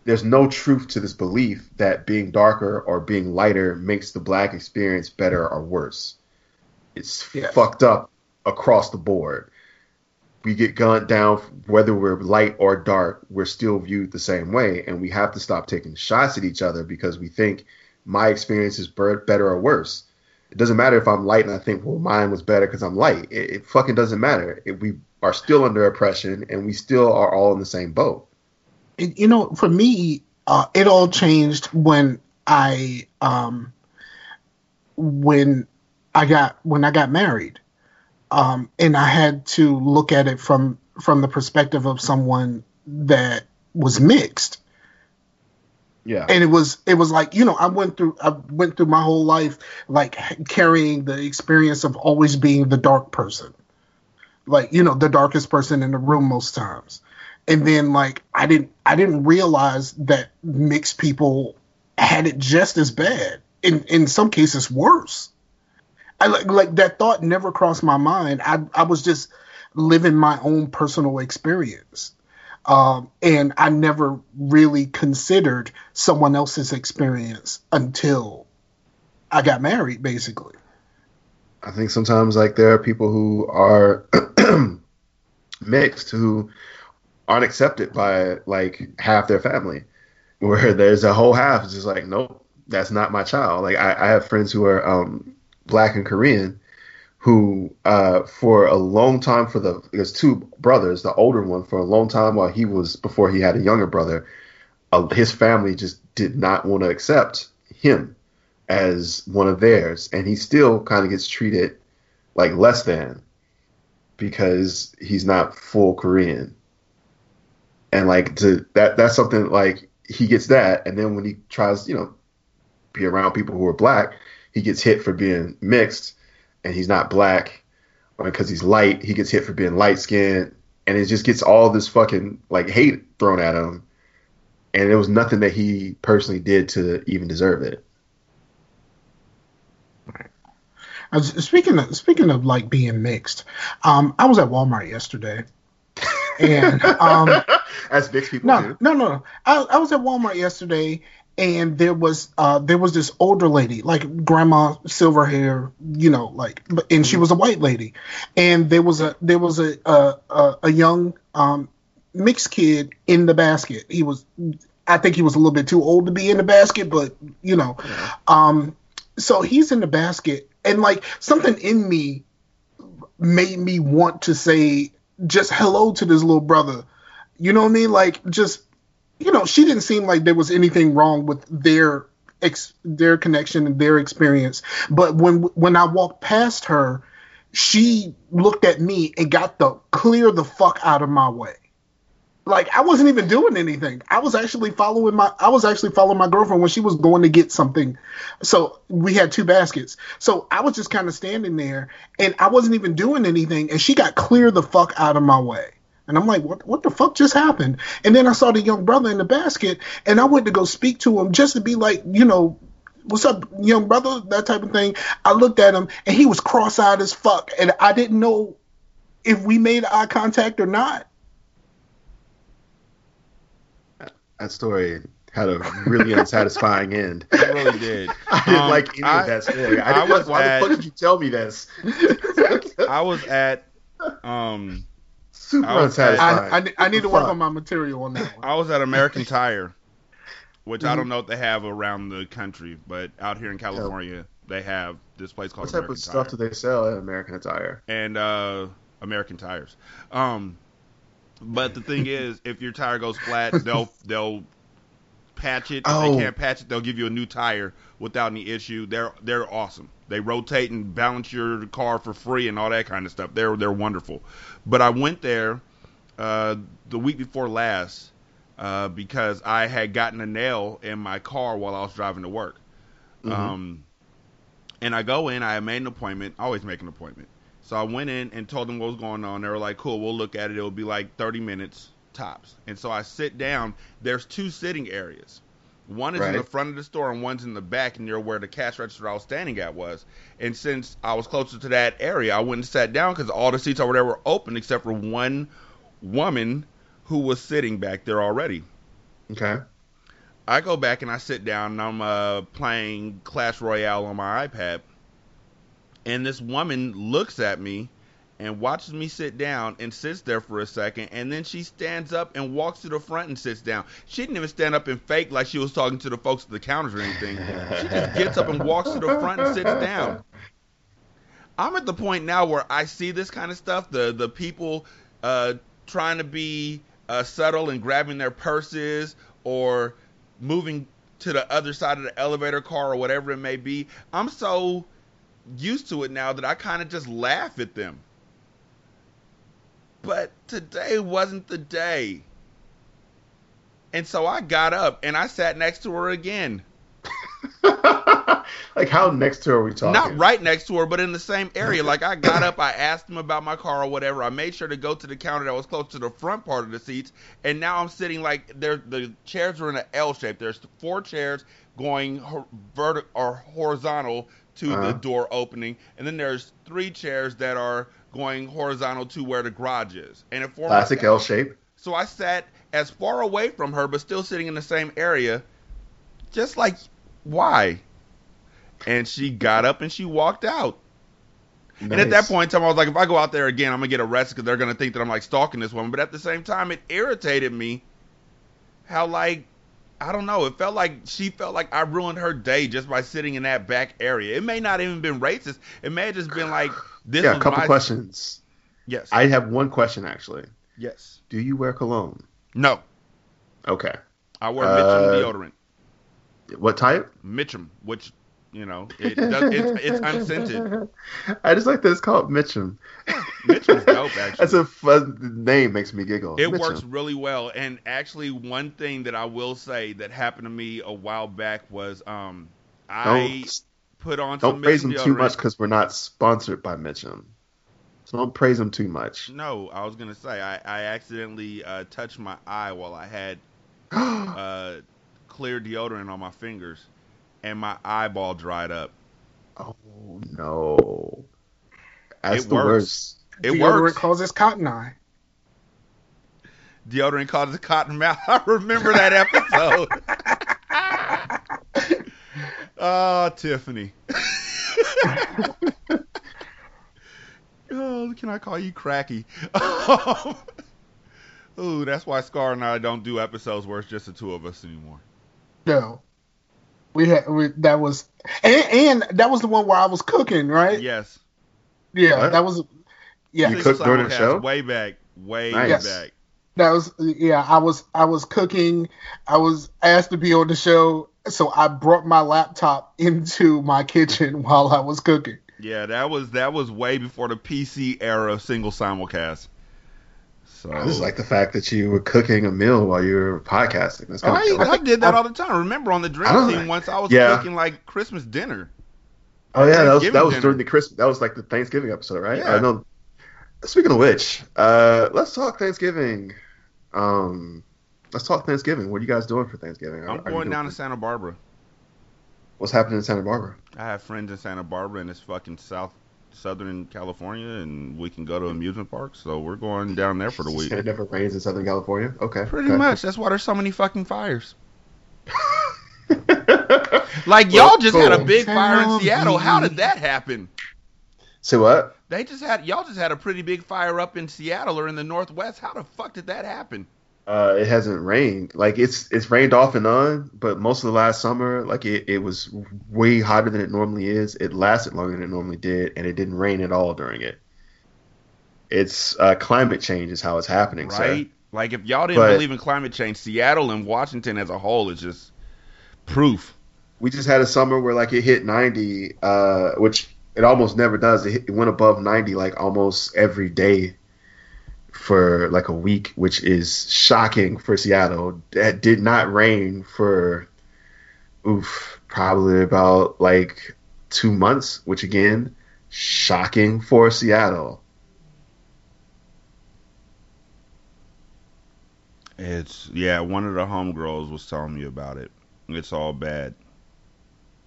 there's no truth to this belief that being darker or being lighter makes the black experience better or worse. It's Yes. fucked up across the board. We get gunned down whether we're light or dark, we're still viewed the same way, and we have to stop taking shots at each other because we think my experience is better or worse. It doesn't matter if I'm light and I think, well, mine was better because I'm light. It, it fucking doesn't matter. If we are still under oppression and we still are all in the same boat. it, you know, for me, uh, it all changed when I, um, when I got when I got married, um, and I had to look at it from from the perspective of someone that was mixed Yeah. and it was it was like you know i went through i went through my whole life like carrying the experience of always being the dark person. Like you know the darkest person in the room most times. And then like i didn't i didn't realize that mixed people had it just as bad. In in some cases worse. I like like that thought never crossed my mind. I i was just living my own personal experience um, and I never really considered someone else's experience until I got married, basically. I think sometimes like there are people who are <clears throat> mixed who aren't accepted by like half their family, where <laughs> there's a whole half is just like, nope, that's not my child. Like I, I have friends who are um, black and Korean who uh, for a long time for the there's two brothers, the older one for a long time while he was before he had a younger brother, uh, his family just did not want to accept him as one of theirs, and he still kind of gets treated like less than because he's not full Korean. And like to that that's something like he gets that, and then when he tries, you know, be around people who are black, he gets hit for being mixed, and he's not black, because he's light, he gets hit for being light skinned, and it just gets all this fucking like hate thrown at him, and it was nothing that he personally did to even deserve it. I was, speaking of speaking of like being mixed, um, I was at Walmart yesterday, and um, <laughs> As mixed people no, do. no, no, no. I, I was at Walmart yesterday, and there was uh there was this older lady, like grandma, silver hair, you know, like, and she was a white lady, and there was a there was a a, a, a young um mixed kid in the basket. He was, I think he was a little bit too old to be in the basket, but you know, um, so he's in the basket, and like something in me made me want to say just hello to this little brother. You know what I mean? Like just you know, she didn't seem like there was anything wrong with their ex their connection and their experience. But when when I walked past her, she looked at me and got the clear the fuck out of my way. Like I wasn't even doing anything. I was actually following my I was actually following my girlfriend when she was going to get something. So we had two baskets. So I was just kind of standing there and I wasn't even doing anything and she got clear the fuck out of my way. And I'm like, what what the fuck just happened? And then I saw the young brother in the basket and I went to go speak to him just to be like, you know, what's up, young brother? That type of thing. I looked at him and he was cross eyed as fuck. And I didn't know if we made eye contact or not. That story had a really unsatisfying end. <laughs> It really did. I didn't Um, like any I- of that story. I, I didn't, was why at- the fuck did you tell me this? I was at um Super I was at- I, I, I need to work on my material on that one. I was at American Tire, which Mm-hmm. I don't know if they have around the country, but out here in California they have this place called What type American of stuff Tire. do they sell at American Tire? and uh, American tires. Um, but the thing is, if your tire goes flat, <laughs> they'll they'll patch it. If Oh. they can't patch it, they'll give you a new tire without any issue. They're they're awesome. They rotate and balance your car for free and all that kind of stuff. They're they're wonderful. But I went there uh, the week before last uh, because I had gotten a nail in my car while I was driving to work. Um, and I go in, I made an appointment. I always make an appointment. So I went in and told them what was going on. They were like, cool, we'll look at it. It'll be like 30 minutes tops. And so I sit down. There's two sitting areas. One is in the front of the store and one's in the back near where the cash register I was standing at was. And since I was closer to that area, I went and sat down because all the seats over there were open except for one woman who was sitting back there already. Okay. I go back and I sit down and I'm uh, playing Clash Royale on my iPad. And this woman looks at me and watches me sit down and sits there for a second. And then she stands up and walks to the front and sits down. She didn't even stand up and fake like she was talking to the folks at the counters or anything. She just gets up and walks to the front and sits down. I'm at the point now where I see this kind of stuff. The the people uh, trying to be uh, subtle and grabbing their purses or moving to the other side of the elevator car or whatever it may be. I'm so used to it now that I kind of just laugh at them. But today wasn't the day. And so I got up and I sat next to her again. <laughs> like how next to her are we talking? Not right next to her, but in the same area. Like I got up, I asked him about my car or whatever. I made sure to go to the counter that was close to the front part of the seats, and now I'm sitting like there. The chairs are in an L shape. There's four chairs going vertical or horizontal to Uh-huh. the door opening, and then there's three chairs that are going horizontal to where the garage is. And it forms Classic L shape. so I sat as far away from her, but still sitting in the same area, just like, why? And she got up and she walked out. And at that point in time, I was like, if I go out there again, I'm gonna get arrested because they're gonna think that I'm like stalking this woman. But at the same time, it irritated me how like I don't know. It felt like she felt like I ruined her day just by sitting in that back area. It may not even been racist. It may have just been like this. yeah, a couple questions. Yes. I have one question actually. yes. Do you wear cologne? No. Okay. I wear Uh, Mitchum deodorant. What type? Mitchum, which you know it does, it's it's unscented. <laughs> I just like that it's called Mitchum. <laughs> Mitchum's dope, <laughs> actually. That's a fun name. Makes me giggle. It Mitchum. works really well. And actually, one thing that I will say that happened to me a while back was um I Don't put on don't praise Mitchum them too deodorant. much because we're not sponsored by Mitchum. So don't praise them too much. No, I was gonna say I I accidentally uh, touched my eye while I had <gasps> uh, clear deodorant on my fingers, and my eyeball dried up. oh no, that's It the works. worst. It works. Deodorant works. causes cotton eye. Deodorant causes a cotton mouth. <laughs> I remember that episode. <laughs> oh, Tiffany. <laughs> oh, can I call you Cracky? <laughs> Ooh, that's why Scar and I don't do episodes where it's just the two of us anymore. No, we had we, that was and, and that was the one where I was cooking, right? Yes. Yeah, What? that was yeah. You cooked during the show? Way back. Way Nice. back. That was yeah. I was I was cooking. I was asked to be on the show, so I brought my laptop <laughs> into my kitchen while I was cooking. Yeah, that was that was way before the PC era of single simulcast. So I just like the fact that you were cooking a meal while you were podcasting. That's kind I, of I did that all the time. Remember on the dream team know. once I was Yeah. cooking like Christmas dinner. Oh yeah, that was that was dinner. during the Christmas. That was like the Thanksgiving episode, right? Yeah. I know. Speaking of which, uh, let's talk Thanksgiving. Um, let's talk Thanksgiving. What are you guys doing for Thanksgiving? I'm are you going doing- down to Santa Barbara. What's happening in Santa Barbara? I have friends in Santa Barbara and it's fucking South Southern California, and we can go to amusement parks. So we're going down there for the week. It never rains in Southern California. Okay, Pretty okay. much. That's why there's so many fucking fires. <laughs> Like y'all just had a cool. big fire in Tell Seattle. How did that happen? Say what? They just had y'all just had a pretty big fire up in Seattle or in the Northwest. How the fuck did that happen? Uh, it hasn't rained. Like it's it's rained off and on, but most of the last summer, like it, it was way hotter than it normally is. It lasted longer than it normally did, and it didn't rain at all during it. It's uh, climate change is how it's happening, sir. Right? Like if y'all didn't But- believe in climate change, Seattle and Washington as a whole is just proof. we just had a summer where like it hit 90 uh which it almost never does it, hit, it went above 90 like almost every day for like a week which is shocking for seattle that did not rain for oof probably about like two months which again shocking for seattle It's yeah, one of the homegirls was telling me about it. It's all bad.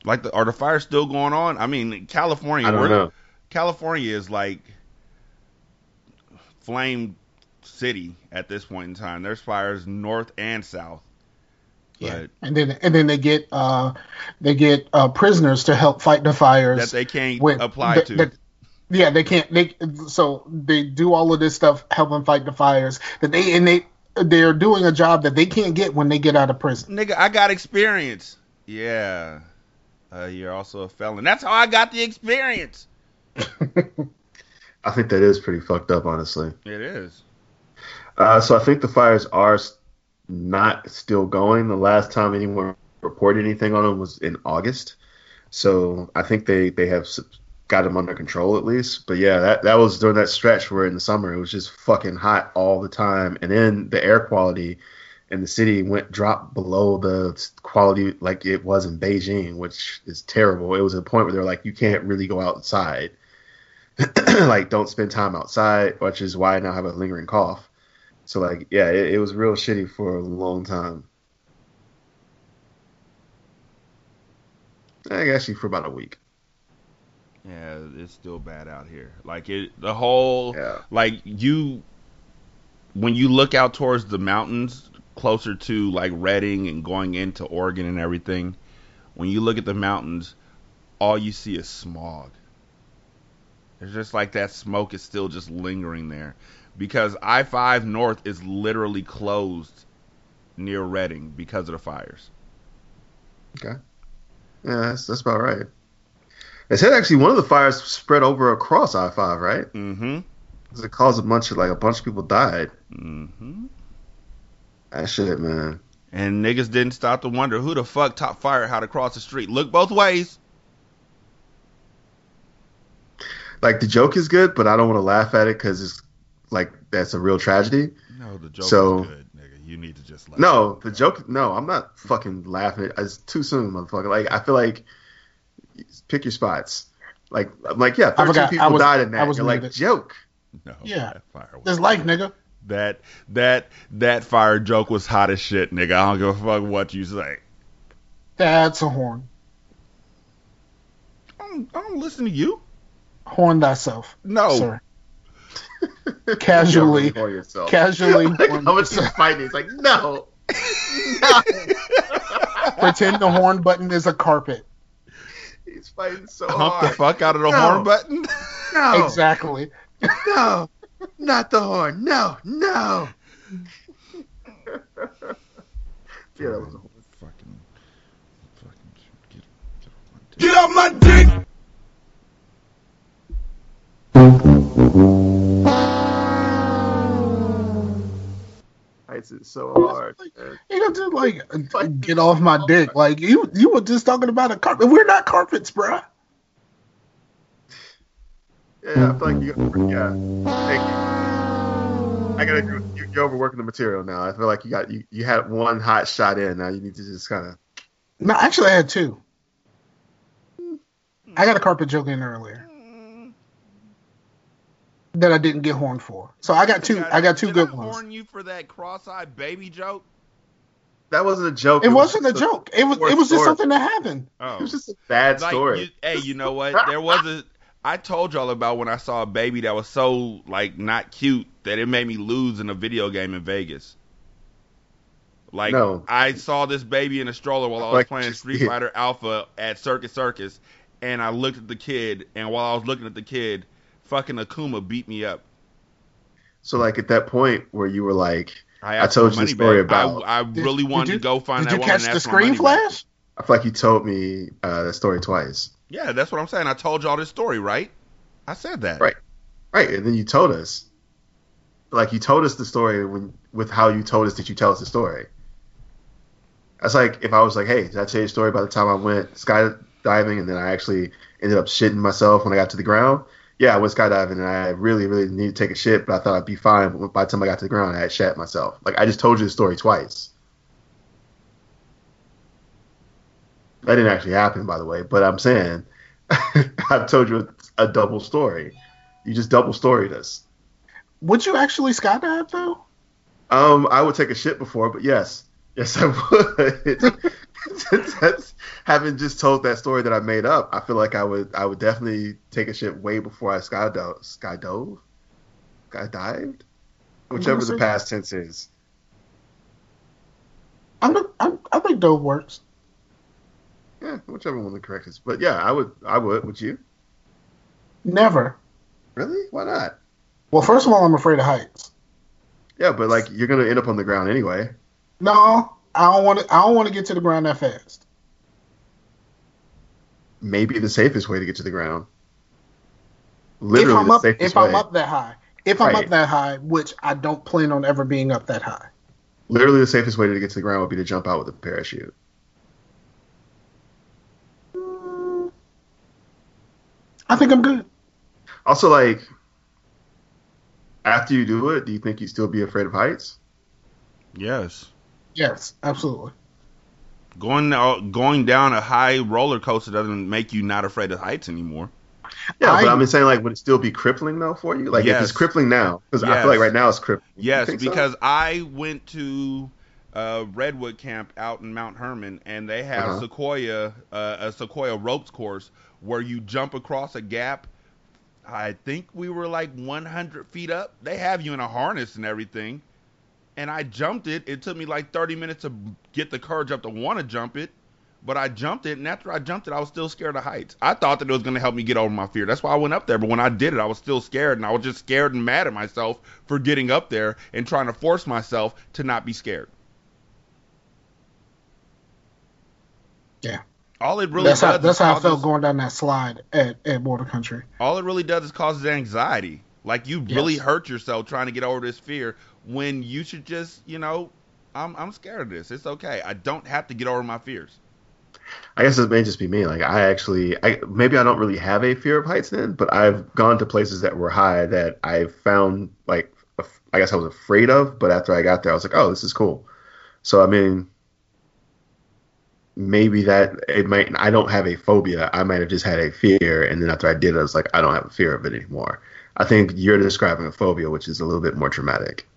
Like the are the fires still going on? I mean, California i don't know California is like flame city at this point in time. There's fires north and south. Yeah, But and then and then they get uh they get uh prisoners to help fight the fires that they can't with- apply to. yeah, they can't. They so they do all of this stuff helping fight the fires that they and they they're doing a job that they can't get when they get out of prison. Nigga, I got experience. Yeah. Uh, you're also a felon. That's how I got the experience. <laughs> i think that is pretty fucked up honestly It is. Uh, so I think the fires are not still going. The last time anyone reported anything on them was in August. So I think they, they have got them under control at least. But yeah, that that was during that stretch where in the summer it was just fucking hot all the time, and then the air quality in the city went dropped below the quality like it was in Beijing, which is terrible. It was a point where they're like, you can't really go outside. <clears throat> like, don't spend time outside, which is why I now have a lingering cough. So like, yeah, it, it was real shitty for a long time. I guess actually for about a week. Yeah, it's still bad out here. Like it, the whole Yeah. like you when you look out towards the mountains closer to like Redding and going into Oregon and everything, when you look at the mountains, all you see is smog. It's just like that smoke is still just lingering there because I-5 North is literally closed near Redding because of the fires. Okay. Yeah, that's, that's about right. They said actually one of the fires spread over across I five, right? Mm-hmm. 'Cause It caused a bunch of like a bunch of people died. Mm-hmm. That shit, man. And niggas didn't stop to wonder who the fuck top fire how to cross the street. Look both ways. Like the joke is good, but I don't want to laugh at it because it's like that's a real tragedy. No, the joke So- is good, nigga. You need to just let No, the joke. No, I'm not fucking laughing. It's too soon, motherfucker. Like I feel like pick your spots. Like I'm like yeah, I 13 forgot. people I was- died in I that. was You're like muted. joke. No, Yeah. that fire was There's life, nigga. that that that fire joke was hot as shit, nigga. I don't give a fuck what you say. That's a horn. I don't, I don't listen to you. Horn thyself, No, sir. <laughs> Casually, You for yourself. casually <laughs> like horn how much he's yourself. fighting. He's like no, <laughs> no. pretend the horn button is a carpet. He's fighting so hump hard. the fuck out of the No. horn button. No, Exactly. no, not the horn. No, no. yeah, that was a horn. fucking, fucking get, get off my dick. Get off my dick! Fights it so hard. You got to like get off my dick. Like you, you were just talking about a carpet. We're not carpets, bruh. Yeah, I feel like you. Yeah, thank you. I gotta with You, you're overworking the material now. I feel like you got you, you had one hot shot in. Now you need to just kind of. No, actually, I had two. I got a carpet joke in earlier that I didn't get horned for. So I got two. I got two Did good I ones. warn you for that cross-eyed baby joke? That wasn't a joke. It was wasn't a just joke. It was. It was just story. something that happened. Oh, It was just a bad Like, story. you- hey, you know what? <laughs> There was a. I told y'all about when I saw a baby that was so like not cute that it made me lose in a video game in Vegas. Like No. I saw this baby in a stroller while I was Like, playing Street Fighter Alpha at Circus Circus, and I looked at the kid, and while I was looking at the kid, fucking Akuma beat me up. so like at that point where you were like, I, I told you the story back. about- I, I really did wanted you- to go find Did that you catch the ask for my screen money back. flash? I feel like you told me uh, that story twice. Yeah, that's what I'm saying. I told y'all this story, right? I said that. Right. Right, and then you told us. Like you told us the story when with how you told us that you tell us the story. That's like if I was like, "Hey, did I tell you a story by the time I went skydiving and then I actually ended up shitting myself when I got to the ground?" Yeah, I went skydiving and I really, really needed to take a shit, but I thought I'd be fine. But by the time I got to the ground, I had shat myself. Like I just told you the story twice. That didn't actually happen, by the way. But I'm saying, <laughs> I've told you a, a double story. You just double storied us. Would you actually skydive though? Um, I would take a shit before, but yes, yes, I would. <laughs> <laughs> That's, having just told that story that I made up, I feel like I would, I would definitely take a ship way before I skydove, skydove, skydived, whichever the past tense is. I'm, I'm, I think dove works. Yeah, whichever one the correct is. But yeah, I would, I would. Would you? Never. Really? Why not? Well, first of all, I'm afraid of heights. Yeah, but like you're gonna end up on the ground anyway. No, I don't want to. I don't want to get to the ground that fast. Maybe the safest way to get to the ground. Literally if I'm the up, safest if I'm way. up that high, if I'm up that high, which I don't plan on ever being up that high. Literally the safest way to get to the ground would be to jump out with a parachute. I think I'm good. Also, like after you do it, do you think you'd still be afraid of heights? Yes. Yes, absolutely. Going out, going down a high roller coaster doesn't make you not afraid of heights anymore. Yeah, I- but I'm saying like, would it still be crippling though for you? Like if it's crippling now, because I feel like right now it's crippling. Yes, think so? because I went to uh, Redwood Camp out in Mount Hermon, and they have Uh-huh. Sequoia, uh, a Sequoia ropes course where you jump across a gap. I think we were like 100 feet up. They have you in a harness and everything. And I jumped it. It took me like 30 minutes to get the courage up to want to jump it. But I jumped it, and after I jumped it, I was still scared of heights. I thought that it was going to help me get over my fear. That's why I went up there. But when I did it, I was still scared, and I was just scared and mad at myself for getting up there and trying to force myself to not be scared. Yeah. All it really that's how that's how I felt going down that slide at at Border Country. all it really does is causes anxiety. Like you really hurt yourself trying to get over this fear when you should just, you know, I'm I'm scared of this. It's okay. I don't have to get over my fears. I guess it may just be me. Like I actually, I maybe I don't really have a fear of heights then, but I've gone to places that were high that I found like I guess I was afraid of, but after I got there, I was like, oh, this is cool. So I mean, maybe that it might. I don't have a phobia. I might have just had a fear, and then after I did it, I was like, I don't have a fear of it anymore. I think you're describing a phobia, which is a little bit more traumatic.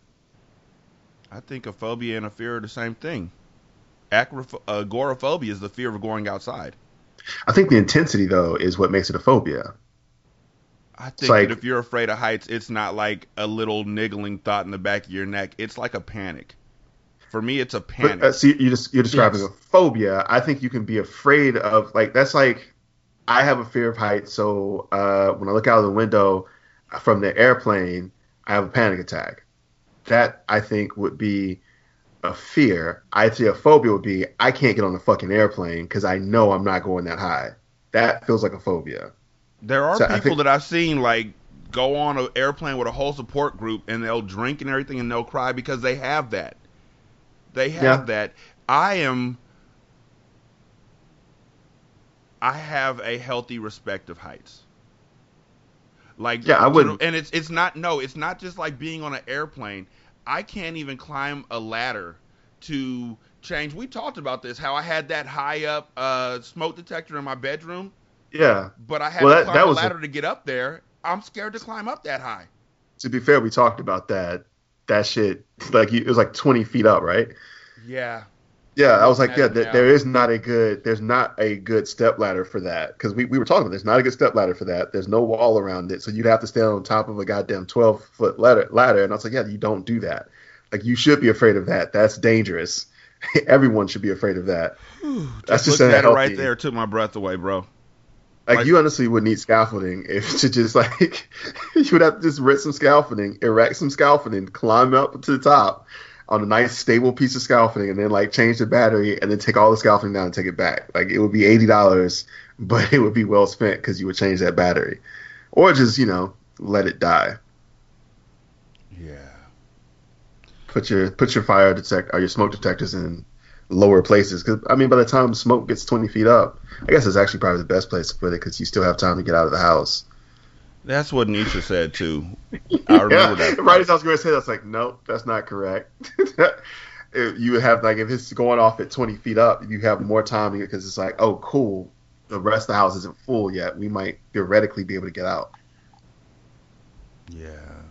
I think a phobia and a fear are the same thing. Acroph- agoraphobia is the fear of going outside. I think the intensity though is what makes it a phobia. I think like- that if you're afraid of heights, it's not like a little niggling thought in the back of your neck. It's like a panic. For me, it's a panic. But uh, see, you just you're describing Yes. a phobia. I think you can be afraid of like that's like I have a fear of heights. So uh, when I look out of the window from the airplane, I have a panic attack. That I think would be a fear. I'd say a phobia would be I can't get on the fucking airplane because I know I'm not going that high. That feels like a phobia. There are So I people think- that I've seen like go on an airplane with a whole support group and they'll drink and everything and they'll cry because they have that. They have Yeah. that. I am. I have a healthy respect of heights. Like Yeah, I wouldn't- and it's it's not no, it's not just like being on an airplane. I can't even climb a ladder to change. We talked about this how I had that high up uh, smoke detector in my bedroom Yeah. but I had Well, to that- climb that a was a- ladder to get up there. I'm scared to climb up that high. To be fair, we talked about that. That shit like you, it was like 20 feet up, right? Yeah. Yeah, I was like, yeah, th- there is not a good, there's not a good step ladder for that because we, we were talking about there's not a good step ladder for that. There's no wall around it, so you'd have to stand on top of a goddamn twelve foot ladder. Ladder, and I was like, yeah, you don't do that. Like you should be afraid of that. That's dangerous. <laughs> Everyone should be afraid of that. That's just Look at it right there. Took my breath away, bro. Like, Like- you honestly would need scaffolding <laughs> if to just like <laughs> you would have to just rent some scaffolding, erect some scaffolding, climb up to the top on a nice stable piece of scaffolding, and then like change the battery, and then take all the scaffolding down and take it back. Like it would be eighty dollars, <laughs> but it would be well spent because you would change that battery, or just you know let it die. Yeah. Put your put your fire detect or your smoke detectors in lower places because I mean by the time smoke gets twenty feet up, I guess it's actually probably the best place to put it because you still have time to get out of the house. That's what Nisha said too. <laughs> I remember yeah, that. right as I was going to say, that's like, nope, that's not correct. <laughs> You would have like if it's going off at 20 feet up, you have more time because it's like, oh, cool, the rest of the house isn't full yet. We might theoretically be able to get out, Yeah.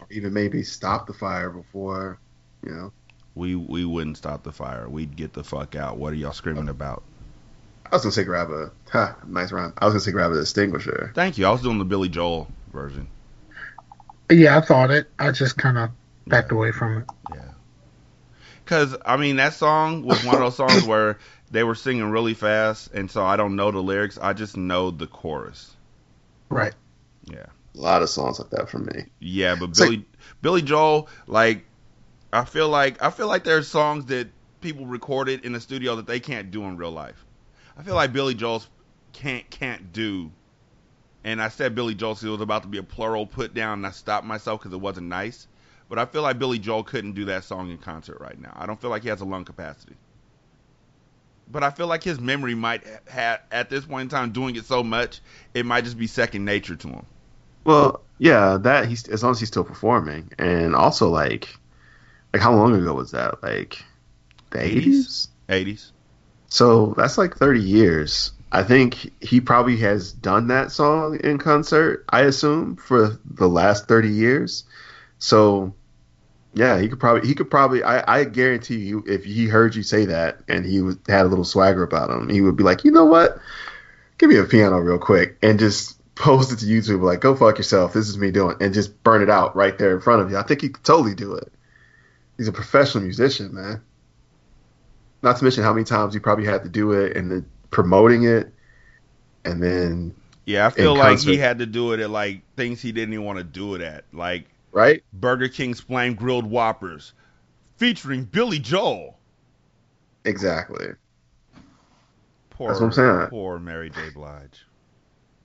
or even maybe stop the fire before, you know. We we wouldn't stop the fire. We'd get the fuck out. What are y'all screaming about? I was gonna say grab a ha, nice rhyme. I was gonna say grab a extinguisher. Thank you. I was doing the Billy Joel version. Yeah, I thought it. I just kind of backed away from it. Yeah. Cause I mean that song was one of those songs <coughs> where they were singing really fast, and so I don't know the lyrics. I just know the chorus. Right. Yeah. A lot of songs like that for me. Yeah, but It's like- Billy Billy Joel, like I feel like I feel like there's songs that people recorded in the studio that they can't do in real life. I feel like Billy Joel's can't can't do. And I said Billy Joel, so it was about to be a plural put down, and I stopped myself because it wasn't nice. But I feel like Billy Joel couldn't do that song in concert right now. I don't feel like he has a lung capacity. but I feel like his memory might have at this point in time doing it so much, it might just be second nature to him. Well, yeah, that he's as long as he's still performing, and also like, like how long ago was that? Like the 80s? eighties. 80s. So that's like thirty years. I think he probably has done that song in concert. I assume for the last thirty years. So yeah, he could probably he could probably I, I guarantee you if he heard you say that and he had a little swagger about him, he would be like, you know what, give me a piano real quick and just post it to YouTube like go fuck yourself. This is me doing and just burn it out right there in front of you. I think he could totally do it. He's a professional musician, man. Not to mention how many times he probably had to do it and the promoting it, and then Yeah, I feel like he had to do it at like things he didn't even want to do it at, like right Burger King's flame grilled Whoppers, featuring Billy Joel. exactly. Poor, That's what I'm saying. Poor Mary J. Blige.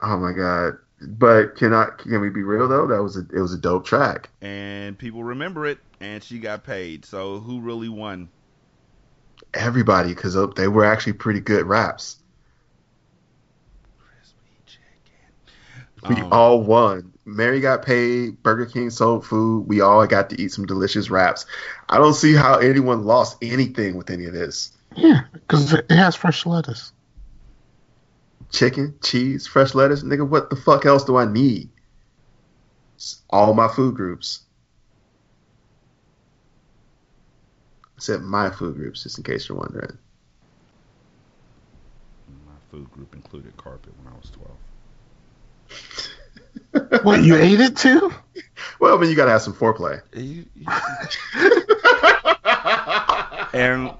Oh my god! But can I can we be real though? That was a it was a dope track. And people remember it, and she got paid. So who really won? Everybody, because they were actually pretty good raps. We Um, all won. Mary got paid. Burger King sold food. We all got to eat some delicious wraps. I don't see how anyone lost anything with any of this. Yeah, because it has fresh lettuce. Chicken, cheese, fresh lettuce, nigga. What the fuck else do I need? It's all my food groups. I said my food groups, just in case you're wondering. My food group included carpet when I was 12. <laughs> What you ate it too? Well, I mean, you gotta have some foreplay. You- you- <laughs> and